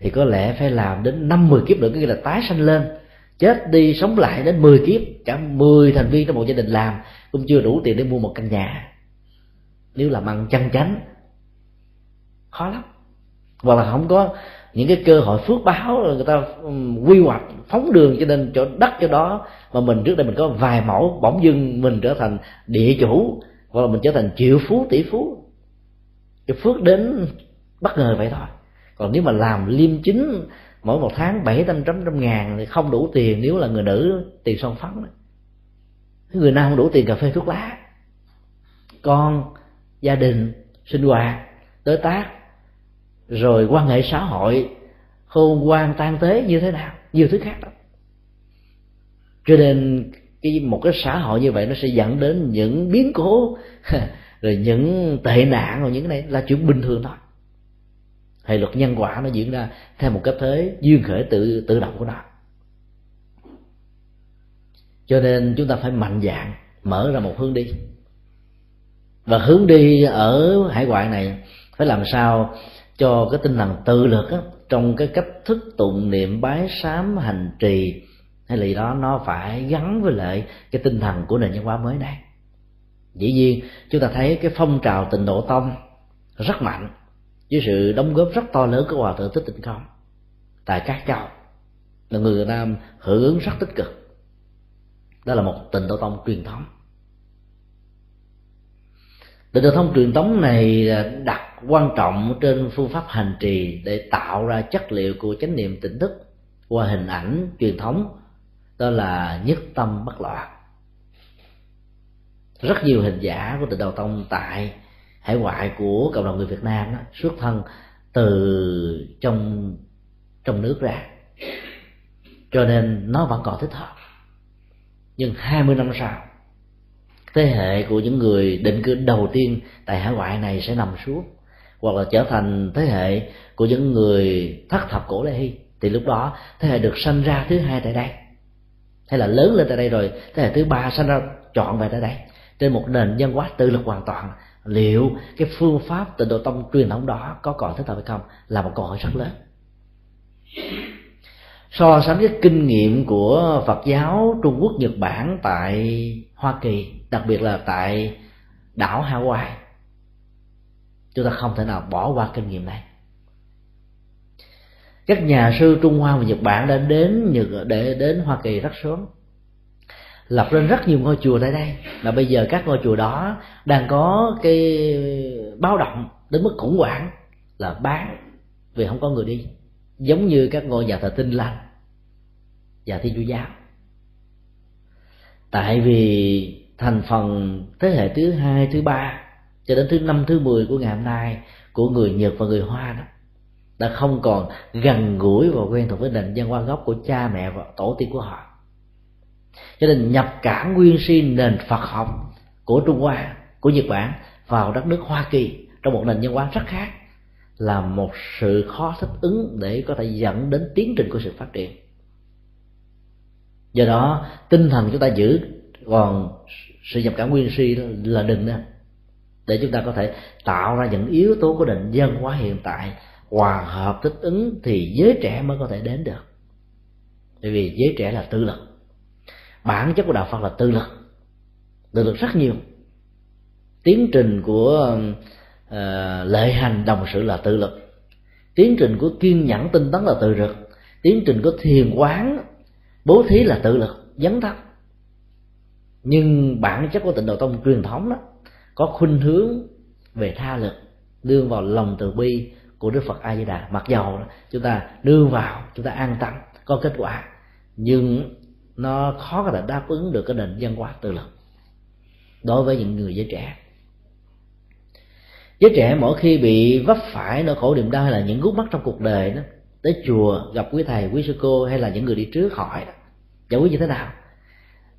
thì có lẽ phải làm đến năm mười kiếp nữa cái là tái sanh lên chết đi sống lại đến 10 kiếp, cả 10 thành viên trong một gia đình làm, cũng chưa đủ tiền để mua một căn nhà. Nếu làm ăn chăn chánh, khó lắm. Hoặc là không có những cái cơ hội phước báo người ta quy hoạch, phóng đường cho nên chỗ đất cho đó, mà mình trước đây mình có vài mẫu, bỗng dưng mình trở thành địa chủ, hoặc là mình trở thành triệu phú, tỷ phú. Cái phước đến bất ngờ vậy thôi. Còn nếu mà làm liêm chính mỗi một tháng bảy trăm trăm trăm ngàn thì không đủ tiền nếu là người nữ tiền son phấn người nam không đủ tiền cà phê thuốc lá. Con, gia đình, sinh hoạt, đối tác, rồi quan hệ xã hội hôn quan tan tế như thế nào, nhiều thứ khác đó. Cho nên cái một cái xã hội như vậy nó sẽ dẫn đến những biến cố, rồi những tệ nạn, rồi những cái này là chuyện bình thường thôi hay luật nhân quả nó diễn ra theo một cách thế duyên khởi tự tự động của nó. Cho nên chúng ta phải mạnh dạng mở ra một hướng đi. Và hướng đi ở hải ngoại này phải làm sao cho cái tinh thần tự lực á, trong cái cách thức tụng niệm bái sám hành trì hay là gì đó nó phải gắn với lại cái tinh thần của nền văn hóa mới này. Dĩ nhiên chúng ta thấy cái phong trào tịnh độ tông rất mạnh với sự đóng góp rất to lớn của hòa thượng thích tịnh không, tại các châu là người Việt Nam hưởng ứng rất tích cực. Đó là một tịnh độ tông truyền thống. Tịnh độ tông truyền thống này đặt quan trọng trên phương pháp hành trì để tạo ra chất liệu của chánh niệm tỉnh thức qua hình ảnh truyền thống, đó là nhất tâm bất loạn. Rất nhiều hình giả của tịnh độ tông tại hải ngoại của cộng đồng người Việt Nam đó, xuất thân từ trong trong nước ra. Cho nên nó vẫn còn thích hợp. Nhưng 20 năm sau thế hệ của những người định cư đầu tiên tại hải ngoại này sẽ nằm xuống hoặc là trở thành thế hệ của những người thất thập cổ lê hy. Thì lúc đó thế hệ được sanh ra thứ hai tại đây. Hay là lớn lên tại đây rồi thế hệ thứ ba sanh ra chọn về tại đây. Trên một nền văn hóa tự lực hoàn toàn liệu cái phương pháp tịnh độ tông truyền thống đó có còn thích hợp hay không là một câu hỏi rất lớn. So sánh với kinh nghiệm của Phật giáo Trung Quốc, Nhật Bản tại Hoa Kỳ, đặc biệt là tại đảo Hawaii, chúng ta không thể nào bỏ qua kinh nghiệm này. Các nhà sư Trung Hoa và Nhật Bản đã đến Nhật, để đến Hoa Kỳ rất sớm lập lên rất nhiều ngôi chùa tại đây. Mà bây giờ các ngôi chùa đó đang có cái báo động đến mức khủng hoảng là bán vì không có người đi. Giống như các ngôi nhà thờ tinh lành và thiên chúa giáo. Tại vì thành phần thế hệ thứ hai, thứ ba cho đến thứ năm, thứ mười của ngày hôm nay của người nhật và người hoa đó, đã không còn gần gũi và quen thuộc với nền văn hóa gốc của cha mẹ và tổ tiên của họ cho nên nhập cả nguyên si nền phật học của trung hoa, của nhật bản vào đất nước hoa kỳ trong một nền văn hóa rất khác là một sự khó thích ứng để có thể dẫn đến tiến trình của sự phát triển. Do đó, tinh thần chúng ta giữ, còn sự nhập cảm nguyên si là đừng đó để chúng ta có thể tạo ra những yếu tố của nền dân hóa hiện tại hòa hợp thích ứng thì giới trẻ mới có thể đến được. Bởi vì giới trẻ là tự lực bản chất của đạo phật là tự lực. Tự lực rất nhiều. Tiến trình của uh, lệ hành đồng sự là tự lực. Tiến trình của kiên nhẫn tinh tấn là tự lực. Tiến trình của thiền quán bố thí là tự lực dấn thân nhưng bản chất của tịnh độ tông truyền thống đó có khuynh hướng về tha lực đưa vào lòng từ bi của đức phật a di đà. Mặc dầu chúng ta đưa vào chúng ta an tâm có kết quả. Nhưng nó khó có thể đáp ứng được cái nền văn hóa tự lực đối với những người giới trẻ. Giới trẻ mỗi khi bị vấp phải nỗi khổ niềm đau hay là những gút mắt trong cuộc đời đó, tới chùa gặp quý thầy, quý sư cô hay là những người đi trước hỏi đó, giải quyết như thế nào?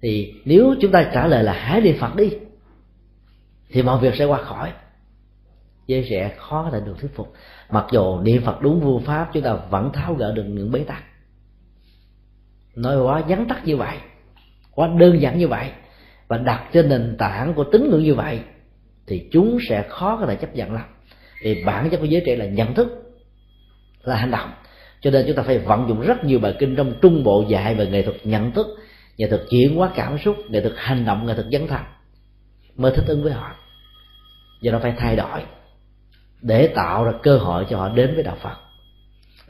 Thì nếu chúng ta trả lời là hãy niệm phật đi, thì mọi việc sẽ qua khỏi. Giới trẻ khó có thể được thuyết phục. Mặc dù niệm phật đúng vô pháp, chúng ta vẫn tháo gỡ được những bế tắc nói quá vắn tắt như vậy, quá đơn giản như vậy, và đặt trên nền tảng của tín ngưỡng như vậy, thì chúng sẽ khó có thể chấp nhận lắm. Vì bản chất của giới trẻ là nhận thức, là hành động. Cho nên chúng ta phải vận dụng rất nhiều bài kinh trong trung bộ dạy về nghệ thuật nhận thức, nghệ thuật chuyển hóa cảm xúc, nghệ thuật hành động, nghệ thuật dấn thân. Mới thích ứng với họ. Do đó phải thay đổi để tạo ra cơ hội cho họ đến với đạo phật.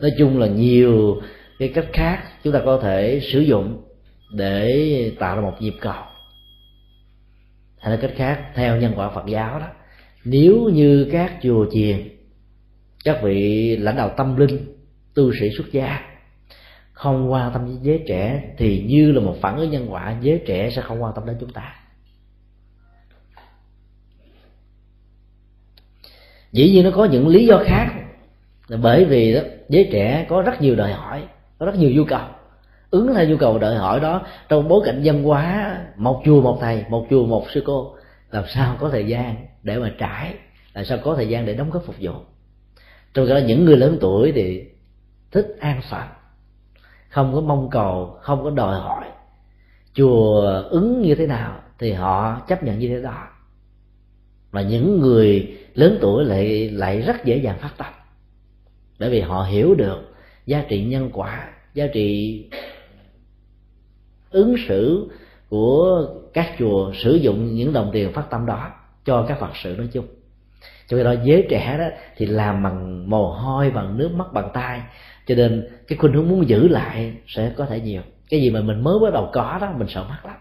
Nói chung là nhiều cái cách khác chúng ta có thể sử dụng để tạo ra một nhịp cầu. Hay là cách khác, theo nhân quả phật giáo đó, nếu như các chùa chiền, các vị lãnh đạo tâm linh, tu sĩ xuất gia không quan tâm với giới trẻ, thì như là một phản ứng nhân quả, giới trẻ sẽ không quan tâm đến chúng ta. Dĩ nhiên nó có những lý do khác, là bởi vì đó, giới trẻ có rất nhiều đòi hỏi có rất nhiều nhu cầu. Ứng theo nhu cầu đòi hỏi đó trong bối cảnh dân hóa, một chùa một thầy, một chùa một sư cô, làm sao có thời gian để mà trải, làm sao có thời gian để đóng góp phục vụ. Trong đó những người lớn tuổi thì thích an phận, không có mong cầu, không có đòi hỏi. Chùa ứng như thế nào thì họ chấp nhận như thế đó. Và những người lớn tuổi lại lại rất dễ dàng phát tâm. Bởi vì họ hiểu được giá trị nhân quả giá trị ứng xử của các chùa sử dụng những đồng tiền phát tâm đó cho các phật sự nói chung. Cho nên đó, giới trẻ đó thì làm bằng mồ hôi, bằng nước mắt, bằng tay cho nên cái khuynh hướng muốn giữ lại sẽ có thể nhiều. Cái gì mà mình mới bắt đầu có đó, mình sợ mất lắm.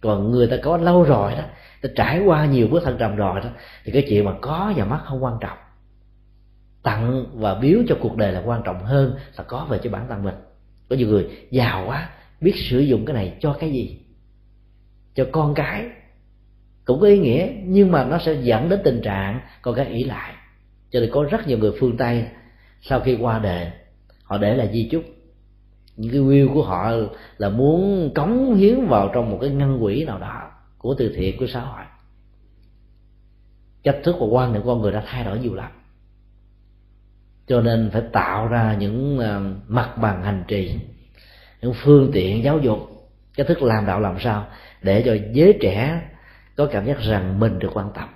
Còn người ta có lâu rồi đó, ta trải qua nhiều bước thăng trầm rồi đó, thì cái chuyện mà có và mất không quan trọng tặng và biếu cho cuộc đời là quan trọng hơn là có về cho bản thân mình. Có nhiều người giàu quá, biết sử dụng cái này cho cái gì? Cho con cái. Cũng có ý nghĩa, nhưng mà nó sẽ dẫn đến tình trạng con cái ỷ lại. Cho nên có rất nhiều người phương tây, sau khi qua đời, họ để là di chúc. Những cái will của họ là muốn cống hiến vào trong một cái ngân quỹ nào đó của từ thiện, của xã hội. Cách thức và quan niệm con người đã thay đổi nhiều lắm cho nên phải tạo ra những ờ, mặt bằng hành trì, những phương tiện giáo dục, cách thức làm đạo làm sao để cho giới trẻ có cảm giác rằng mình được quan tâm.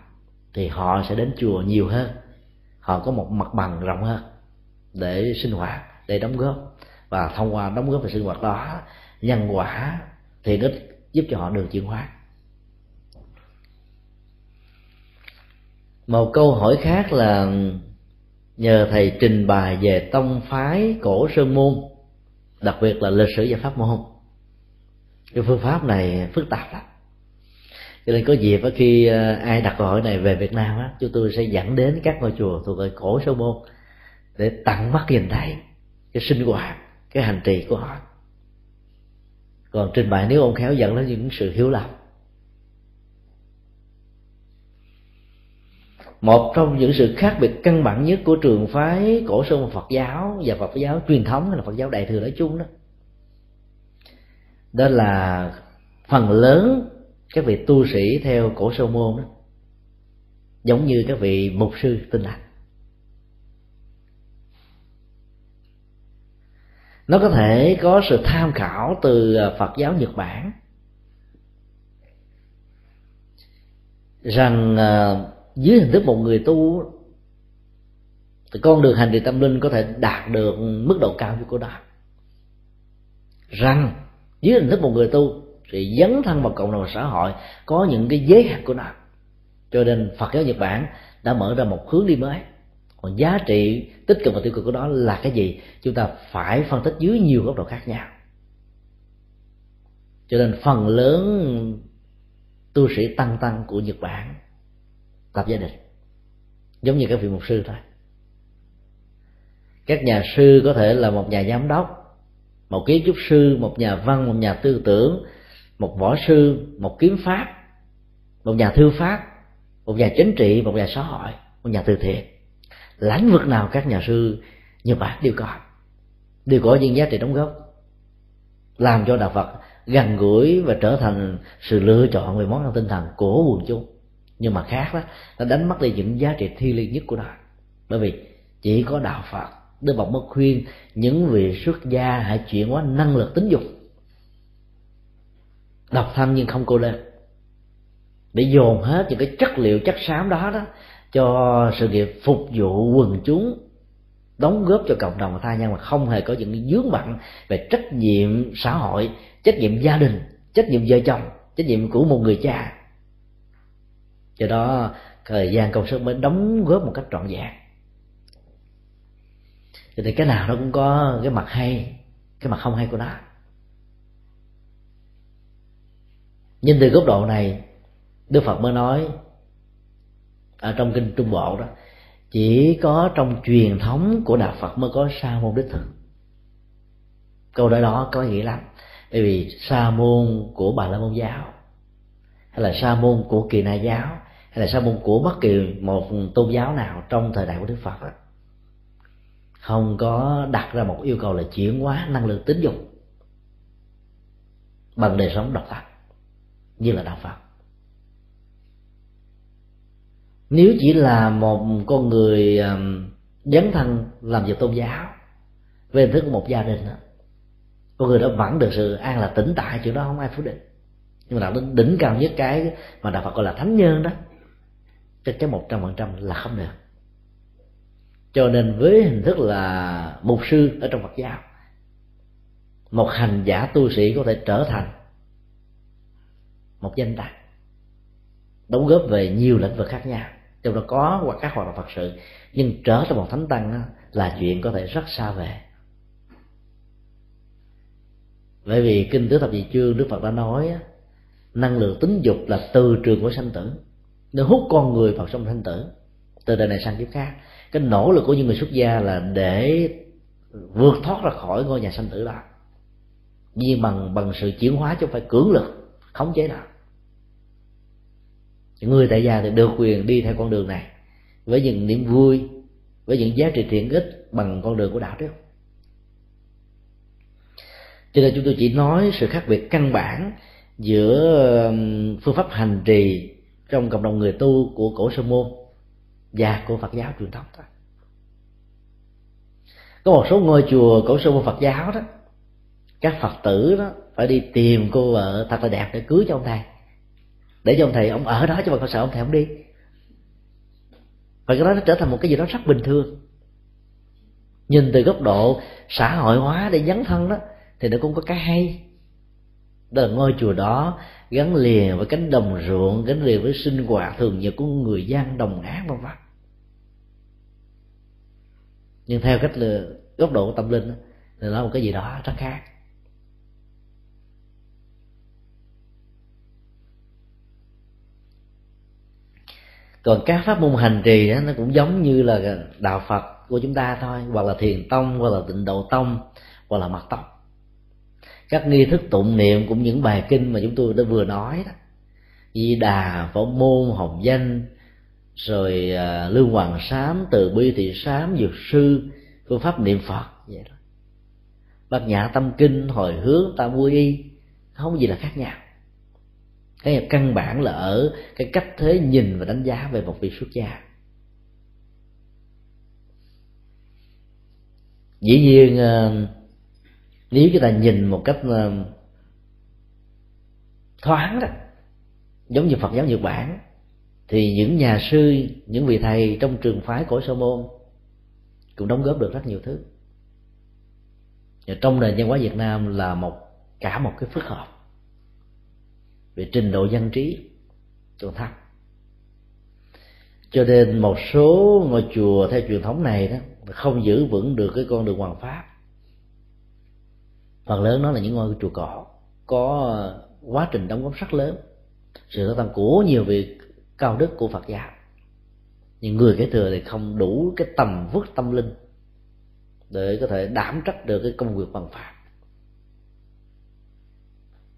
Thì họ sẽ đến chùa nhiều hơn. Họ có một mặt bằng rộng hơn để sinh hoạt, để đóng góp. Và thông qua đóng góp về sinh hoạt đó, nhân quả thì nó giúp cho họ được chuyển hóa. Một câu hỏi khác là nhờ thầy trình bày về tông phái cổ sơn môn, đặc biệt là lịch sử và pháp môn. Cái phương pháp này phức tạp lắm. Cho nên có dịp khi ờ, ai đặt câu hỏi này về Việt Nam á, chúng tôi sẽ dẫn đến các ngôi chùa thuộc về cổ sơn môn để tận mắt nhìn thấy cái sinh hoạt, cái hành trì của họ. Còn trình bày, nếu ông khéo dẫn đến những sự hiếu lầm một trong những sự khác biệt căn bản nhất của trường phái cổ sơn Phật giáo và Phật giáo truyền thống hay là Phật giáo đại thừa nói chung đó đó là phần lớn các vị tu sĩ theo cổ sơ môn đó, giống như các vị mục sư tinh lành. Nó có thể có sự tham khảo từ à, phật giáo nhật bản. Rằng à, dưới hình thức một người tu thì con đường hành trì tâm linh có thể đạt được mức độ cao như cô đó. Rằng, dưới hình thức một người tu thì dấn thân vào cộng đồng xã hội, có những cái giới hạn của nó. Cho nên phật giáo nhật bản đã mở ra một hướng đi mới. Còn giá trị tích cực và tiêu cực của đó là cái gì? Chúng ta phải phân tích dưới nhiều góc độ khác nhau. Cho nên phần lớn tu sĩ tăng tăng của nhật bản tập gia đình. Giống như các vị mục sư thôi. Các nhà sư có thể là một nhà giám đốc, một kiến trúc sư, một nhà văn, một nhà tư tưởng, một võ sư, một kiếm pháp, một nhà thư pháp, một nhà chính trị, một nhà xã hội, một nhà từ thiện. Lãnh vực nào các nhà sư như bản đều có. Đều có những giá trị đóng góp. Làm cho đạo phật gần gũi và trở thành sự lựa chọn về món ăn tinh thần của quần chúng nhưng mà khác đó, nó đánh mất đi những giá trị thiêng liêng nhất của nó bởi vì chỉ có đạo phật, đức phật mới khuyên những vị xuất gia hãy chuyển hóa năng lực tính dục. Độc thân nhưng không cô đơn. Để dồn hết những cái chất liệu, chất xám đó đó cho sự nghiệp phục vụ quần chúng, đóng góp cho cộng đồng và tha nhân mà không hề có những dướng bận về trách nhiệm xã hội, trách nhiệm gia đình, trách nhiệm vợ chồng, trách nhiệm của một người cha do đó, thời gian công sức mới đóng góp một cách trọn vẹn. Thì cái nào nó cũng có cái mặt hay, cái mặt không hay của nó. Nhưng từ góc độ này, đức phật mới nói ở trong kinh trung bộ đó, chỉ có trong truyền thống của đạo phật mới có sa môn đích thực. Câu nói đó có nghĩa lắm, bởi vì sa môn của bà la môn giáo hay là sa môn của kỳ na giáo hay là sa môn của bất kỳ một tôn giáo nào trong thời đại của đức phật không có đặt ra một yêu cầu là chuyển hóa năng lượng tính dục bằng đời sống độc lập như là đạo phật. Nếu chỉ là một con người dấn thân làm việc tôn giáo về hình thức của một gia đình đó, con người đó vẫn được sự an là tĩnh tại chuyện đó không ai phủ định. Nhưng mà đạo đến đỉnh cao nhất cái mà đạo phật gọi là thánh nhân đó chắc chắn một trăm phần trăm là không được. Cho nên với hình thức là mục sư ở trong phật giáo, một hành giả tu sĩ có thể trở thành một danh đạt đóng góp về nhiều lĩnh vực khác nhau. Trong đó có hoặc các hoạt động phật sự, nhưng trở thành một thánh tăng là chuyện có thể rất xa về bởi vì kinh tứ thập nhị chương đức phật đã nói năng lượng tính dục là từ trường của sanh tử nó hút con người vào trong thanh tử. Từ đời này sang kiếp khác. Cái nỗ lực của những người xuất gia là để vượt thoát ra khỏi ngôi nhà sanh tử đó. Nhưng bằng bằng sự chuyển hóa chứ không phải cưỡng lực, khống chế nào. Người tại gia thì được quyền đi theo con đường này. Với những niềm vui, với những giá trị thiện ích bằng con đường của đạo đức cho nên chúng tôi chỉ nói sự khác biệt căn bản giữa um, phương pháp hành trì trong cộng đồng người tu của cổ sơ môn và của phật giáo truyền thống thôi. Có một số ngôi chùa cổ sơ môn phật giáo đó, các phật tử đó phải đi tìm cô vợ thật là đẹp để cưới cho ông thầy. Để cho ông thầy, ông ở đó chứ mà con sợ ông thầy không đi. Và cái đó nó trở thành một cái gì đó rất bình thường. Nhìn từ góc độ xã hội hóa để dấn thân đó, thì nó cũng có cái hay. Đó là ngôi chùa đó gắn liền với cánh đồng ruộng gắn liền với sinh hoạt thường nhật của người dân đồng áng vân vân. Nhưng theo cách là góc độ tâm linh thì nó một cái gì đó rất khác. Còn các pháp môn hành trì đó, nó cũng giống như là đạo phật của chúng ta thôi hoặc là thiền tông hoặc là tịnh độ tông hoặc là mật tông các nghi thức tụng niệm cũng những bài kinh mà chúng tôi đã vừa nói đó. Di đà phổ môn hồng danh rồi à, lương hoàng sám từ bi thị sám dược sư phương pháp niệm phật vậy đó. Bát nhã tâm kinh hồi hướng tam quy y không gì là khác nhau. Cái căn bản là ở cái cách thế nhìn và đánh giá về một vị xuất gia. Dĩ nhiên à, nếu chúng ta nhìn một cách ờ, thoáng đó, giống như phật giáo nhật bản, thì những nhà sư, những vị thầy trong trường phái cổ sơ môn cũng đóng góp được rất nhiều thứ. Và trong nền văn hóa việt nam là một, cả một cái phức hợp về trình độ dân trí còn thấp cho nên một số ngôi chùa theo truyền thống này đó không giữ vững được cái con đường hoàng pháp phần lớn nó là những ngôi chùa cỏ có ờ, quá trình đóng góp rất lớn. Sự gia tăng của nhiều vị cao đức của phật giáo. Nhưng người kế thừa thì không đủ cái tầm vức tâm linh để có thể đảm trách được cái công việc bằng pháp.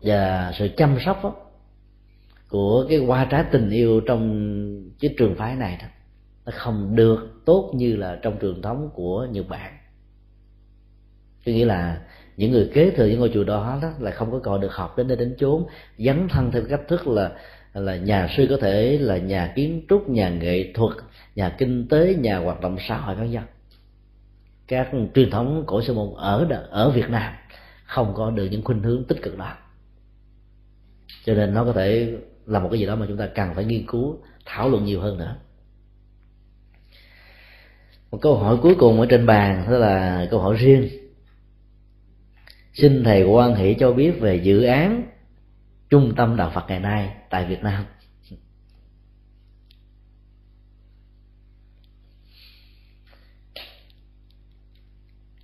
Và sự chăm sóc đó, của cái hoa trái tình yêu trong cái trường phái này đó, nó không được tốt như là trong truyền thống của nhật bản. Có nghĩa là những người kế thừa những ngôi chùa đó đó là không có còn được học đến nơi đến chốn, dấn thân theo cách thức là là nhà sư có thể là nhà kiến trúc, nhà nghệ thuật, nhà kinh tế, nhà hoạt động xã hội vân vân. Các truyền thống cổ sư môn ở ở Việt Nam không có được những khuynh hướng tích cực đó. Cho nên nó có thể là một cái gì đó mà chúng ta cần phải nghiên cứu, thảo luận nhiều hơn nữa. Một câu hỏi cuối cùng ở trên bàn đó là câu hỏi riêng xin thầy quan hỷ cho biết về dự án trung tâm đạo phật ngày nay tại việt nam.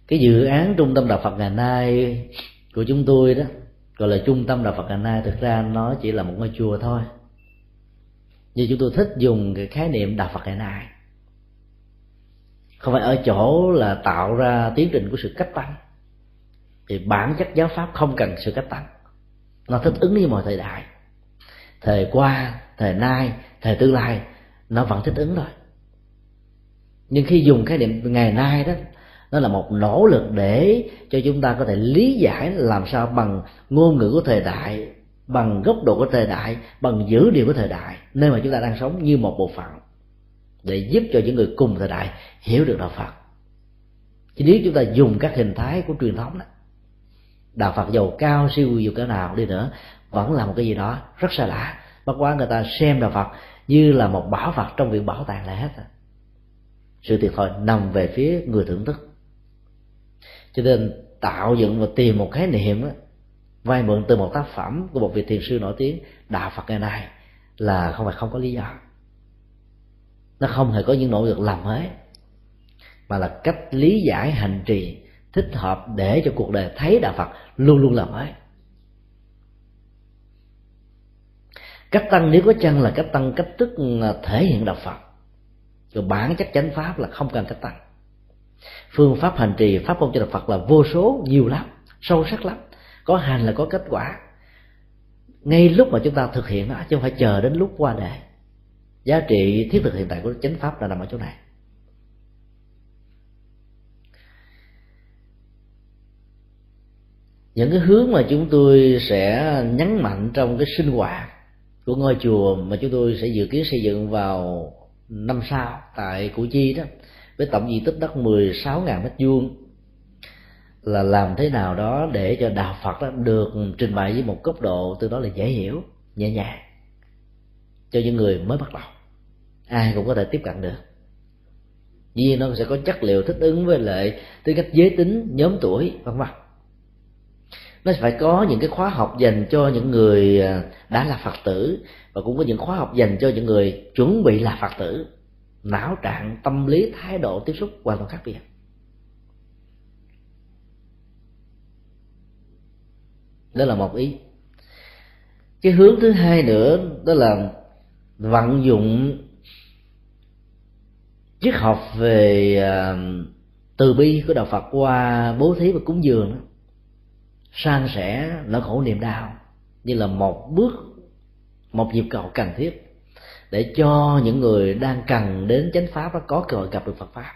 Cái dự án trung tâm đạo phật ngày nay của chúng tôi đó, gọi là trung tâm đạo phật ngày nay, thực ra nó chỉ là một ngôi chùa thôi. Nhưng chúng tôi thích dùng cái khái niệm đạo phật ngày nay. Không phải ở chỗ là tạo ra tiến trình của sự cách tăng thì bản chất giáo pháp không cần sự cách tăng nó thích ứng với mọi thời đại. Thời qua, thời nay, thời tương lai, nó vẫn thích ứng rồi nhưng khi dùng khái niệm ngày nay đó, nó là một nỗ lực để cho chúng ta có thể lý giải làm sao bằng ngôn ngữ của thời đại, bằng góc độ của thời đại, bằng dữ liệu của thời đại, nơi mà chúng ta đang sống như một bộ phận, để giúp cho những người cùng thời đại hiểu được đạo phật. Chứ nếu chúng ta dùng các hình thái của truyền thống đó đạo phật giàu cao siêu dù cỡ nào đi nữa vẫn là một cái gì đó rất xa lạ. Bất quá người ta xem đạo phật như là một bảo vật trong viện bảo tàng là hết. Sự thiệt thòi nằm về phía người thưởng thức. Cho nên tạo dựng và tìm một khái niệm đó, vay mượn từ một tác phẩm của một vị thiền sư nổi tiếng đạo phật ngày nay là không phải không có lý do. Nó không hề có những nỗ lực làm mới mà là cách lý giải hành trì thích hợp để cho cuộc đời thấy đạo phật luôn luôn là mới cách tăng nếu có chăng là cách tăng cách thức à, thể hiện đạo phật. Rồi bản chất chánh pháp là không cần cách tăng. Phương pháp hành trì, pháp môn cho đạo phật là vô số, nhiều lắm, sâu sắc lắm. Có hành là có kết quả. Ngay lúc mà chúng ta thực hiện nó chứ không phải chờ đến lúc qua đời. Giá trị thiết thực hiện tại của chánh pháp là nằm ở chỗ này. Những cái hướng mà chúng tôi sẽ nhấn mạnh trong cái sinh hoạt của ngôi chùa mà chúng tôi sẽ dự kiến xây dựng vào năm sau tại Củ Chi đó, với tổng diện tích đất 16.000 mét vuông, là làm thế nào đó để cho đạo Phật đó được trình bày với một cấp độ từ đó là dễ hiểu, nhẹ nhàng cho những người mới bắt đầu. Ai cũng có thể tiếp cận được. Vì nó sẽ có chất liệu thích ứng với lại tư cách giới tính, nhóm tuổi, vân vân nó phải có những cái khóa học dành cho những người à, đã là phật tử và cũng có những khóa học dành cho những người chuẩn bị là phật tử. Não trạng tâm lý thái độ tiếp xúc hoàn toàn khác biệt. Đó là một ý. Cái hướng thứ hai nữa đó là vận dụng triết học về à, từ bi của đạo Phật qua bố thí và cúng dường. đó, san sẻ nỗi khổ niềm đau. Như là một bước, một nhịp cầu cần thiết để cho những người đang cần đến chánh pháp đó có cơ hội gặp được Phật pháp.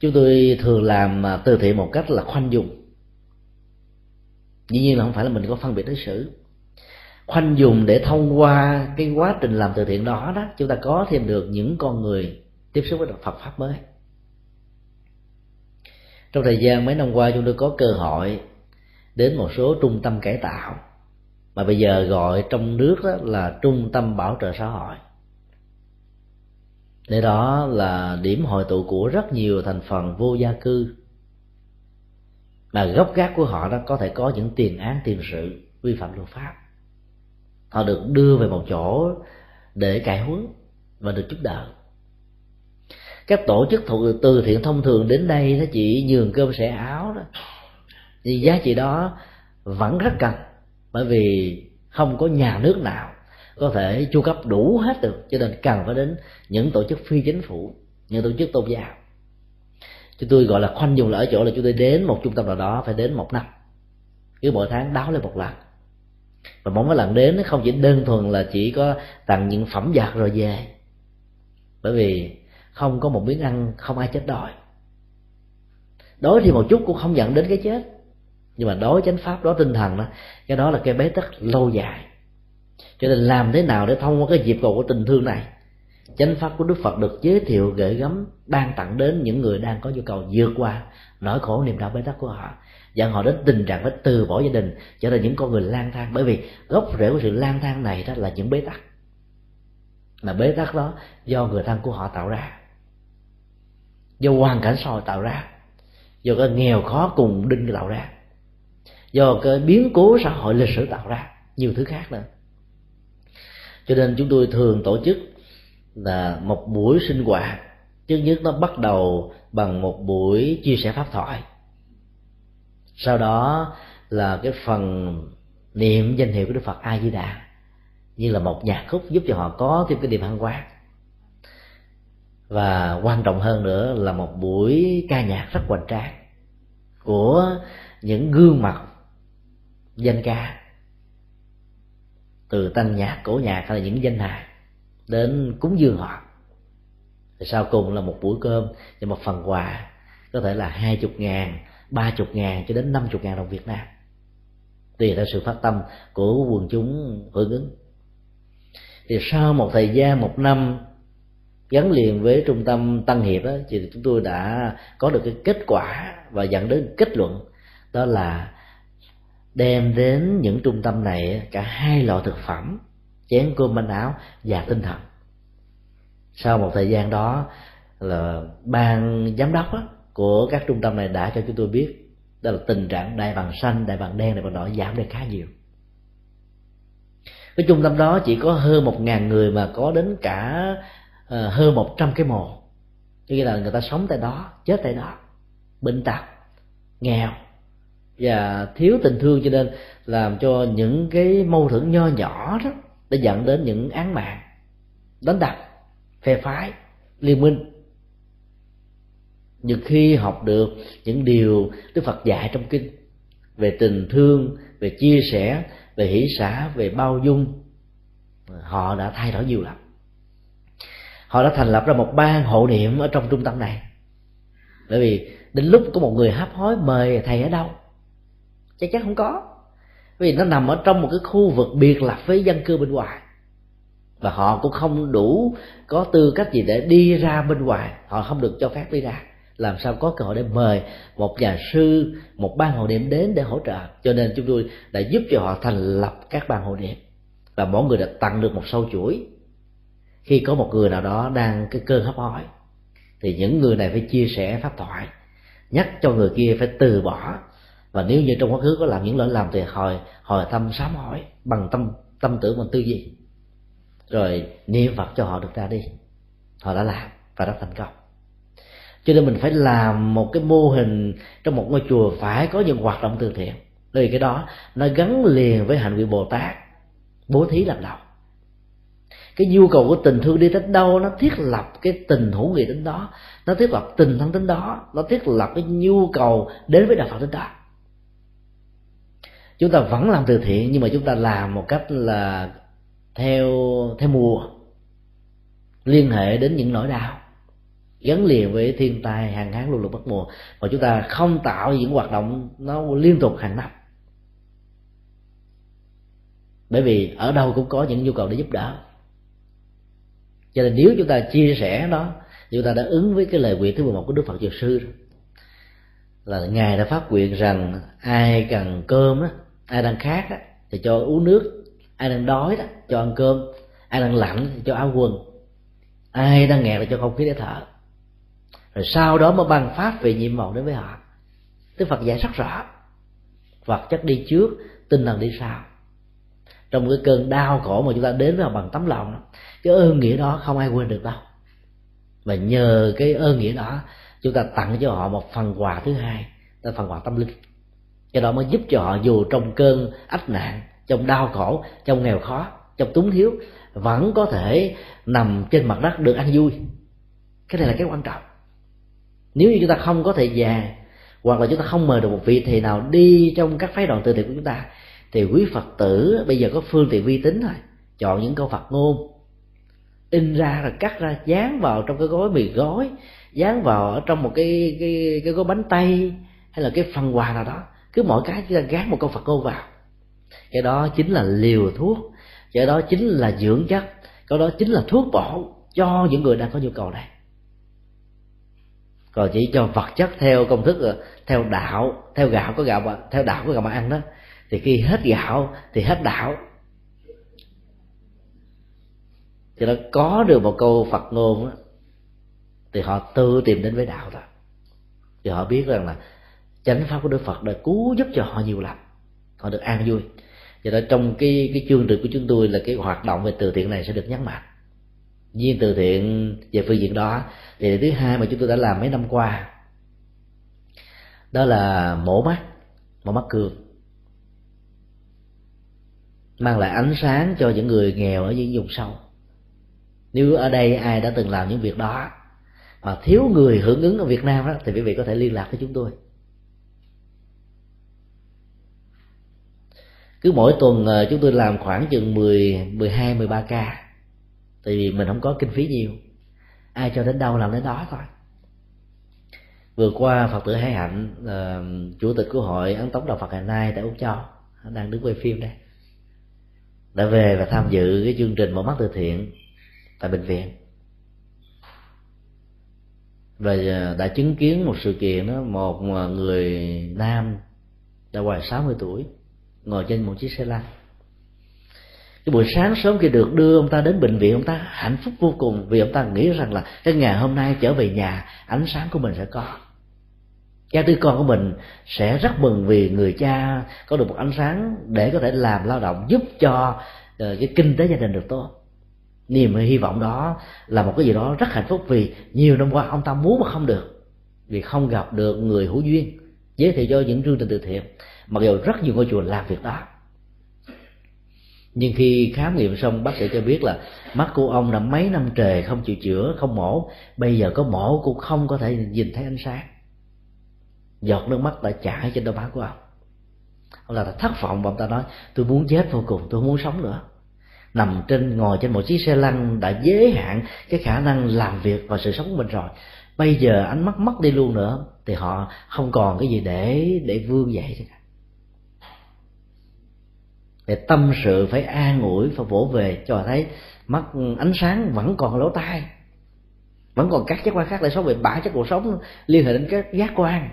Chúng tôi thường làm à, từ thiện một cách là khoanh dùng. Dĩ nhiên là không phải là mình có phân biệt đối xử. Khoanh dùng để thông qua cái quá trình làm từ thiện đó đó, chúng ta có thêm được những con người tiếp xúc với Phật pháp mới trong thời gian mấy năm qua chúng tôi có cơ hội đến một số trung tâm cải tạo. Mà bây giờ gọi trong nước đó là trung tâm bảo trợ xã hội. Nơi đó là điểm hội tụ của rất nhiều thành phần vô gia cư. Mà gốc gác của họ đó có thể có những tiền án, tiền sự, vi phạm luật pháp. Họ được đưa về một chỗ để cải huấn và được giúp đỡ các tổ chức thuộc từ thiện thông thường đến đây nó chỉ nhường cơm sẻ áo đó. Thì giá trị đó vẫn rất cần, bởi vì không có nhà nước nào có thể chu cấp đủ hết được, cho nên cần phải đến những tổ chức phi chính phủ, những tổ chức tôn giáo. Chúng tôi gọi là khoanh dùng là ở chỗ là chúng tôi đến một trung tâm nào đó, phải đến một năm. Cứ mỗi tháng đáo lên một lần. Và mỗi lần đến không chỉ đơn thuần là chỉ có tặng những phẩm vật rồi về. Bởi vì không có một miếng ăn, không ai chết đói. Đói thì một chút cũng không dẫn đến cái chết. Nhưng mà đói chánh pháp đó tinh thần đó, cái đó là cái bế tắc lâu dài. Cho nên làm thế nào để thông qua cái dịp cầu của tình thương này, chánh pháp của đức phật được giới thiệu, gửi gắm, ban tặng đến những người đang có nhu cầu vượt qua nỗi khổ niềm đau bế tắc của họ, dẫn họ đến tình trạng phải từ bỏ gia đình, trở thành những con người lang thang. Bởi vì gốc rễ của sự lang thang này đó là những bế tắc. Mà bế tắc đó do người thân của họ tạo ra do hoàn cảnh xã hội tạo ra. Do cái nghèo khó cùng đinh tạo ra. Do cái biến cố xã hội lịch sử tạo ra. Nhiều thứ khác nữa. Cho nên chúng tôi thường tổ chức là một buổi sinh hoạt. Trước nhất nó bắt đầu bằng một buổi chia sẻ pháp thoại. Sau đó là cái phần niệm danh hiệu của đức phật a di đà. Như là một nhạc khúc giúp cho họ có thêm cái niềm hăng quan và quan trọng hơn nữa là một buổi ca nhạc rất hoành tráng của những gương mặt danh ca, từ tăng nhạc, cổ nhạc hay là những danh hài đến cúng dường họ. Thì sau cùng là một buổi cơm và một phần quà, có thể là hai chục ngàn, ba chục ngàn cho đến năm chục ngàn đồng Việt Nam. Tùy theo sự phát tâm của quần chúng hưởng ứng. Thì sau một thời gian, một năm gắn liền với trung tâm tăng hiệp đó, thì chúng tôi đã có được cái kết quả và dẫn đến kết luận đó là đem đến những trung tâm này cả hai loại thực phẩm chén cơm manh áo và tinh thần. Sau một thời gian đó là ban giám đốc đó, của các trung tâm này đã cho chúng tôi biết đó là tình trạng đại bằng xanh đại bằng đen đại bằng đỏ giảm đi khá nhiều. Cái trung tâm đó chỉ có hơn một ngàn người mà có đến cả Ờ, hơn một trăm cái mồ. Như là người ta sống tại đó, chết tại đó. Bệnh tật, nghèo. Và thiếu tình thương cho nên làm cho những cái mâu thuẫn nho nhỏ đó để dẫn đến những án mạng, đánh đập, phe phái, liên minh. Nhưng khi học được những điều đức phật dạy trong kinh về tình thương, về chia sẻ, về hỷ xã về bao dung, họ đã thay đổi nhiều lắm họ đã thành lập ra một ban hộ niệm ở trong trung tâm này. Bởi vì đến lúc có một người hấp hối mời thầy ở đâu, chắc chắn không có. Vì nó nằm ở trong một cái khu vực biệt lập với dân cư bên ngoài. Và họ cũng không đủ có tư cách gì để đi ra bên ngoài. Họ không được cho phép đi ra. Làm sao có cơ hội để mời một nhà sư, một ban hộ niệm đến để hỗ trợ? Cho nên chúng tôi đã giúp cho họ thành lập các ban hộ niệm. Và mỗi người đã tặng được một sâu chuỗi khi có một người nào đó đang cái cơn hấp hối, thì những người này phải chia sẻ pháp thoại, nhắc cho người kia phải từ bỏ. Và nếu như trong quá khứ có làm những lỗi lầm thì hồi hồi tâm sám hỏi bằng tâm tâm tưởng bằng tư duy. Rồi niệm phật cho họ được ra đi. Họ đã làm và đã thành công. Cho nên mình phải làm một cái mô hình trong một ngôi chùa phải có những hoạt động từ thiện. Vì cái đó nó gắn liền với hành vi bồ tát, bố thí làm đầu cái nhu cầu của tình thương đi đến đâu, nó thiết lập cái tình hữu nghị đến đó. Nó thiết lập tình thân đến đó. Nó thiết lập cái nhu cầu đến với đạo phật đến đó. Chúng ta vẫn làm từ thiện, nhưng mà chúng ta làm một cách là theo theo mùa. Liên hệ đến những nỗi đau. Gắn liền với thiên tai, hàng tháng luôn luôn bất mùa. Và chúng ta không tạo những hoạt động nó liên tục hàng năm. Bởi vì ở đâu cũng có những nhu cầu để giúp đỡ cho nên nếu chúng ta chia sẻ đó chúng ta đã ứng với cái lời nguyện thứ 11 của Đức Phật Dược Sư là ngài đã phát nguyện rằng ai cần cơm đó, ai đang khát đó, thì cho uống nước ai đang đói đó cho ăn cơm ai đang lạnh thì cho áo quần ai đang nghẹt thì cho không khí để thở. Rồi sau đó mới ban pháp về nhiệm vụ đến với họ. Đức Phật dạy rất rõ vật chất đi trước tinh thần đi sau. Trong cái cơn đau khổ mà chúng ta đến với họ bằng tấm lòng cái ơn nghĩa đó không ai quên được đâu. Và nhờ cái ơn nghĩa đó, chúng ta tặng cho họ một phần quà thứ hai là phần quà tâm linh. Cái đó mới giúp cho họ dù trong cơn ách nạn, trong đau khổ, trong nghèo khó, trong túng thiếu, vẫn có thể nằm trên mặt đất được ăn vui. Cái này là cái quan trọng. Nếu như chúng ta không có thời gian hoặc là chúng ta không mời được một vị thầy nào đi trong các phái đoàn từ thiện của chúng ta, thì quý phật tử bây giờ có phương tiện vi tính rồi chọn những câu phật ngôn in ra rồi cắt ra, dán vào trong cái gói mì gói, dán vào ở trong một cái cái cái gói bánh tay hay là cái phần quà nào đó. Cứ mỗi cái chúng ta gán một con phật ngôn vào. Cái đó chính là liều thuốc, cái đó chính là dưỡng chất, cái đó chính là thuốc bổ cho những người đang có nhu cầu này. Còn chỉ cho vật chất theo công thức ờ, theo đạo, theo gạo, có gạo mà, theo đạo, có gạo mà ăn đó, thì khi hết gạo thì hết đạo cho nó có được một câu phật ngôn đó, thì họ tự tìm đến với đạo thôi thì họ biết rằng là chánh pháp của đức phật đã cứu giúp cho họ nhiều lắm. Họ được an vui. Cho đó trong cái cái chương trình của chúng tôi là cái hoạt động về từ thiện này sẽ được nhấn mạnh nhiên từ thiện về phương diện đó thì thứ hai mà chúng tôi đã làm mấy năm qua đó là mổ mắt mổ mắt cương. Mang lại ánh sáng cho những người nghèo ở những vùng sâu nếu ở đây ai đã từng làm những việc đó mà thiếu người hưởng ứng ở Việt Nam đó thì quý vị có thể liên lạc với chúng tôi. Cứ mỗi tuần ờ, chúng tôi làm khoảng chừng 10, 12, 13 ca tại vì mình không có kinh phí nhiều. Ai cho đến đâu làm đến đó thôi. Vừa qua phật tử hải hạnh uh, chủ tịch của hội ấn tống đạo phật ngày nay tại úc châu đang đứng quay phim đây. Đã về và tham dự cái chương trình mở mắt từ thiện tại bệnh viện. Và à, đã chứng kiến một sự kiện đó, một à, người nam đã ngoài 60 tuổi ngồi trên một chiếc xe lăn. Cái buổi sáng sớm khi được đưa ông ta đến bệnh viện, ông ta hạnh phúc vô cùng vì ông ta nghĩ rằng là cái ngày hôm nay trở về nhà, ánh sáng của mình sẽ có. Cha đứa con của mình sẽ rất mừng vì người cha có được một ánh sáng để có thể làm lao động giúp cho ờ, cái kinh tế gia đình được tốt niềm hy vọng đó là một cái gì đó rất hạnh phúc vì nhiều năm qua ông ta muốn mà không được. Vì không gặp được người hữu duyên, giới thiệu cho những chương trình từ thiện, mặc dù rất nhiều ngôi chùa làm việc đó. Nhưng khi khám nghiệm xong, bác sĩ cho biết là mắt của ông đã mấy năm trời không chịu chữa, không mổ. Bây giờ có mổ cũng không có thể nhìn thấy ánh sáng. Giọt nước mắt đã chảy trên đôi má của ông. Ông là thất vọng và ông ta nói, tôi muốn chết vô cùng, tôi không muốn sống nữa nằm trên, ngồi trên một chiếc xe lăn đã giới hạn cái khả năng làm việc và sự sống của mình rồi. Bây giờ ánh mắt mất đi luôn nữa, thì họ không còn cái gì để để vươn dậy để tâm sự phải an ủi và vỗ về cho thấy mắt, ánh sáng vẫn còn lỗ tai. Vẫn còn các giác quan khác để sống về bản chất cuộc sống liên hệ đến các giác quan.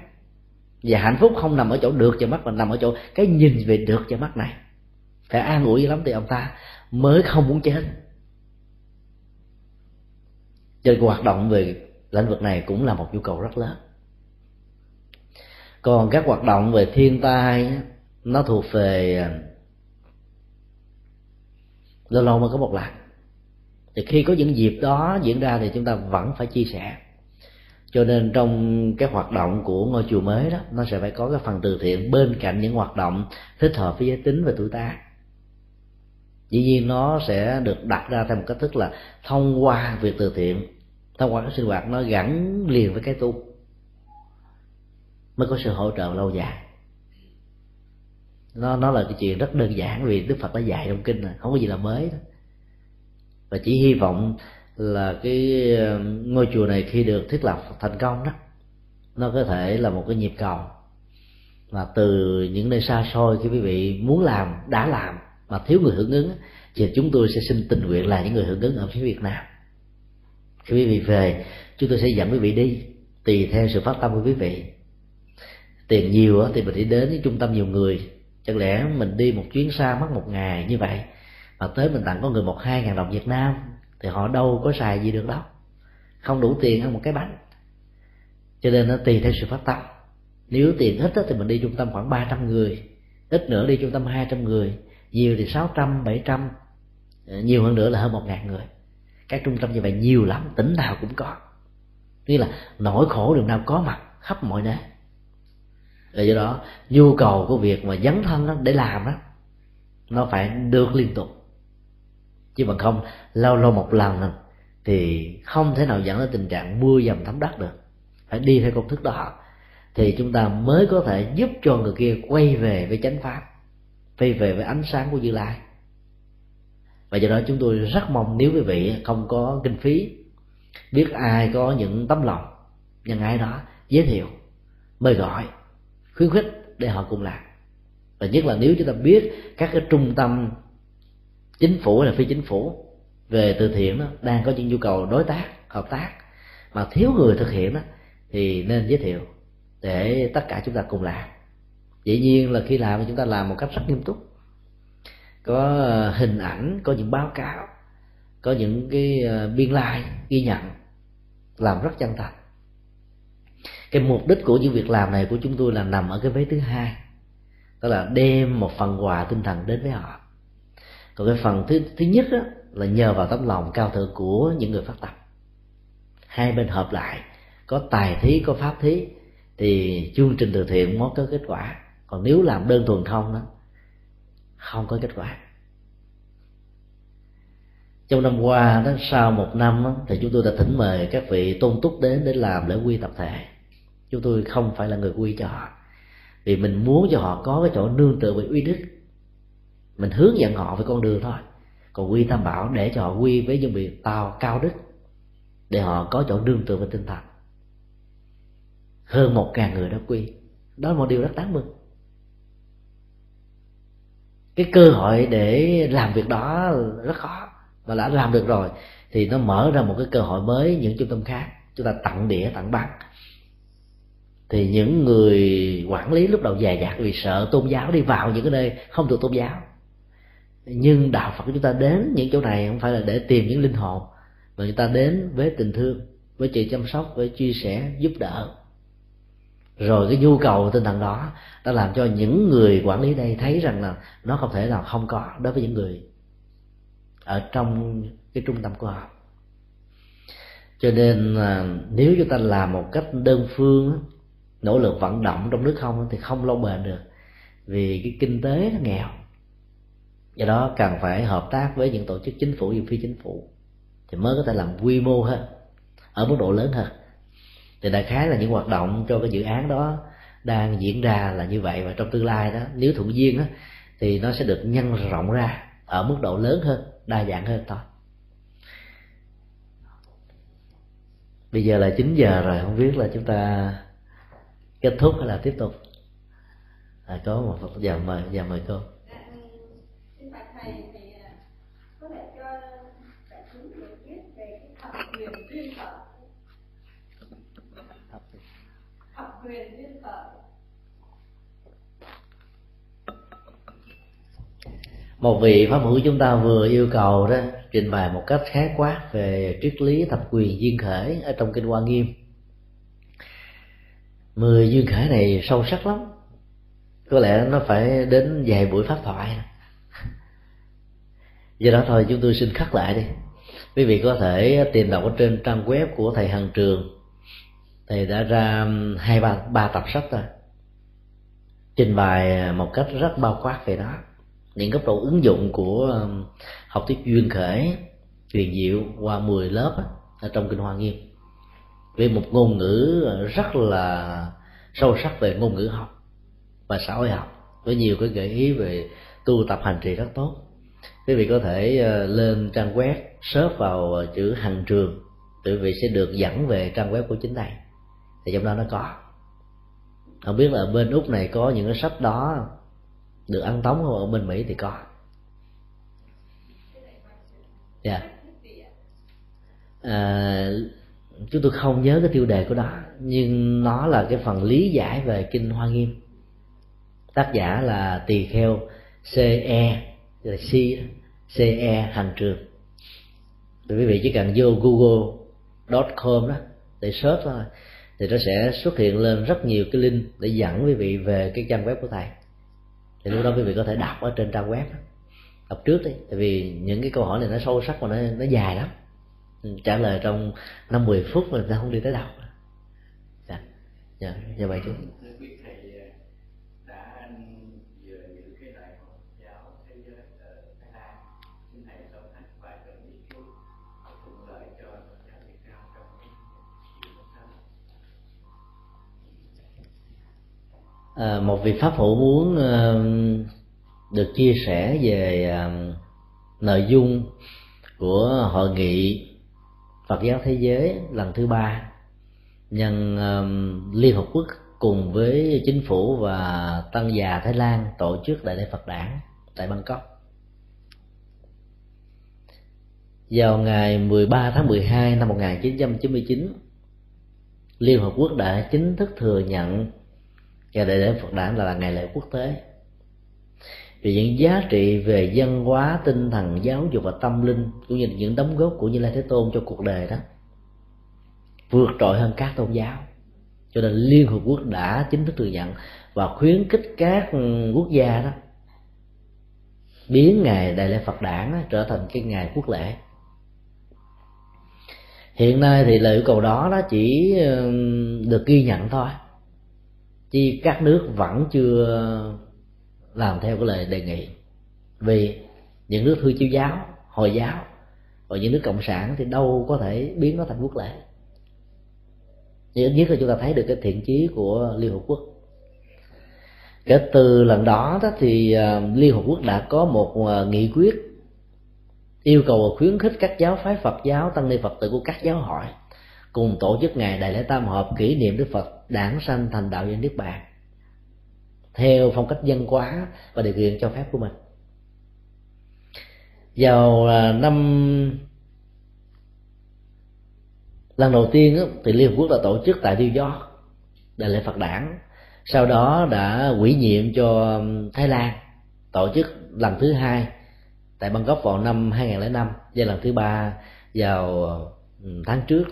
Và hạnh phúc không nằm ở chỗ được cho mắt, mà nằm ở chỗ cái nhìn về được cho mắt này. Phải an ủi lắm thì ông ta mới không muốn chết. Cho nên hoạt động về lĩnh vực này cũng là một nhu cầu rất lớn. Còn các hoạt động về thiên tai, nó thuộc về à, lâu lâu mới có một lần. Thì khi có những dịp đó diễn ra thì chúng ta vẫn phải chia sẻ. Cho nên trong cái hoạt động của ngôi chùa mới đó, nó sẽ phải có cái phần từ thiện bên cạnh những hoạt động thích hợp với giới tính và tuổi tác dĩ nhiên nó sẽ được đặt ra theo một cách thức là thông qua việc từ thiện. Thông qua cái sinh hoạt nó gắn liền với cái tu. Mới có sự hỗ trợ lâu dài. Nó nó là cái chuyện rất đơn giản vì đức phật đã dạy trong kinh này không có gì là mới đó. Và chỉ hy vọng là cái ờ, ngôi chùa này khi được thiết lập thành công đó, nó có thể là một cái nhịp cầu mà từ những nơi xa xôi khi quý vị muốn làm, đã làm mà thiếu người hưởng ứng thì chúng tôi sẽ xin tình nguyện là những người hưởng ứng ở phía Việt Nam. Khi quý vị về, chúng tôi sẽ dẫn quý vị đi, tùy theo sự phát tâm của quý vị. Tiền nhiều thì mình đi đến với trung tâm nhiều người. Chẳng lẽ mình đi một chuyến xa mất một ngày như vậy, mà tới mình tặng có người một, hai ngàn đồng Việt Nam, thì họ đâu có xài gì được đâu. Không đủ tiền ăn một cái bánh. Cho nên nó tùy theo sự phát tâm. Nếu tiền ít thì mình đi trung tâm khoảng 300 người. Ít nữa đi trung tâm 200 người nhiều thì 600, 700 ờ, nhiều hơn nữa là hơn một ngàn người. Các trung tâm như vậy nhiều lắm tỉnh nào cũng có. Như là nỗi khổ đường nào có mặt khắp mọi nơi. Và do đó nhu cầu của việc mà dấn thân đó để làm đó nó phải được liên tục. Chứ bằng không lâu lâu một lần thì không thể nào dẫn đến tình trạng mưa dầm thấm đất được. Phải đi theo công thức đó. Thì chúng ta mới có thể giúp cho người kia quay về với chánh pháp quay về với ánh sáng của như lai. Và do đó chúng tôi rất mong nếu quý vị không có kinh phí, biết ai có những tấm lòng nhân ai đó giới thiệu, mời gọi, khuyến khích để họ cùng làm. Và nhất là nếu chúng ta biết các cái trung tâm chính phủ hay là phi chính phủ về từ thiện đó đang có những nhu cầu đối tác, hợp tác mà thiếu người thực hiện đó, thì nên giới thiệu để tất cả chúng ta cùng làm dĩ nhiên là khi làm chúng ta làm một cách rất nghiêm túc. Có ờ, hình ảnh có những báo cáo có những cái ờ, biên lai like, ghi nhận làm rất chân thành. Cái mục đích của những việc làm này của chúng tôi là nằm ở cái vế thứ hai đó là đem một phần quà tinh thần đến với họ. Còn cái phần thứ thứ nhất đó, là nhờ vào tấm lòng cao thượng của những người phát tâm. Hai bên hợp lại có tài thí có pháp thí thì chương trình từ thiện mới có kết quả còn nếu làm đơn thuần không đó không có kết quả. Trong năm qua đó sau một năm đó, thì chúng tôi đã thỉnh mời các vị tôn túc đến để làm lễ quy tập thể chúng tôi không phải là người quy cho họ vì mình muốn cho họ có cái chỗ nương tựa về uy đức. Mình hướng dẫn họ về con đường thôi. Còn quy tam bảo để cho họ quy với những vị tao cao đức để họ có chỗ nương tựa về tinh thần. Hơn một ngàn người đã quy. Đó là một điều rất đáng mừng cái cơ hội để làm việc đó rất khó và đã làm được rồi thì nó mở ra một cái cơ hội mới những trung tâm khác. Chúng ta tặng đĩa, tặng băng thì những người quản lý lúc đầu dè dặt vì sợ tôn giáo đi vào những cái nơi không thuộc tôn giáo. Nhưng đạo phật của chúng ta đến những chỗ này không phải là để tìm những linh hồn, mà chúng ta đến với tình thương, với sự chăm sóc, với chia sẻ, giúp đỡ rồi cái nhu cầu tinh thần đó đã làm cho những người quản lý đây thấy rằng là nó không thể nào không có đối với những người ở trong cái trung tâm của họ. Cho nên nếu chúng ta làm một cách đơn phương nỗ lực vận động trong nước không thì không lâu bền được. Vì cái kinh tế nó nghèo. Do đó cần phải hợp tác với những tổ chức chính phủ và phi chính phủ thì mới có thể làm quy mô hơn, ở mức độ lớn hơn thì đại khái là những hoạt động cho cái dự án đó đang diễn ra là như vậy. Và trong tương lai đó nếu thuận duyên đó thì nó sẽ được nhân rộng ra ở mức độ lớn hơn đa dạng hơn thôi. Bây giờ là 9 giờ rồi không biết là chúng ta kết thúc hay là tiếp tục? À, có một giờ mời giờ mời cô. Một vị pháp hữu chúng ta vừa yêu cầu đó, trình bày một cách khái quát về triết lý thập quyền duyên khởi ở trong kinh hoa nghiêm. Mười duyên khởi này sâu sắc lắm. Có lẽ nó phải đến vài buổi pháp thoại. Do đó thôi, chúng tôi xin khắc lại đi. Quý vị có thể tìm đọc ở trên trang web của thầy hằng trường thì đã ra um, hai ba ba tập sách rồi trình bày à, một cách rất bao quát về đó. Những góc độ ứng dụng của um, học thuyết duyên khởi truyền diệu qua 10 lớp ở trong kinh hoa nghiêm. Về một ngôn ngữ à, rất là sâu sắc về ngôn ngữ học và xã hội học, với nhiều cái gợi ý về tu tập hành trì rất tốt. Quý vị có thể à, lên trang web search vào chữ hành trường quý vị sẽ được dẫn về trang web của chính thầy thì trong đó nó có. Không biết là ở bên úc này có những cái sách đó được ăn tống không? Ở bên mỹ thì có. Dạ. Yeah. à, chúng tôi không nhớ cái tiêu đề của đó nhưng nó là cái phần lý giải về kinh hoa nghiêm. Tác giả là tỳ kheo ce là c ce hành trường. Thì quý vị chỉ cần vô google.com đó để search thôi thì nó sẽ xuất hiện lên rất nhiều cái link để dẫn quý vị về cái trang web của thầy thì lúc đó quý vị có thể đọc ở trên trang web đọc trước đi, tại vì những cái câu hỏi này nó sâu sắc và nó nó dài lắm. Ừ, trả lời trong năm mười phút mà người ta không đi tới đâu. Dạ dạ như vậy chứ. À, một vị pháp hữu muốn ờ, được chia sẻ về ờ, nội dung của hội nghị Phật giáo thế giới lần thứ ba nhân Liên Hợp Quốc cùng với chính phủ và tăng già Thái Lan tổ chức đại lễ Phật đản tại Bangkok. Vào ngày 13 tháng 12 năm 1999, Liên Hợp Quốc đã chính thức thừa nhận ngày đại lễ Phật đản là ngày lễ quốc tế. Vì những giá trị về văn hóa, tinh thần, giáo dục và tâm linh, cũng như những đóng góp của như lai thế tôn cho cuộc đời đó, vượt trội hơn các tôn giáo. Cho nên liên hợp quốc đã chính thức thừa nhận và khuyến khích các quốc gia đó biến ngày đại lễ phật đản trở thành cái ngày quốc lễ. Hiện nay thì lời yêu cầu đó nó chỉ được ghi nhận thôi chứ các nước vẫn chưa làm theo cái lời đề nghị. Vì những nước thư chiếu giáo hồi giáo và những nước cộng sản thì đâu có thể biến nó thành quốc lễ thì ít nhất là chúng ta thấy được cái thiện chí của liên hợp quốc. Kể từ lần đó, đó thì à, liên hợp quốc đã có một à, nghị quyết yêu cầu và khuyến khích các giáo phái phật giáo tăng ni phật tử của các giáo hội cùng tổ chức ngày đại lễ tam hợp kỷ niệm đức phật đản sanh thành đạo dân niết bàn, theo phong cách dân hóa và điều kiện cho phép của mình. Vào năm, lần đầu tiên thì liên hợp quốc đã tổ chức tại new york đại lễ phật đản, sau đó đã ủy nhiệm cho um, thái lan tổ chức lần thứ hai tại bangkok vào năm 2005 và lần thứ ba vào um, tháng trước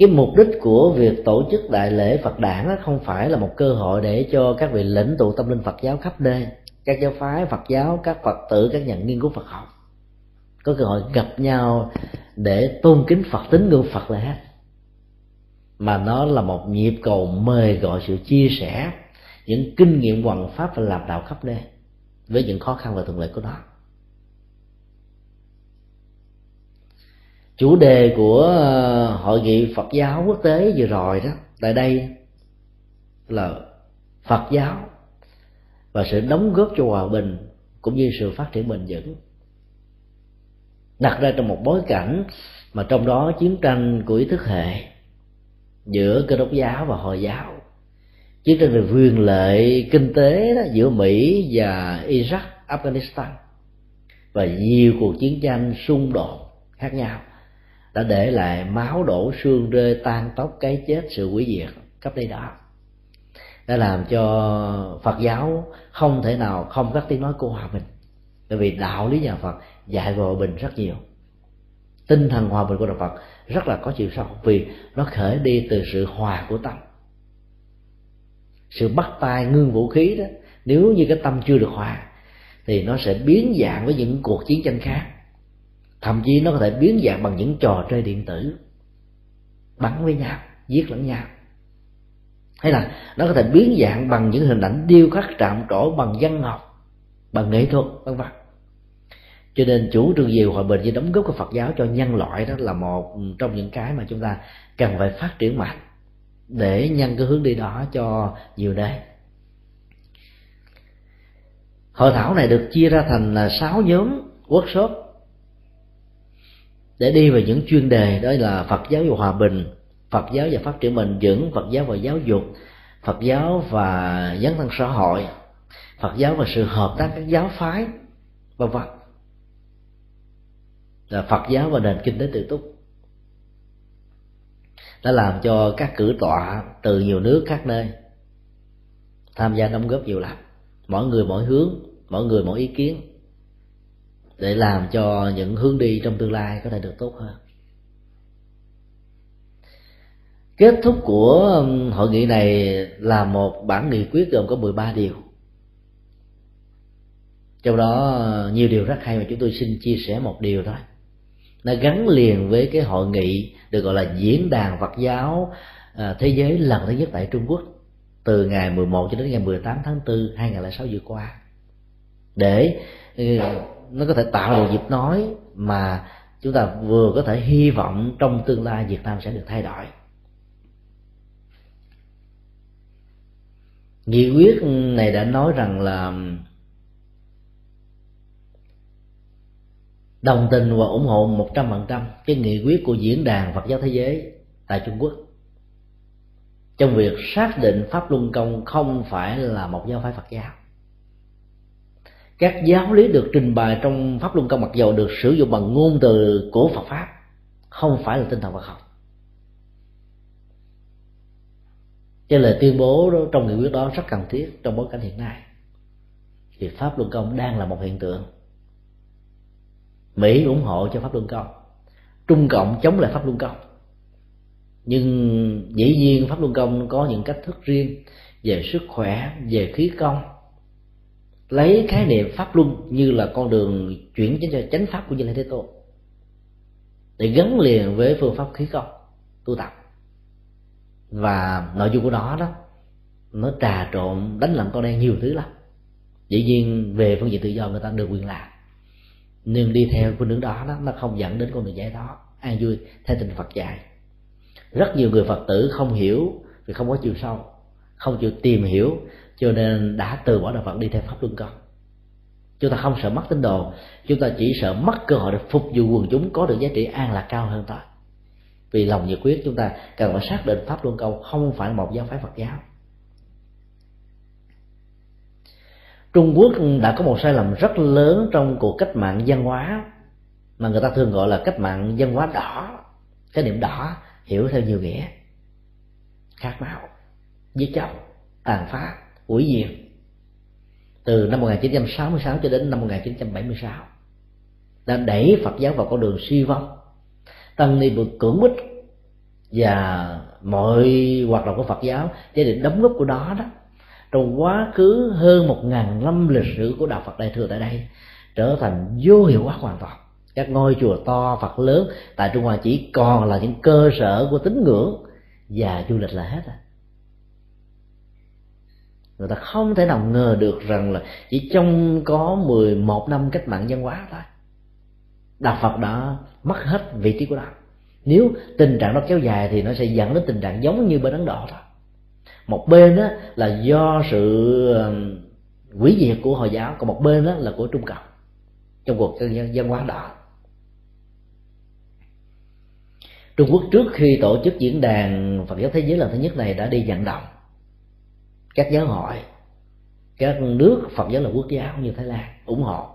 cái mục đích của việc tổ chức đại lễ Phật đản không phải là một cơ hội để cho các vị lãnh tụ tâm linh Phật giáo khắp nơi, các giáo phái, Phật giáo, các Phật tử, các nhà nghiên cứu Phật học. Có cơ hội gặp nhau để tôn kính Phật tính ngưỡng Phật là hết. Mà nó là một nhịp cầu mời gọi sự chia sẻ, những kinh nghiệm hoằng pháp và làm đạo khắp nơi với những khó khăn và thuận lợi của nó. Chủ đề của ờ, hội nghị Phật giáo quốc tế vừa rồi đó tại đây là Phật giáo và sự đóng góp cho hòa bình cũng như sự phát triển bền vững. Đặt ra trong một bối cảnh mà trong đó chiến tranh của ý thức hệ giữa cơ đốc giáo và hồi giáo chiến tranh về quyền lợi kinh tế đó, giữa mỹ và iraq afghanistan và nhiều cuộc chiến tranh xung đột khác nhau đã để lại máu đổ xương rơi tan tóc cái chết sự quỷ diệt cấp đây đó. Đã làm cho phật giáo không thể nào không cắt tiếng nói của hòa bình. Bởi vì đạo lý nhà phật dạy về hòa bình rất nhiều. Tinh thần hòa bình của đạo phật rất là có chiều sâu, vì nó khởi đi từ sự hòa của tâm. Sự bắt tay ngưng vũ khí đó, nếu như cái tâm chưa được hòa, thì nó sẽ biến dạng với những cuộc chiến tranh khác thậm chí nó có thể biến dạng bằng những trò chơi điện tử. Bắn với nhau, giết lẫn nhau. Hay là nó có thể biến dạng bằng những hình ảnh điêu khắc trạm trổ bằng văn học, bằng nghệ thuật, vân vân. Cho nên chủ trương về hòa bình với đóng góp của Phật giáo cho nhân loại đó là một trong những cái mà chúng ta cần phải phát triển mạnh để nhân cái hướng đi đó cho nhiều nơi hội thảo này được chia ra thành là sáu nhóm workshop để đi về những chuyên đề, đó là Phật giáo và hòa bình, Phật giáo và phát triển bền vững, Phật giáo và giáo dục, Phật giáo và dấn thân xã hội, Phật giáo và sự hợp tác các giáo phái, vân vân. Là Phật giáo và nền kinh tế tự túc. Đã làm cho các cử tọa từ nhiều nước khác nơi tham gia đóng góp nhiều lắm. Mỗi người mỗi hướng, mỗi người mỗi ý kiến để làm cho những hướng đi trong tương lai có thể được tốt hơn. Kết thúc của um, hội nghị này là một bản nghị quyết gồm có 13 điều. Trong đó uh, nhiều điều rất hay mà chúng tôi xin chia sẻ một điều thôi. Nó gắn liền với cái hội nghị được gọi là diễn đàn Phật giáo uh, thế giới lần thứ nhất tại Trung Quốc từ ngày 11 cho đến ngày 18 tháng 4 2006 vừa qua. Để uh, nó có thể tạo được dịp nói mà chúng ta vừa có thể hy vọng trong tương lai Việt Nam sẽ được thay đổi. Nghị quyết này đã nói rằng là đồng tình và ủng hộ một trăm phần trăm cái nghị quyết của diễn đàn Phật giáo thế giới tại Trung Quốc trong việc xác định pháp luân công không phải là một giáo phái Phật giáo các giáo lý được trình bày trong pháp luân công mặc dầu được sử dụng bằng ngôn từ của Phật pháp không phải là tinh thần Phật học. Cho lời tuyên bố đó, trong nghị quyết đó rất cần thiết trong bối cảnh hiện nay. Thì pháp luân công đang là một hiện tượng. Mỹ ủng hộ cho pháp luân công trung cộng chống lại pháp luân công nhưng dĩ nhiên pháp luân công có những cách thức riêng về sức khỏe về khí công lấy khái niệm pháp luân như là con đường chuyển cho chánh pháp của như lai thế tôn để gắn liền với phương pháp khí công tu tập. Và nội dung của nó đó nó trà trộn đánh lận con đen nhiều thứ lắm. Dĩ nhiên về phương diện tự do người ta được quyền làm. Nhưng đi theo con đường đó, đó nó không dẫn đến con đường giải thoát. An vui theo tình Phật dạy. Rất nhiều người Phật tử không hiểu vì không có chiều sâu không chịu tìm hiểu cho nên đã từ bỏ đạo Phật đi theo pháp luân công chúng ta không sợ mất tín đồ, chúng ta chỉ sợ mất cơ hội để phục vụ quần chúng có được giá trị an lạc cao hơn thôi vì lòng nhiệt quyết chúng ta cần phải xác định pháp luân công không phải một giáo phái Phật giáo. Trung Quốc đã có một sai lầm rất lớn trong cuộc cách mạng văn hóa, mà người ta thường gọi là cách mạng văn hóa đỏ. Cái niệm đỏ hiểu theo nhiều nghĩa. Khác máu, giết chóc, tàn phá ủy nhiệm từ năm 1966 cho đến năm 1976 đã đẩy Phật giáo vào con đường suy vong. Tăng ni bực cưỡng bức. Và mọi hoạt động của Phật giáo để đình đóng góp của đó đó, trong quá khứ hơn một ngàn năm lịch sử của đạo Phật Đại thừa tại đây, trở thành vô hiệu hóa hoàn toàn. Các ngôi chùa to, Phật lớn, tại Trung Hoa chỉ còn là những cơ sở của tín ngưỡng và du lịch là hết à người ta không thể nào ngờ được rằng là chỉ trong có 11 năm cách mạng văn hóa thôi. Đạo Phật đã mất hết vị trí của đạo. Nếu tình trạng đó kéo dài thì nó sẽ dẫn đến tình trạng giống như bên Ấn Độ thôi. Một bên đó là do sự quỷ diệt của hồi giáo, còn một bên đó là của trung cộng trong cuộc dân hóa đó Trung Quốc trước khi tổ chức diễn đàn Phật giáo thế giới lần thứ nhất này đã đi vận động các giáo hội, các nước Phật giáo là quốc giáo như Thái Lan ủng hộ.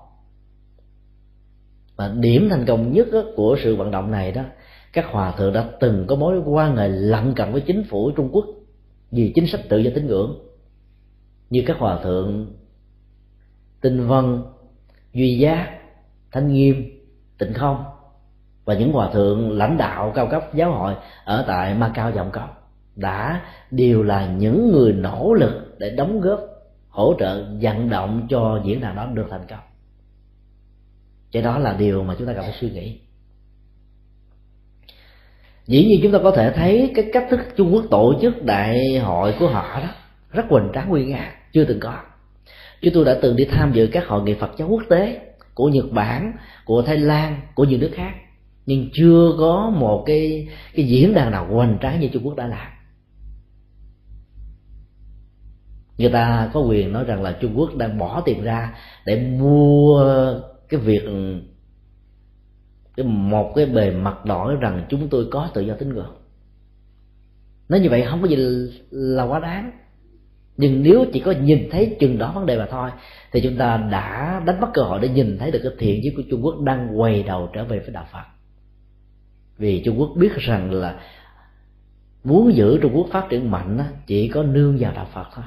Và điểm thành công nhất của sự vận động này đó, các hòa thượng đã từng có mối quan hệ lặng cận với chính phủ Trung Quốc vì chính sách tự do tín ngưỡng. Như các hòa thượng tinh vân, duy giác thanh nghiêm, tịnh không và những hòa thượng lãnh đạo cao cấp giáo hội ở tại Macau và Hồng Kông đã đều là những người nỗ lực để đóng góp, hỗ trợ, vận động cho diễn đàn đó được thành công. Cái đó là điều mà chúng ta cần phải suy nghĩ. Dĩ nhiên chúng ta có thể thấy cái cách thức trung quốc tổ chức đại hội của họ đó rất hoành tráng, nguy nga, chưa từng có. Chúng tôi đã từng đi tham dự các hội nghị phật giáo quốc tế của nhật bản, của thái lan, của nhiều nước khác, nhưng chưa có một cái cái diễn đàn nào hoành tráng như trung quốc đã làm. Người ta có quyền nói rằng là trung quốc đang bỏ tiền ra để mua cái việc, cái một cái bề mặt đỏ rằng chúng tôi có tự do tín ngưỡng. Nói như vậy không có gì là quá đáng. Nhưng nếu chỉ có nhìn thấy chừng đó vấn đề mà thôi, thì chúng ta đã đánh mất cơ hội để nhìn thấy được cái thiện chí của trung quốc đang quay đầu trở về với đạo phật. Vì trung quốc biết rằng là muốn giữ trung quốc phát triển mạnh chỉ có nương vào đạo phật thôi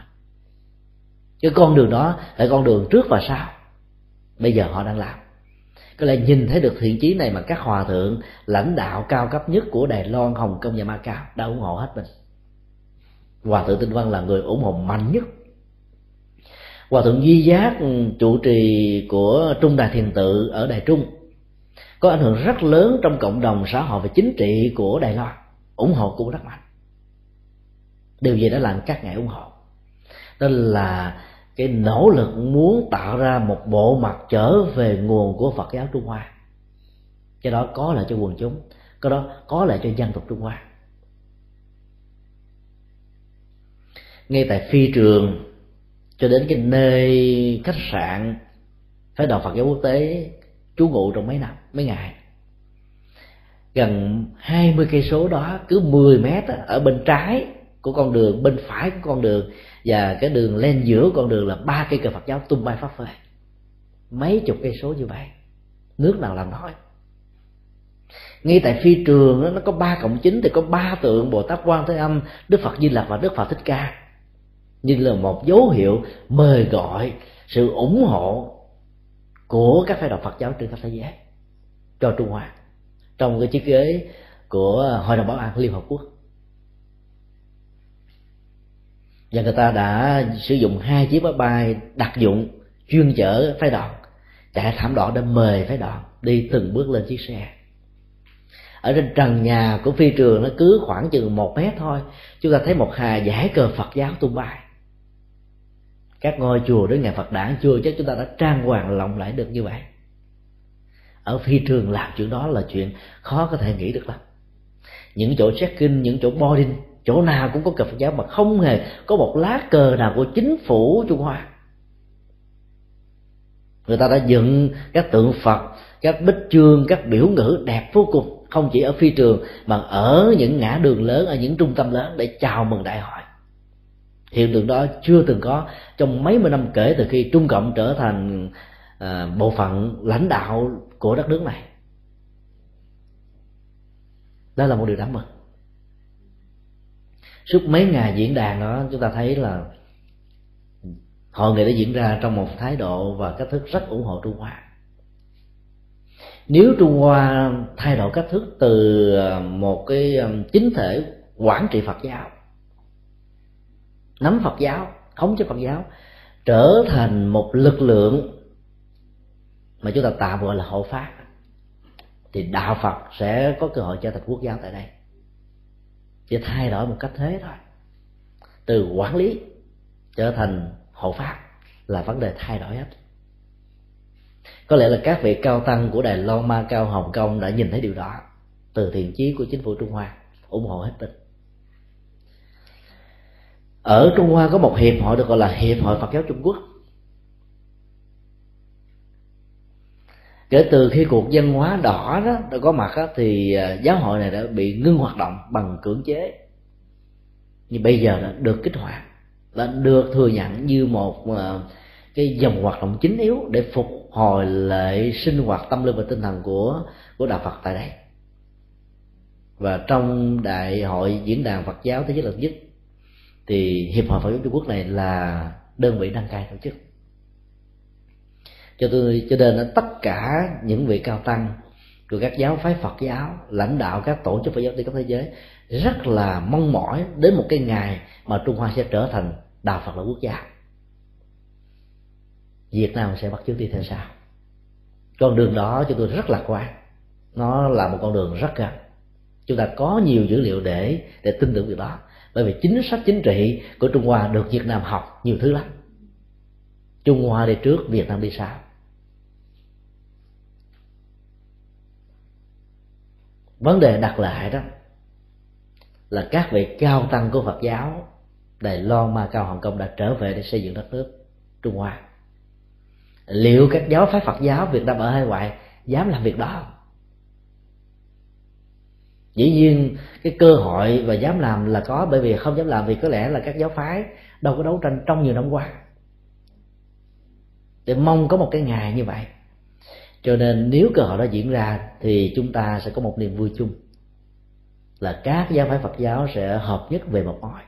cái con đường đó là con đường trước và sau. Bây giờ họ đang làm. Có lẽ nhìn thấy được thiện chí này mà các hòa thượng, lãnh đạo cao cấp nhất của đài loan, hồng kông và macau đã ủng hộ hết mình. Hòa thượng tinh văn là người ủng hộ mạnh nhất. Hòa thượng duy giác ừ, trụ trì của trung đài thiền tự ở đài trung, có ảnh hưởng rất lớn trong cộng đồng xã hội và chính trị của đài loan, ủng hộ cũng rất mạnh. Điều gì đã làm các ngài ủng hộ. Đó là cái nỗ lực muốn tạo ra một bộ mặt trở về nguồn của Phật giáo Trung Hoa. Cái đó có lợi cho quần chúng, cái đó có lợi cho dân tộc Trung Hoa. Ngay tại phi trường, cho đến cái nơi khách sạn, phái đoàn Phật giáo quốc tế trú ngụ trong mấy năm, mấy ngày. Gần 20 cây số đó, cứ 10 mét ở bên trái của con đường, bên phải của con đường và cái đường lên giữa con đường là ba cây cờ Phật giáo tung bay pháp phơi mấy chục cây số như vậy nước nào làm nói? Ngay tại phi trường đó, nó có ba cộng chín thì có ba tượng bồ tát quan thế âm đức phật di lặc và đức phật thích ca. Như là một dấu hiệu mời gọi sự ủng hộ của các phái đoàn phật giáo trên khắp thế giới cho trung hoa trong cái chiếc ghế của hội đồng bảo an liên hợp quốc. Và người ta đã sử dụng hai chiếc máy bay đặc dụng chuyên chở phái đoàn. Chạy thảm đỏ để mời phái đoàn đi từng bước lên chiếc xe. Ở trên trần nhà của phi trường nó cứ khoảng chừng một mét thôi. Chúng ta thấy một hà giải cờ phật giáo tung bay. Các ngôi chùa đến ngày phật đản chưa chắc chúng ta đã trang hoàng lộng lẫy được như vậy. Ở phi trường làm chuyện đó là chuyện khó có thể nghĩ được lắm. Những chỗ check in những chỗ boarding chỗ nào cũng có cờ phật giáo mà không hề có một lá cờ nào của chính phủ trung hoa. Người ta đã dựng các tượng phật các bích chương các biểu ngữ đẹp vô cùng không chỉ ở phi trường mà ở những ngã đường lớn ở những trung tâm lớn để chào mừng đại hội. Hiện tượng đó chưa từng có trong mấy mươi năm kể từ khi trung cộng trở thành à, bộ phận lãnh đạo của đất nước này. Đó là một điều đáng mừng suốt mấy ngày diễn đàn đó, chúng ta thấy là hội nghị đã diễn ra trong một thái độ và cách thức rất ủng hộ trung hoa. Nếu trung hoa thay đổi cách thức từ ờ, một cái ờ, chính thể quản trị phật giáo, nắm phật giáo, khống chế phật giáo, trở thành một lực lượng mà chúng ta tạm gọi là hộ pháp, thì đạo phật sẽ có cơ hội trở thành quốc giáo tại đây chỉ thay đổi một cách thế thôi. Từ quản lý trở thành hộ pháp là vấn đề thay đổi hết. Có lẽ là các vị cao tăng của đài loan, ma cao, hồng kông đã nhìn thấy điều đó. Từ thiện chí của chính phủ trung hoa ủng hộ hết mình. Ở trung hoa có một hiệp hội được gọi là hiệp hội phật giáo trung quốc. Kể từ khi cuộc dân hóa đỏ đó đã có mặt đó, thì à, giáo hội này đã bị ngưng hoạt động bằng cưỡng chế. Nhưng bây giờ đã được kích hoạt đã được thừa nhận như một à, cái dòng hoạt động chính yếu để phục hồi lại sinh hoạt tâm linh và tinh thần của của đạo Phật tại đây. Và trong đại hội diễn đàn Phật giáo thế giới lần nhất thì hiệp hội Phật giáo Trung Quốc này là đơn vị đăng cai tổ chức cho tôi, cho nên tất cả những vị cao tăng của các giáo phái Phật giáo, lãnh đạo các tổ chức Phật giáo trên khắp thế giới rất là mong mỏi đến một cái ngày mà Trung Hoa sẽ trở thành đạo Phật là quốc gia. Việt Nam sẽ bắt chước đi theo sau. Con đường đó cho tôi rất lạc quan. Nó là một con đường rất gần. Chúng ta có nhiều dữ liệu để để tin tưởng việc đó. Bởi vì chính sách chính trị của Trung Hoa được Việt Nam học nhiều thứ lắm. Trung Hoa đi trước, Việt Nam đi sau. Vấn đề đặt lại đó là các vị cao tăng của Phật giáo Đài Loan, Ma Cao, Hồng Kông đã trở về để xây dựng đất nước Trung Hoa. Liệu các giáo phái Phật giáo Việt Nam ở hai ngoại dám làm việc đó dĩ nhiên cái cơ hội và dám làm là có bởi vì không dám làm vì có lẽ là các giáo phái đâu có đấu tranh trong nhiều năm qua. Để mong có một cái ngày như vậy cho nên nếu cơ hội đó diễn ra thì chúng ta sẽ có một niềm vui chung. Là các giáo phái Phật giáo sẽ hợp nhất về một mối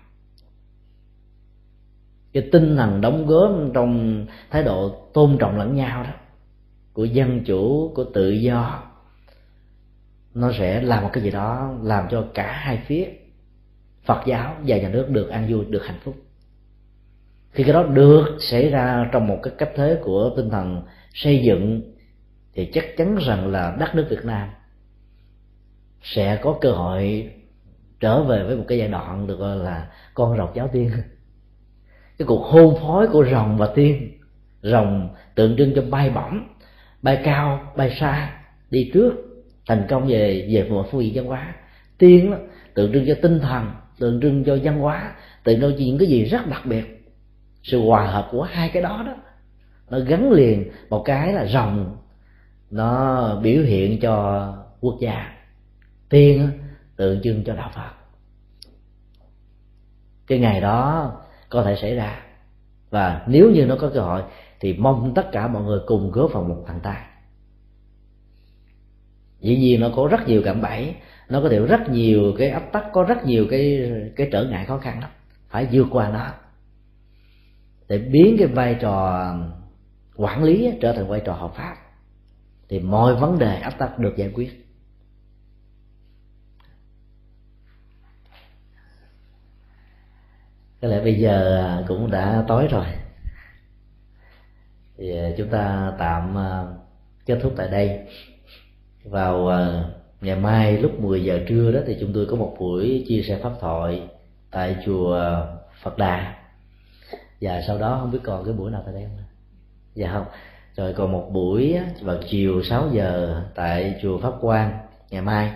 cái tinh thần đóng góp trong thái độ tôn trọng lẫn nhau đó, của dân chủ, của tự do, nó sẽ làm một cái gì đó, làm cho cả hai phía Phật giáo và nhà nước được an vui, được hạnh phúc. Khi cái đó được xảy ra trong một cái cách thế của tinh thần xây dựng thì chắc chắn rằng là đất nước Việt Nam sẽ có cơ hội trở về với một cái giai đoạn được gọi là con rồng giáo tiên. Cái cuộc hôn phối của rồng và tiên rồng tượng trưng cho bay bổng bay cao bay xa đi trước thành công về về một phương diện văn hóa. Tiên đó, tượng trưng cho tinh thần tượng trưng cho văn hóa tượng trưng cho những cái gì rất đặc biệt. Sự hòa hợp của hai cái đó đó nó gắn liền một cái là rồng nó biểu hiện cho quốc gia. Tiên tượng trưng cho đạo phật. Cái ngày đó có thể xảy ra. Và nếu như nó có cơ hội, thì mong tất cả mọi người cùng góp vào một bàn tay. Dĩ nhiên nó có rất nhiều cạm bẫy, nó có thể rất nhiều cái áp tắc, có rất nhiều cái cái trở ngại khó khăn lắm. Phải vượt qua nó. Để biến cái vai trò quản lý trở thành vai trò hợp pháp thì mọi vấn đề áp tắc được giải quyết. Có lẽ bây giờ à, cũng đã tối rồi. Thì à, chúng ta tạm à, kết thúc tại đây. Vào ngày mai lúc 10 giờ trưa đó thì chúng tôi có một buổi chia sẻ pháp thoại tại chùa Phật Đà. Và sau đó không biết còn cái buổi nào tại đây không dạ không rồi còn một buổi vào chiều 6 giờ tại chùa Pháp Quang ngày mai.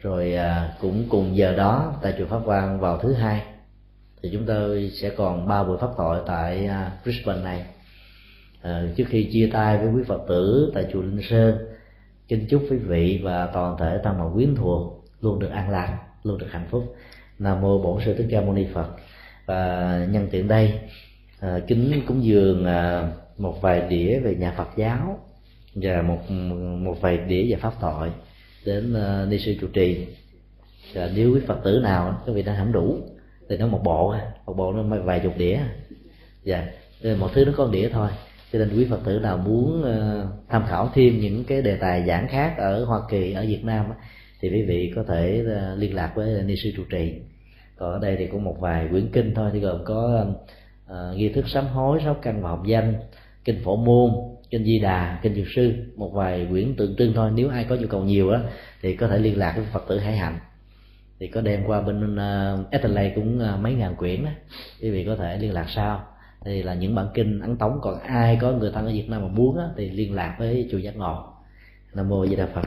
Rồi à, cũng cùng giờ đó tại chùa Pháp Quang vào thứ hai. Thì chúng tôi sẽ còn ba buổi pháp thoại tại à, Brisbane này. À, trước khi chia tay với quý phật tử tại chùa linh sơn kính chúc quý vị và toàn thể tăng màu quyến thuộc luôn được an lạc luôn được hạnh phúc. Nam mô bổn sư thích ca mâu ni phật. Và nhân tiện đây à, kính cúng dường à, một vài đĩa về nhà phật giáo và một một vài đĩa về pháp thoại đến ờ, uh, ni sư trụ trì. Và nếu quý phật tử nào các vị đang không đủ thì nó một bộ một bộ nó vài chục đĩa dạ một thứ nó có một đĩa thôi. Cho nên quý phật tử nào muốn uh, tham khảo thêm những cái đề tài giảng khác ở hoa kỳ ở việt nam thì quý vị có thể uh, liên lạc với ni sư trụ trì. Còn ở đây thì cũng một vài quyển kinh thôi thì gồm có uh, nghi thức sám hối sáu căn và học danh kinh phổ môn kinh di đà kinh dược sư một vài quyển tượng trưng thôi. Nếu ai có nhu cầu nhiều á thì có thể liên lạc với phật tử hải hạnh. Thì có đem qua bên uh, Adelaide cũng ờ, mấy ngàn quyển đó quý vị có thể liên lạc sau. Thì là những bản kinh ấn tống. Còn ai có người thân ở việt nam mà muốn á, thì liên lạc với chùa giác ngộ. Nam mô di đà phật.